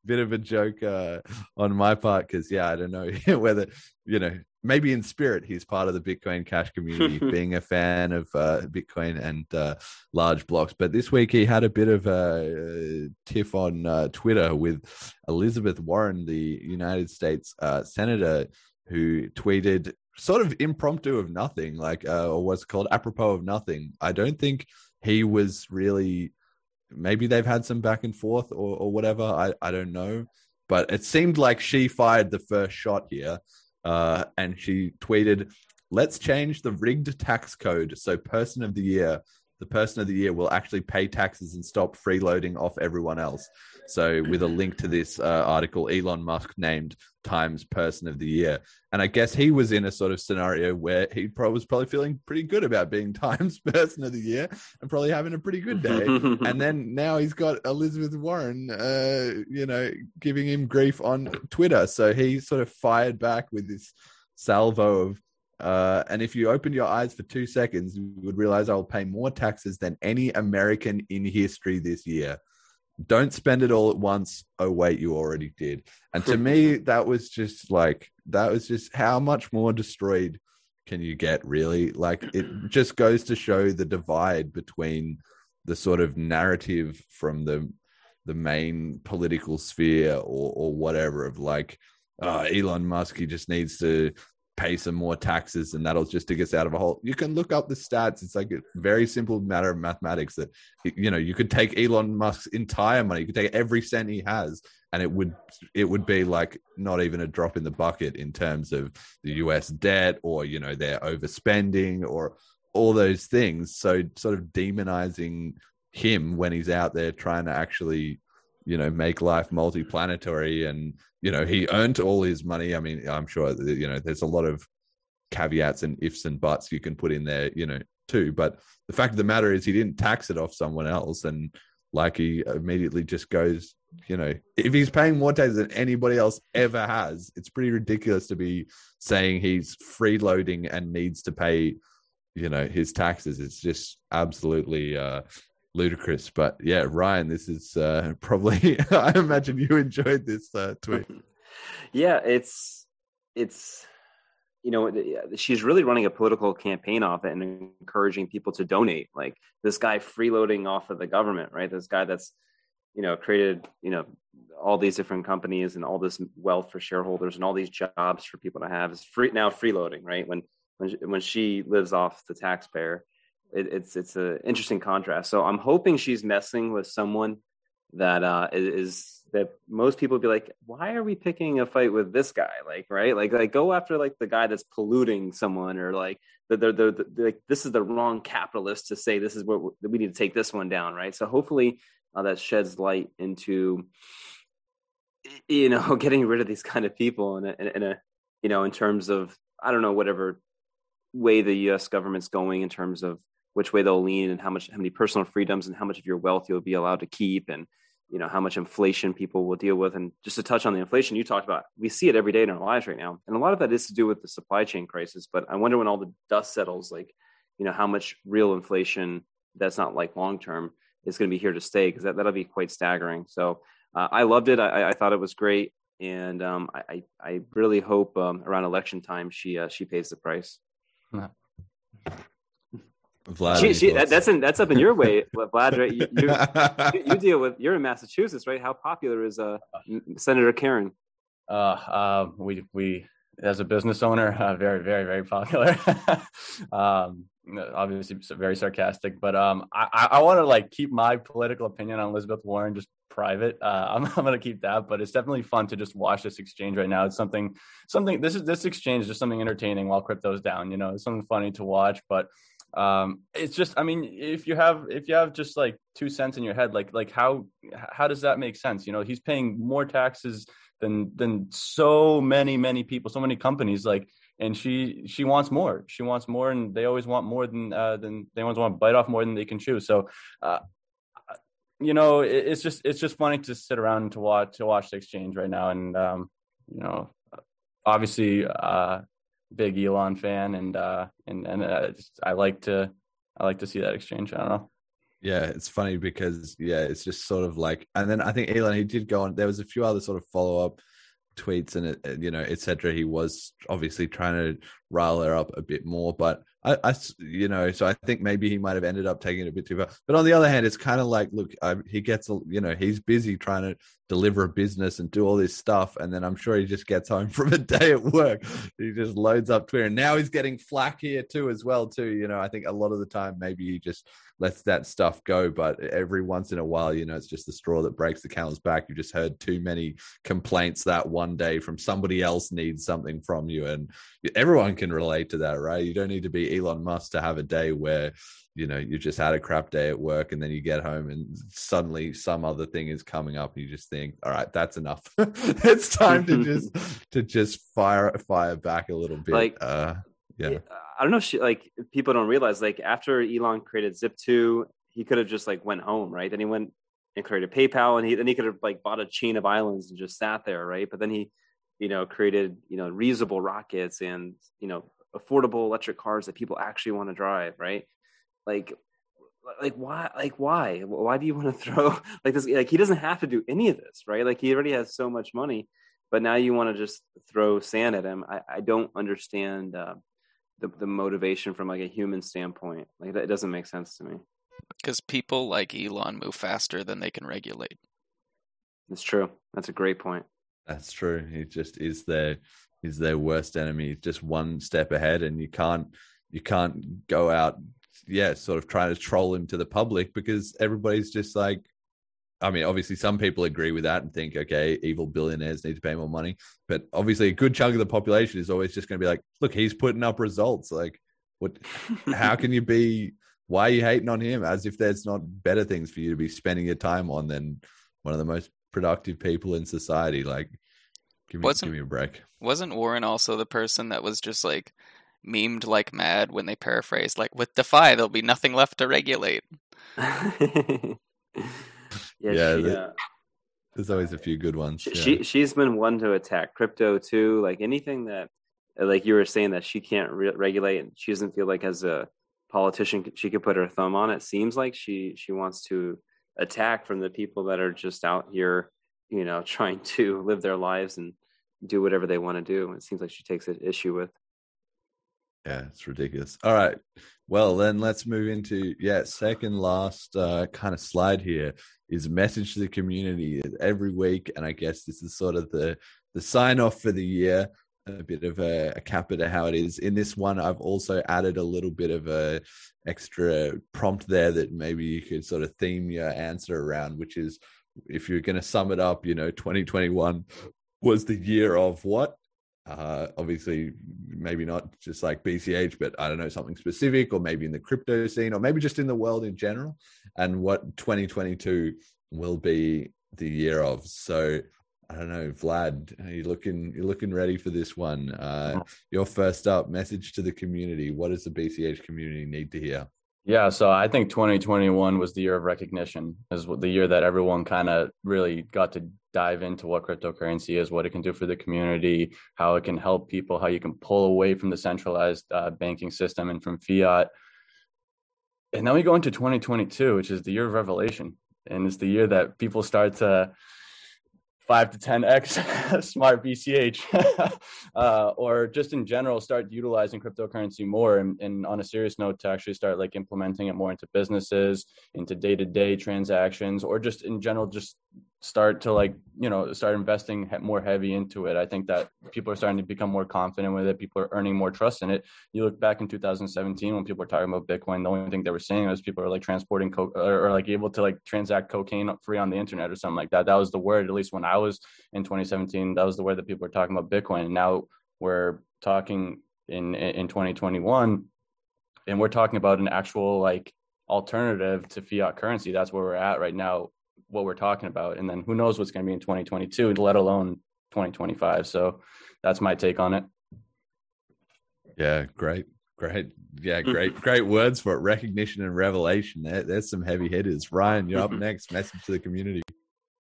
bit of a joke uh, on my part because yeah, I don't know whether you know maybe in spirit he's part of the Bitcoin Cash community, being a fan of uh, Bitcoin and uh, large blocks. But this week he had a bit of a, a tiff on uh, Twitter with Elizabeth Warren, the United States uh, senator, who tweeted sort of impromptu of nothing, like uh, or what's called apropos of nothing. I don't think he was really maybe they've had some back and forth or, or whatever. I, I don't know. But it seemed like she fired the first shot here. Uh, and she tweeted, Let's change the rigged tax code so person of the year, the person of the year will actually pay taxes and stop freeloading off everyone else. So, with a link to this uh, article, Elon Musk named Times Person of the Year, and I guess he was in a sort of scenario where he probably was probably feeling pretty good about being Times Person of the Year and probably having a pretty good day. and then now he's got Elizabeth Warren, uh, you know, giving him grief on Twitter. So he sort of fired back with this salvo of uh, and if you opened your eyes for two seconds, you would realize I will pay more taxes than any American in history this year don't spend it all at once. Oh, wait, you already did. And to me, that was just like, that was just how much more destroyed can you get, really? Like, it just goes to show the divide between the sort of narrative from the the main political sphere or or whatever of like uh, Elon Musk he just needs to pay some more taxes and that'll just dig us out of a hole. You can look up the stats. It's like a very simple matter of mathematics that, you know, you could take Elon Musk's entire money, you could take every cent he has, and it would, it would be like not even a drop in the bucket in terms of the US debt or, you know, their overspending or all those things. So sort of demonizing him when he's out there trying to actually, you know, make life multi-planetary and you know he earned all his money. I mean i'm sure you know there's a lot of caveats and ifs and buts you can put in there you know too. But the fact of the matter is he didn't tax it off someone else and like he immediately just goes you know if he's paying more taxes than anybody else ever has it's pretty ridiculous to be saying he's freeloading and needs to pay you know his taxes. It's just absolutely uh ludicrous. But yeah, Ryan, this is uh, probably I imagine you enjoyed this uh, tweet. yeah, it's it's you know she's really running a political campaign off it and encouraging people to donate. Like this guy freeloading off of the government, right? This guy that's you know created you know all these different companies and all this wealth for shareholders and all these jobs for people to have is free now freeloading, right? When when when she lives off the taxpayer it, it's it's an interesting contrast. So I'm hoping she's messing with someone that uh, is that most people would be like, why are we picking a fight with this guy? Like, right? Like, like go after like the guy that's polluting someone, or like the the, the, the like this is the wrong capitalist to say this is what we need to take this one down, right? So hopefully uh, that sheds light into you know getting rid of these kind of people in a, in a you know in terms of I don't know whatever way the U.S. government's going in terms of which way they'll lean and how much how many personal freedoms and how much of your wealth you'll be allowed to keep and you know how much inflation people will deal with. And just to touch on the inflation you talked about we see it every day in our lives right now. And a lot of that is to do with the supply chain crisis but i wonder when all the dust settles like you know how much real inflation that's not like long term is going to be here to stay because that, that'll be quite staggering. So uh, i loved it. I, I thought it was great. And um, I, I really hope um, around election time she uh, she pays the price Vlad, she, she, that, that's in, that's up in your way, Vlad. Right? You, you, you, deal with you're in Massachusetts, right? How popular is uh, Senator Karen? Uh, uh, we we as a business owner, uh, very very very popular. um, obviously very sarcastic, but um, I I want to like keep my political opinion on Elizabeth Warren just private. Uh, I'm I'm gonna keep that, but it's definitely fun to just watch this exchange right now. It's something something this is this exchange is just something entertaining while crypto's down. You know, it's something funny to watch, but um it's just i mean if you have if you have just like two cents in your head like like how how does that make sense? You know he's paying more taxes than than so many many people so many companies like and she she wants more. She wants more and they always want more than uh than they always want to bite off more than they can chew. So uh you know it, it's just it's just funny to sit around and to watch to watch the exchange right now. And um you know obviously uh big Elon fan, and uh, and and uh, I like to I like to see that exchange. I don't know. Yeah, it's funny because yeah, it's just sort of like, and then I think Elon he did go on. There was a few other sort of follow up tweets and you know etc. He was obviously trying to rile her up a bit more, but I, I, you know, so I think maybe he might have ended up taking it a bit too far. But on the other hand, it's kind of like, look, I, he gets, you know, he's busy trying to deliver a business and do all this stuff, and then I'm sure he just gets home from a day at work. He just loads up Twitter, and now he's getting flack here too, as well, too. You know, I think a lot of the time maybe he just lets that stuff go, but every once in a while, you know, it's just the straw that breaks the camel's back. You just heard too many complaints that one day from somebody else needs something from you, and everyone can relate to that, right? You don't need to be Elon Musk to have a day where you know you just had a crap day at work and then you get home and suddenly some other thing is coming up and you just think all right that's enough. It's time to just to just fire fire back a little bit. Like uh yeah. i don't know if she, like people don't realize like after elon created zip2 he could have just like went home right? Then he went and created paypal and he then he could have like bought a chain of islands and just sat there right? But then he you know created you know reusable rockets and you know affordable electric cars that people actually want to drive, right? Like like why like why? Why do you want to throw like this like he doesn't have to do any of this right? Like he already has so much money but now you want to just throw sand at him. I, I don't understand uh, the, the motivation from like a human standpoint. Like that doesn't make sense to me. Because people like elon move faster than they can regulate. It's true. That's a great point that's true he just is there is their worst enemy, just one step ahead, and you can't you can't go out, yeah, sort of trying to troll him to the public because everybody's just like, I mean, obviously some people agree with that and think, okay, evil billionaires need to pay more money, but obviously a good chunk of the population is always just going to be like, look, he's putting up results, like, what? how can you be? Why are you hating on him? As if there's not better things for you to be spending your time on than one of the most productive people in society. Like, Give me, wasn't, give me a break. Wasn't Warren also the person that was just like memed like mad when they paraphrased, like, with DeFi, there'll be nothing left to regulate? yeah, yeah, she, the- uh, There's always a few good ones. she, yeah. she she's been one to attack crypto too. Like anything that, like you were saying, that she can't re- regulate, and she doesn't feel like as a politician she could put her thumb on. It seems like she she wants to attack from the people that are just out here, you know, trying to live their lives and do whatever they want to do. It seems like she takes an issue with. Yeah, it's ridiculous. All right. Well, then let's move into yeah, second last uh, kind of slide here is message to the community every week, and I guess this is sort of the the sign off for the year. A bit of a, a to how it is. In this one, I've also added a little bit of a extra prompt there that maybe you could sort of theme your answer around, which is if you're going to sum it up, you know, 2021 was the year of what? Uh, obviously, maybe not just like BCH, but I don't know, something specific, or maybe in the crypto scene, or maybe just in the world in general, and what 2022 will be the year of. So I don't know, Vlad, are you looking you're looking ready for this one? Uh, your first up message to the community. What does the BCH community need to hear? Yeah, so I think 2021 was the year of recognition. Is the year that everyone kind of really got to dive into what cryptocurrency is, what it can do for the community, how it can help people, how you can pull away from the centralized uh, banking system and from fiat. And then we go into 2022, which is the year of revelation, and it's the year that people start to five to 10x smart BCH, uh, or just in general, start utilizing cryptocurrency more. And, and, on a serious note, to actually start like implementing it more into businesses, into day to day transactions, or just in general, just start to like you know start investing more heavy into it i think that people are starting to become more confident with it. People are earning more trust in it. You look back in 2017 when people were talking about bitcoin the only thing they were saying was people are like transporting or, or, like able to like transact cocaine free on the internet or something like that. That was the word at least when i was in 2017 that was the word that people were talking about bitcoin. And now we're talking in in 2021 and we're talking about an actual like alternative to fiat currency. That's where we're at right now what we're talking about. And then who knows what's going to be in 2022, let alone 2025. So that's my take on it. Yeah, great. Great. Yeah, great, great words for it. Recognition and revelation. There, there's some heavy hitters. Ryan, you're up next. Message to the community.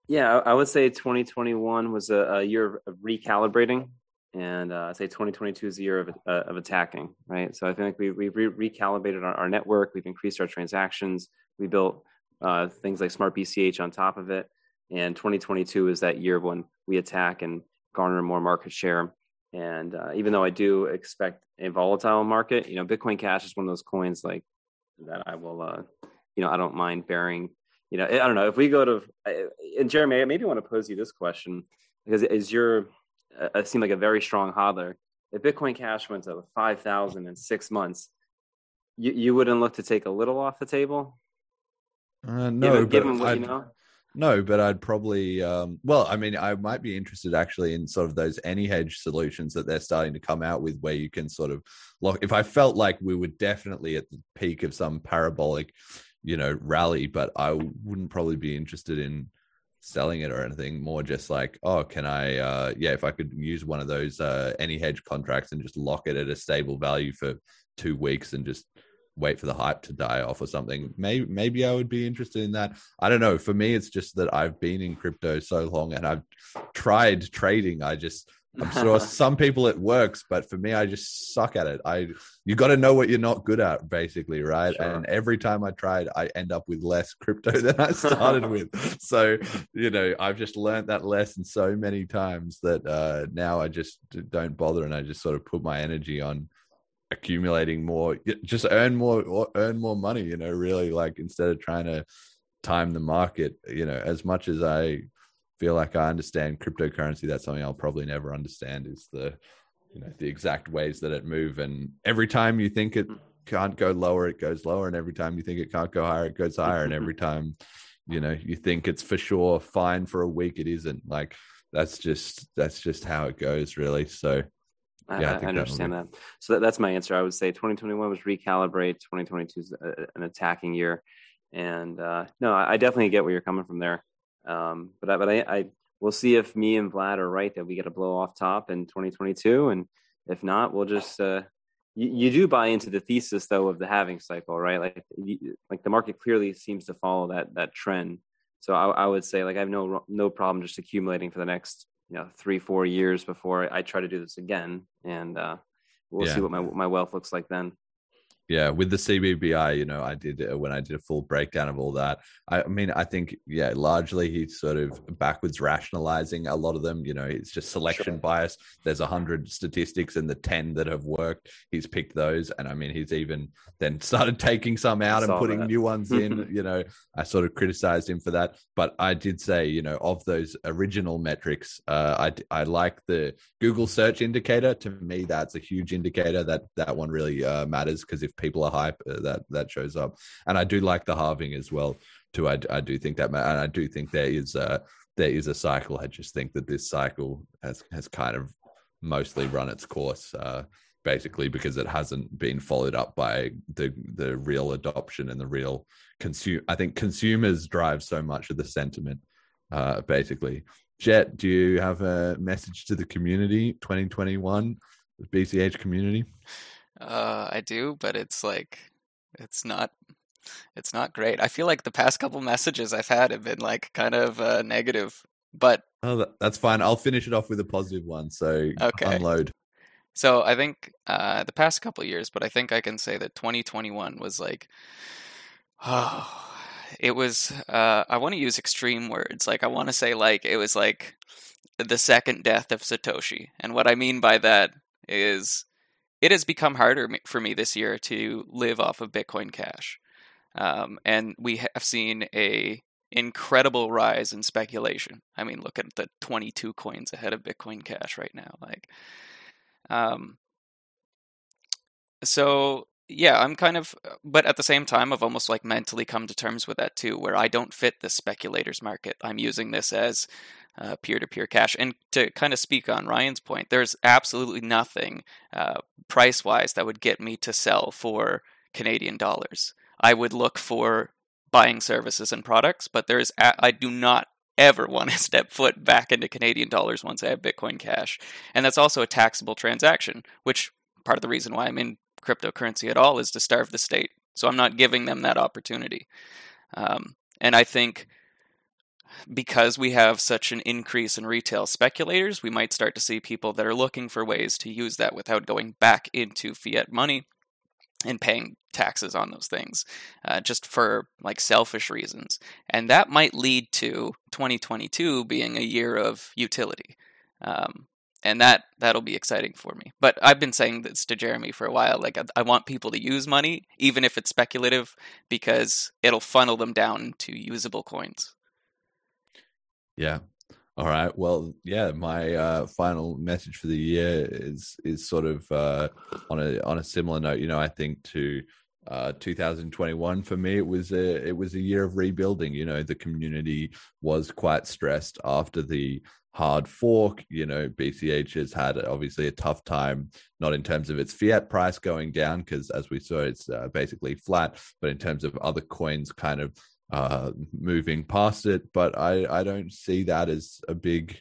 Yeah, I would say 2021 was a, a year of recalibrating, and uh, I say 2022 is a year of, uh, of attacking. Right. So I think we we've re- recalibrated our, our network. We've increased our transactions. We built uh, things like Smart BCH on top of it. And 2022 is that year when we attack and garner more market share. And uh, even though I do expect a volatile market, you know, Bitcoin Cash is one of those coins like that I will, uh, you know, I don't mind bearing. You know, I don't know if we go to, and Jeremy, I maybe want to pose you this question because is your, uh, seem like a very strong hodler. If Bitcoin Cash went to 5,000 in six months, you, you wouldn't look to take a little off the table? Uh, no, but you know? No, but I'd probably, um, well, I mean, I might be interested actually in sort of those AnyHedge solutions that they're starting to come out with, where you can sort of lock. If I felt like we were definitely at the peak of some parabolic, you know, rally, but I wouldn't probably be interested in selling it or anything. More just like, oh, can I, uh, yeah, if I could use one of those uh, AnyHedge contracts and just lock it at a stable value for two weeks and just wait for the hype to die off or something. Maybe maybe I would be interested in that. I don't know. For me, it's just that I've been in crypto so long and I've tried trading. I just I'm sure some people it works, but for me, I just suck at it. I you got to know what you're not good at, basically, right? Sure. And every time I tried, I end up with less crypto than I started with. So you know, I've just learned that lesson so many times that uh, now I just don't bother, and I just sort of put my energy on accumulating more just earn more earn more money you know really like instead of trying to time the market you know as much as i feel like i understand cryptocurrency that's something i'll probably never understand is the you know the exact ways that it move. And every time you think it hmm. can't go lower it goes lower. And every time you think it can't go higher it goes higher. And every time you know you think it's for sure fine for a week it isn't. Like that's just that's just how it goes really. So yeah, I, I understand that, that. So that, that's my answer. I would say 2021 was recalibrate. 2022 is a, an attacking year, and uh, no, I, I, definitely get where you're coming from there. Um, but I, but I, I we'll see if me and Vlad are right that we get a blow off top in 2022, and if not, we'll just. Uh, you, you do buy into the thesis though of the halving cycle, right? Like you, like the market clearly seems to follow that that trend. So I, I would say like I have no no problem just accumulating for the next you know three four years before I try to do this again, and uh, we'll yeah. see what my my wealth looks like then. Yeah with the cbbi you know i did uh, when i did a full breakdown of all that i mean i think yeah largely he's sort of backwards rationalizing a lot of them you know it's just selection sure. bias there's a hundred statistics and the 10 that have worked he's picked those and i mean he's even then started taking some out and putting that. new ones in you know i sort of criticized him for that but i did say you know of those original metrics uh, i i like the google search indicator to me that's a huge indicator that that one really uh, matters because if people are hype, uh, that that shows up. And I do like the halving as well. Too, I, I do think that, and I do think there is a there is a cycle. I just think that this cycle has has kind of mostly run its course. Uh, basically because it hasn't been followed up by the the real adoption and the real consume i think consumers drive so much of the sentiment uh basically jet do you have a message to the community 2021 bch community uh, I do, but it's like it's not it's not great. I feel like the past couple messages I've had have been like kind of uh, negative, but oh, that's fine. I'll finish it off with a positive one. So okay. unload. So I think uh, the past couple years, but I think I can say that 2021 was like, oh, it was. Uh, I want to use extreme words. Like I want to say like it was like the second death of Satoshi, and what I mean by that is it has become harder for me this year to live off of Bitcoin Cash. Um, and we have seen a incredible rise in speculation. I mean, look at the 22 coins ahead of Bitcoin Cash right now. Like, um, so yeah, I'm kind of, but at the same time, I've almost like mentally come to terms with that too, where I don't fit the speculators market. I'm using this as peer to peer cash. And to kind of speak on Ryan's point, there's absolutely nothing uh, price wise that would get me to sell for Canadian dollars. I would look for buying services and products, but there's a- I do not ever want to step foot back into Canadian dollars once I have Bitcoin Cash. And that's also a taxable transaction, which part of the reason why I'm in cryptocurrency at all is to starve the state. So I'm not giving them that opportunity. Um, and I think because we have such an increase in retail speculators, we might start to see people that are looking for ways to use that without going back into fiat money and paying taxes on those things uh, just for like selfish reasons. And that might lead to 2022 being a year of utility. Um, and that that'll be exciting for me. But I've been saying this to Jeremy for a while. Like I, I, want people to use money, even if it's speculative, because it'll funnel them down to usable coins. Yeah. All right. Well, yeah. My uh, final message for the year is is sort of uh, on a on a similar note. You know, I think to uh, 2021 for me, it was a it was a year of rebuilding. You know, the community was quite stressed after the hard fork. You know, BCH has had obviously a tough time, not in terms of its fiat price going down, because as we saw, it's uh, basically flat, but in terms of other coins kind of uh, moving past it. But I, I don't see that as a big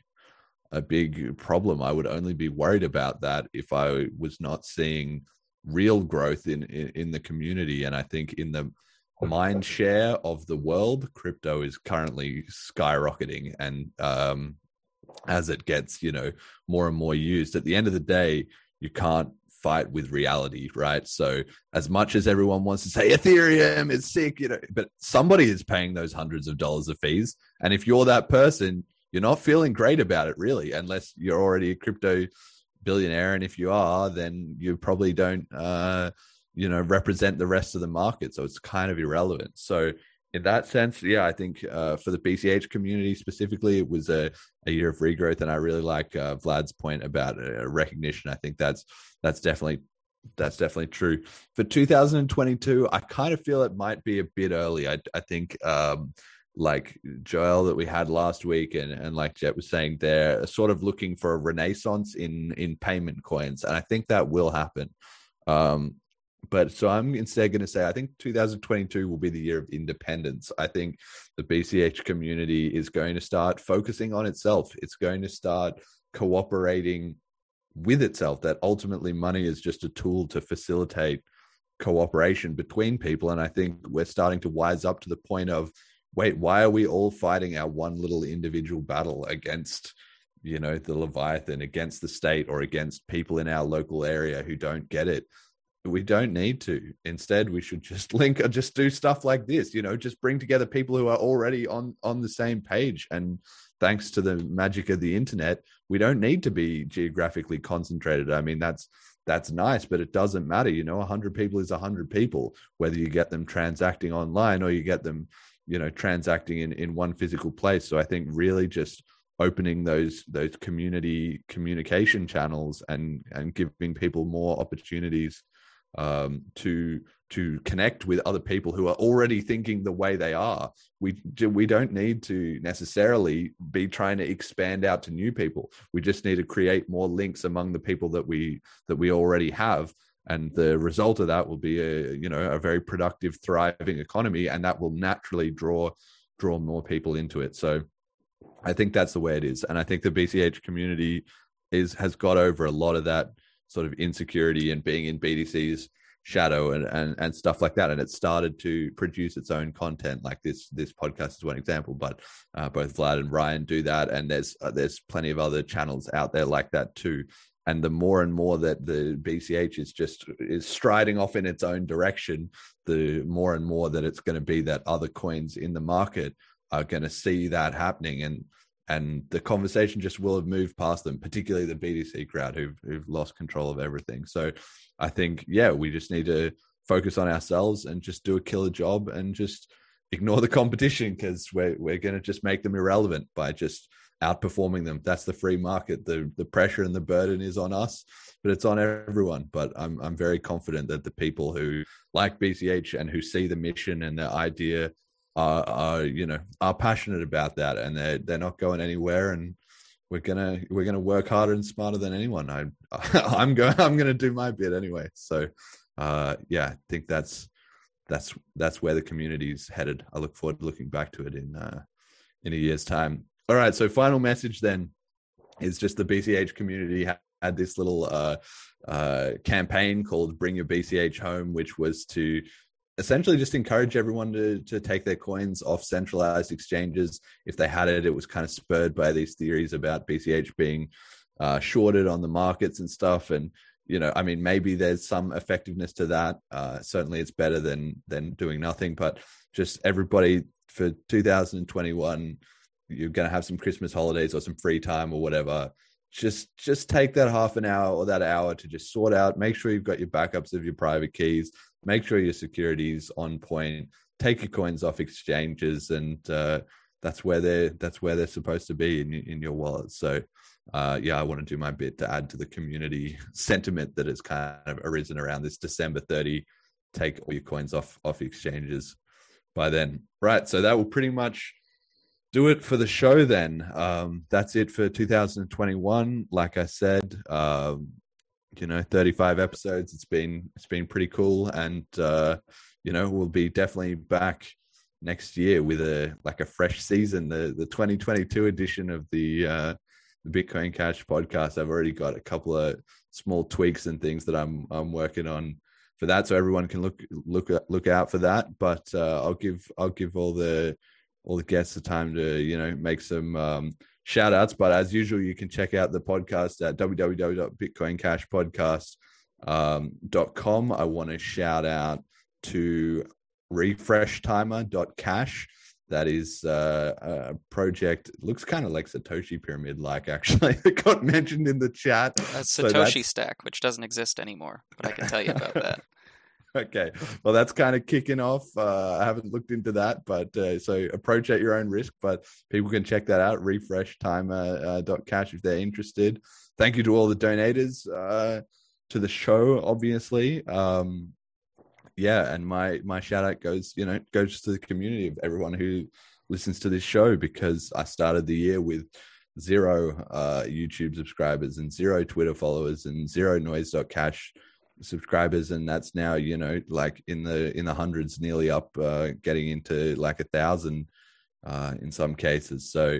a big problem. I would only be worried about that if I was not seeing real growth in, in, in the community. And I think in the mind share of the world, crypto is currently skyrocketing. And um, as it gets, you know, more and more used, at the end of the day, you can't fight with reality, right? So as much as everyone wants to say Ethereum is sick, you know, but somebody is paying those hundreds of dollars of fees. And if you're that person, you're not feeling great about it really, unless you're already a crypto billionaire. And if you are, then you probably don't uh, you know, represent the rest of the market. So it's kind of irrelevant. So in that sense, yeah, I think uh, for the BCH community specifically, it was a, a year of regrowth, and I really like uh, Vlad's point about uh, recognition. I think that's that's definitely that's definitely true. For 2022, I kind of feel it might be a bit early. I I think um, like Joel that we had last week, and and like Jet was saying, they're sort of looking for a renaissance in in payment coins, and I think that will happen. Um, but so I'm instead going to say I think 2022 will be the year of independence. I think the BCH community is going to start focusing on itself. It's going to start cooperating with itself. That ultimately money is just a tool to facilitate cooperation between people. And I think we're starting to wise up to the point of wait, why are we all fighting our one little individual battle against? you know the leviathan against the state or against people in our local area who don't get it we don't need to. Instead, we should just link or just do stuff like this. You know, just bring together people who are already on on the same page. And thanks to the magic of the internet, we don't need to be geographically concentrated. I mean, that's that's nice, but it doesn't matter. You know, 100 people is 100 people, whether you get them transacting online or you get them, you know, transacting in, in one physical place. So I think really just opening those those community communication channels and and giving people more opportunities um, to to connect with other people who are already thinking the way they are. We we don't need to necessarily be trying to expand out to new people. We just need to create more links among the people that we that we already have, and the result of that will be a you know a very productive, thriving economy, and that will naturally draw draw more people into it. So. I think that's the way it is, and I think the BCH community is has got over a lot of that sort of insecurity and being in BTC's shadow and, and and stuff like that. And it started to produce its own content. Like this this podcast is one example but uh, both vlad and ryan do that. And there's uh, there's plenty of other channels out there like that too. And the more and more that the bch is just is striding off in its own direction the more and more that it's going to be that other coins in the market are going to see that happening. And and the conversation just will have moved past them, particularly the BTC crowd who've, who've lost control of everything. So I think, yeah, we just need to focus on ourselves and just do a killer job and just ignore the competition because we're, we're going to just make them irrelevant by just outperforming them. That's the free market. The, the pressure and the burden is on us, but it's on everyone. But I'm, I'm very confident that the people who like BCH and who see the mission and the idea are, are you know are passionate about that and they're they're not going anywhere and we're gonna we're gonna work harder and smarter than anyone. I i'm going i'm gonna do my bit anyway. So uh yeah i think that's that's that's where the community's headed. I look forward to looking back to it in uh in a year's time. All right so final message then is just the bch community had this little uh uh campaign called bring your bch home which was to essentially just encourage everyone to to take their coins off centralized exchanges. If they had it it was kind of spurred by these theories about bch being uh, shorted on the markets and stuff. And you know i mean maybe there's some effectiveness to that. Uh, certainly it's better than than doing nothing but just everybody for 2021 you're going to have some christmas holidays or some free time or whatever. Just just take that half an hour or that hour to just sort out. Make sure you've got your backups of your private keys make sure your security is on point take your coins off exchanges and uh, that's where they're that's where they're supposed to be in, in your wallet so uh, yeah i want to do my bit to add to the community sentiment that has kind of arisen around this december 30 take all your coins off off exchanges by then right so that will pretty much do it for the show then. Um, that's it for 2021. Like I said, um, you know, 35 episodes. It's been it's been pretty cool, and uh, you know, we'll be definitely back next year with a like a fresh season. The the 2022 edition of the uh, the Bitcoin Cash podcast. I've already got a couple of small tweaks and things that I'm I'm working on for that, so everyone can look look look out for that. But uh, I'll give I'll give all the all the guests the time to you know make some um, shout outs. But as usual, you can check out the podcast at www.bitcoincashpodcast.com. I want to shout out to refreshtimer.cash. That is uh, a project. Looks kind of like Satoshi Pyramid, like actually. It got mentioned in the chat. That's Satoshi so Stack, which doesn't exist anymore, but I can tell you about that. okay. Well that's kind of kicking off. Uh, i haven't looked into that but uh, so approach at your own risk but people can check that out refresh timer uh, cash if they're interested. Thank you to all the donators uh, to the show obviously. Um, yeah and my my shout out goes you know goes to the community of everyone who listens to this show because i started the year with zero uh, youtube subscribers and zero twitter followers and zero noise.cash subscribers and that's now you know like in the in the hundreds nearly up uh getting into like a thousand uh in some cases. So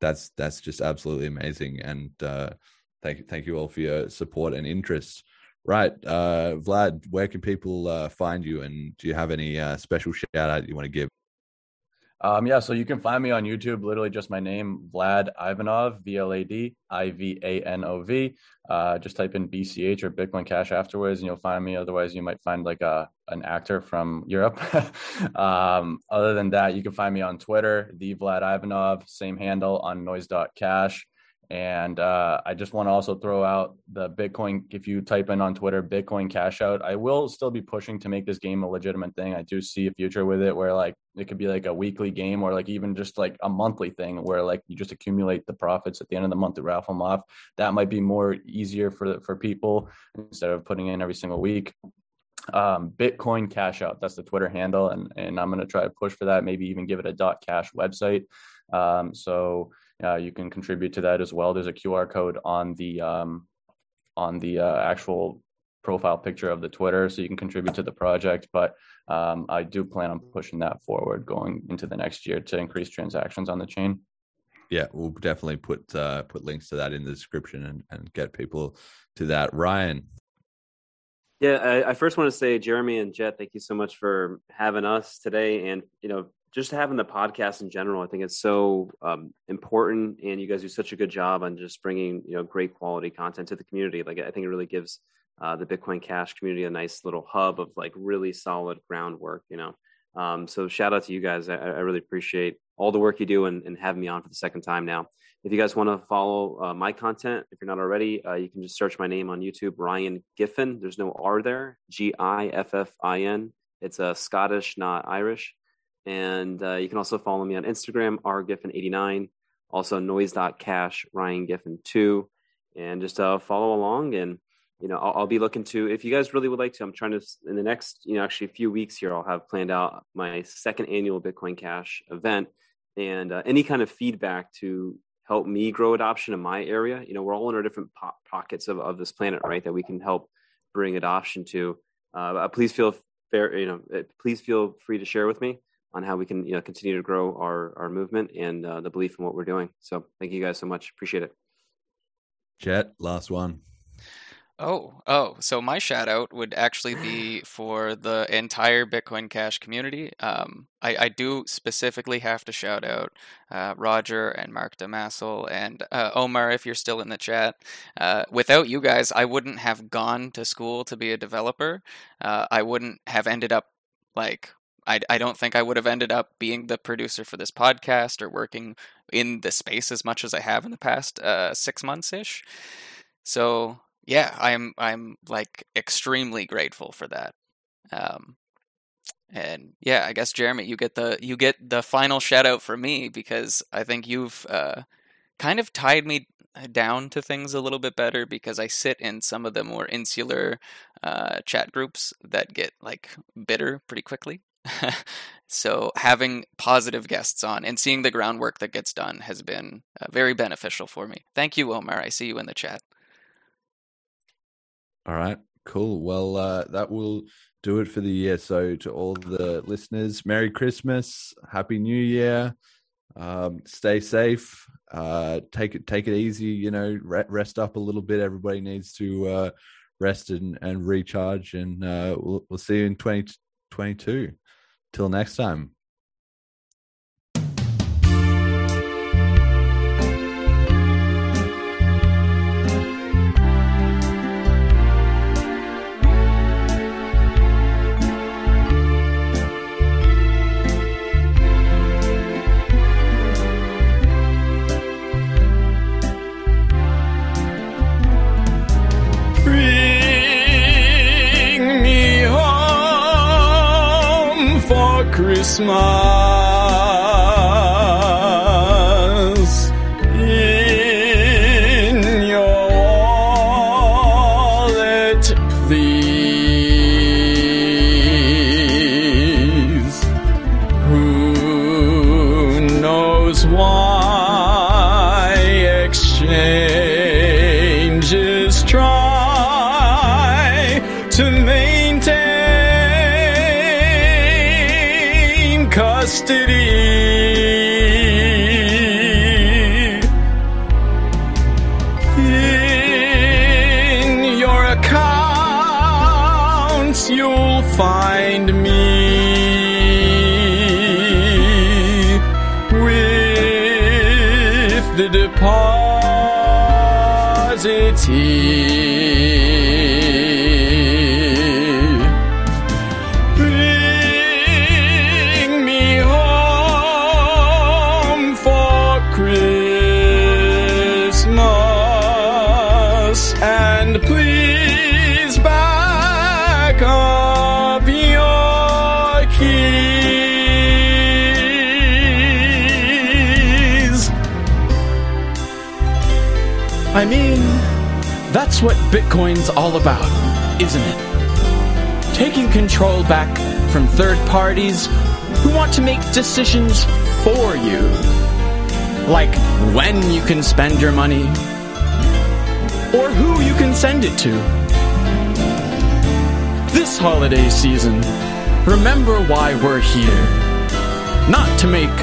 that's that's just absolutely amazing. And uh thank you thank you all for your support and interest. Right uh vlad where can people uh find you? And do you have any uh special shout out you want to give Um, yeah, so you can find me on YouTube, literally just my name, Vlad Ivanov, V L A D I V A N O V. Uh, just type in BCH or Bitcoin Cash afterwards, and you'll find me. Otherwise, you might find like a an actor from Europe. um, other than that, you can find me on Twitter, the Vlad Ivanov, same handle on noise.cash. And uh, I just want to also throw out the Bitcoin. If you type in on Twitter, Bitcoin cash out, I will still be pushing to make this game a legitimate thing. I do see a future with it where like it could be like a weekly game or like even just like a monthly thing where like you just accumulate the profits at the end of the month to raffle them off. That might be more easier for for people instead of putting in every single week. Um, Bitcoin cash out. That's the Twitter handle, and and I'm gonna try to push for that. Maybe even give it a dot cash website. Um, so uh, you can contribute to that as well. There's a QR code on the um, on the uh, actual profile picture of the Twitter, so you can contribute to the project. But um, I do plan on pushing that forward going into the next year to increase transactions on the chain. Yeah, we'll definitely put uh, put links to that in the description and, and get people to that. Ryan. Yeah, I, I first want to say, Jeremy and Jet, thank you so much for having us today, and you know, just having the podcast in general, I think it's so um, important, and you guys do such a good job on just bringing you know great quality content to the community. Like I think it really gives uh, the Bitcoin Cash community a nice little hub of like really solid groundwork. You know, um, so shout out to you guys. I, I, really appreciate all the work you do and, and having me on for the second time now. If you guys want to follow uh, my content, if you're not already, uh, you can just search my name on YouTube, Ryan Giffin. There's no R there, G I F F I N. It's a uh, Scottish, not Irish. And uh, you can also follow me on Instagram, rgiffin89, also noise.cash, Ryan Giffin2, and just uh, follow along. And, you know, I'll, I'll, be looking to, if you guys really would like to, I'm trying to, in the next, you know, actually a few weeks here, I'll have planned out my second annual Bitcoin Cash event and uh, any kind of feedback to help me grow adoption in my area. You know, we're all in our different po- pockets of, of this planet, right? That we can help bring adoption to. Uh, please feel fair, you know, uh, please feel free to share with me on how we can you know continue to grow our our movement and uh, the belief in what we're doing. So thank you guys so much. Appreciate it. Jet, last one. Oh, oh, so my shout out would actually be for the entire Bitcoin Cash community. Um, I, I do specifically have to shout out uh, Roger and Mark Damassel and uh, Omar if you're still in the chat. Uh, without you guys, I wouldn't have gone to school to be a developer. Uh, I wouldn't have ended up like I, I don't think I would have ended up being the producer for this podcast or working in the space as much as I have in the past uh, six months ish. So yeah, I'm I'm like extremely grateful for that. Um, and yeah, I guess Jeremy, you get the you get the final shout out for me because I think you've uh, kind of tied me down to things a little bit better because I sit in some of the more insular uh, chat groups that get like bitter pretty quickly. so having positive guests on and seeing the groundwork that gets done has been uh, very beneficial for me. Thank you, Omar. I see you in the chat. All right, cool. Well, uh, that will do it for the year. So to all the listeners, Merry Christmas, Happy New Year. Um, stay safe. Uh, take it take it easy. You know, rest up a little bit. Everybody needs to uh, rest and, and recharge. And uh, we'll, we'll see you in 2022. Till next time. Christmas I mean, that's what Bitcoin's all about, isn't it? Taking control back from third parties who want to make decisions for you. Like when you can spend your money, or who you can send it to. This holiday season, remember why we're here. Not to make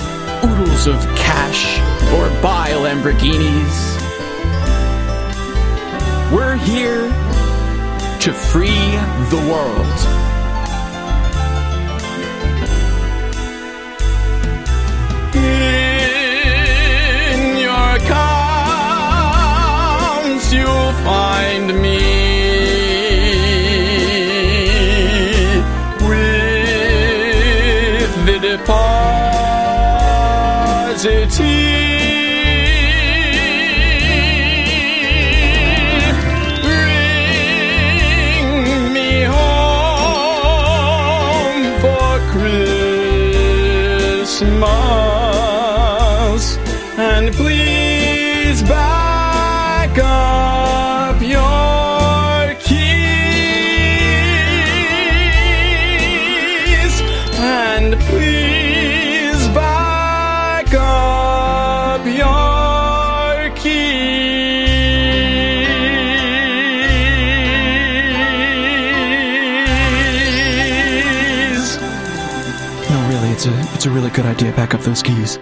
oodles of cash or buy Lamborghinis. We're here to free the world. In your accounts, you'll find me really, good idea. Back up those keys.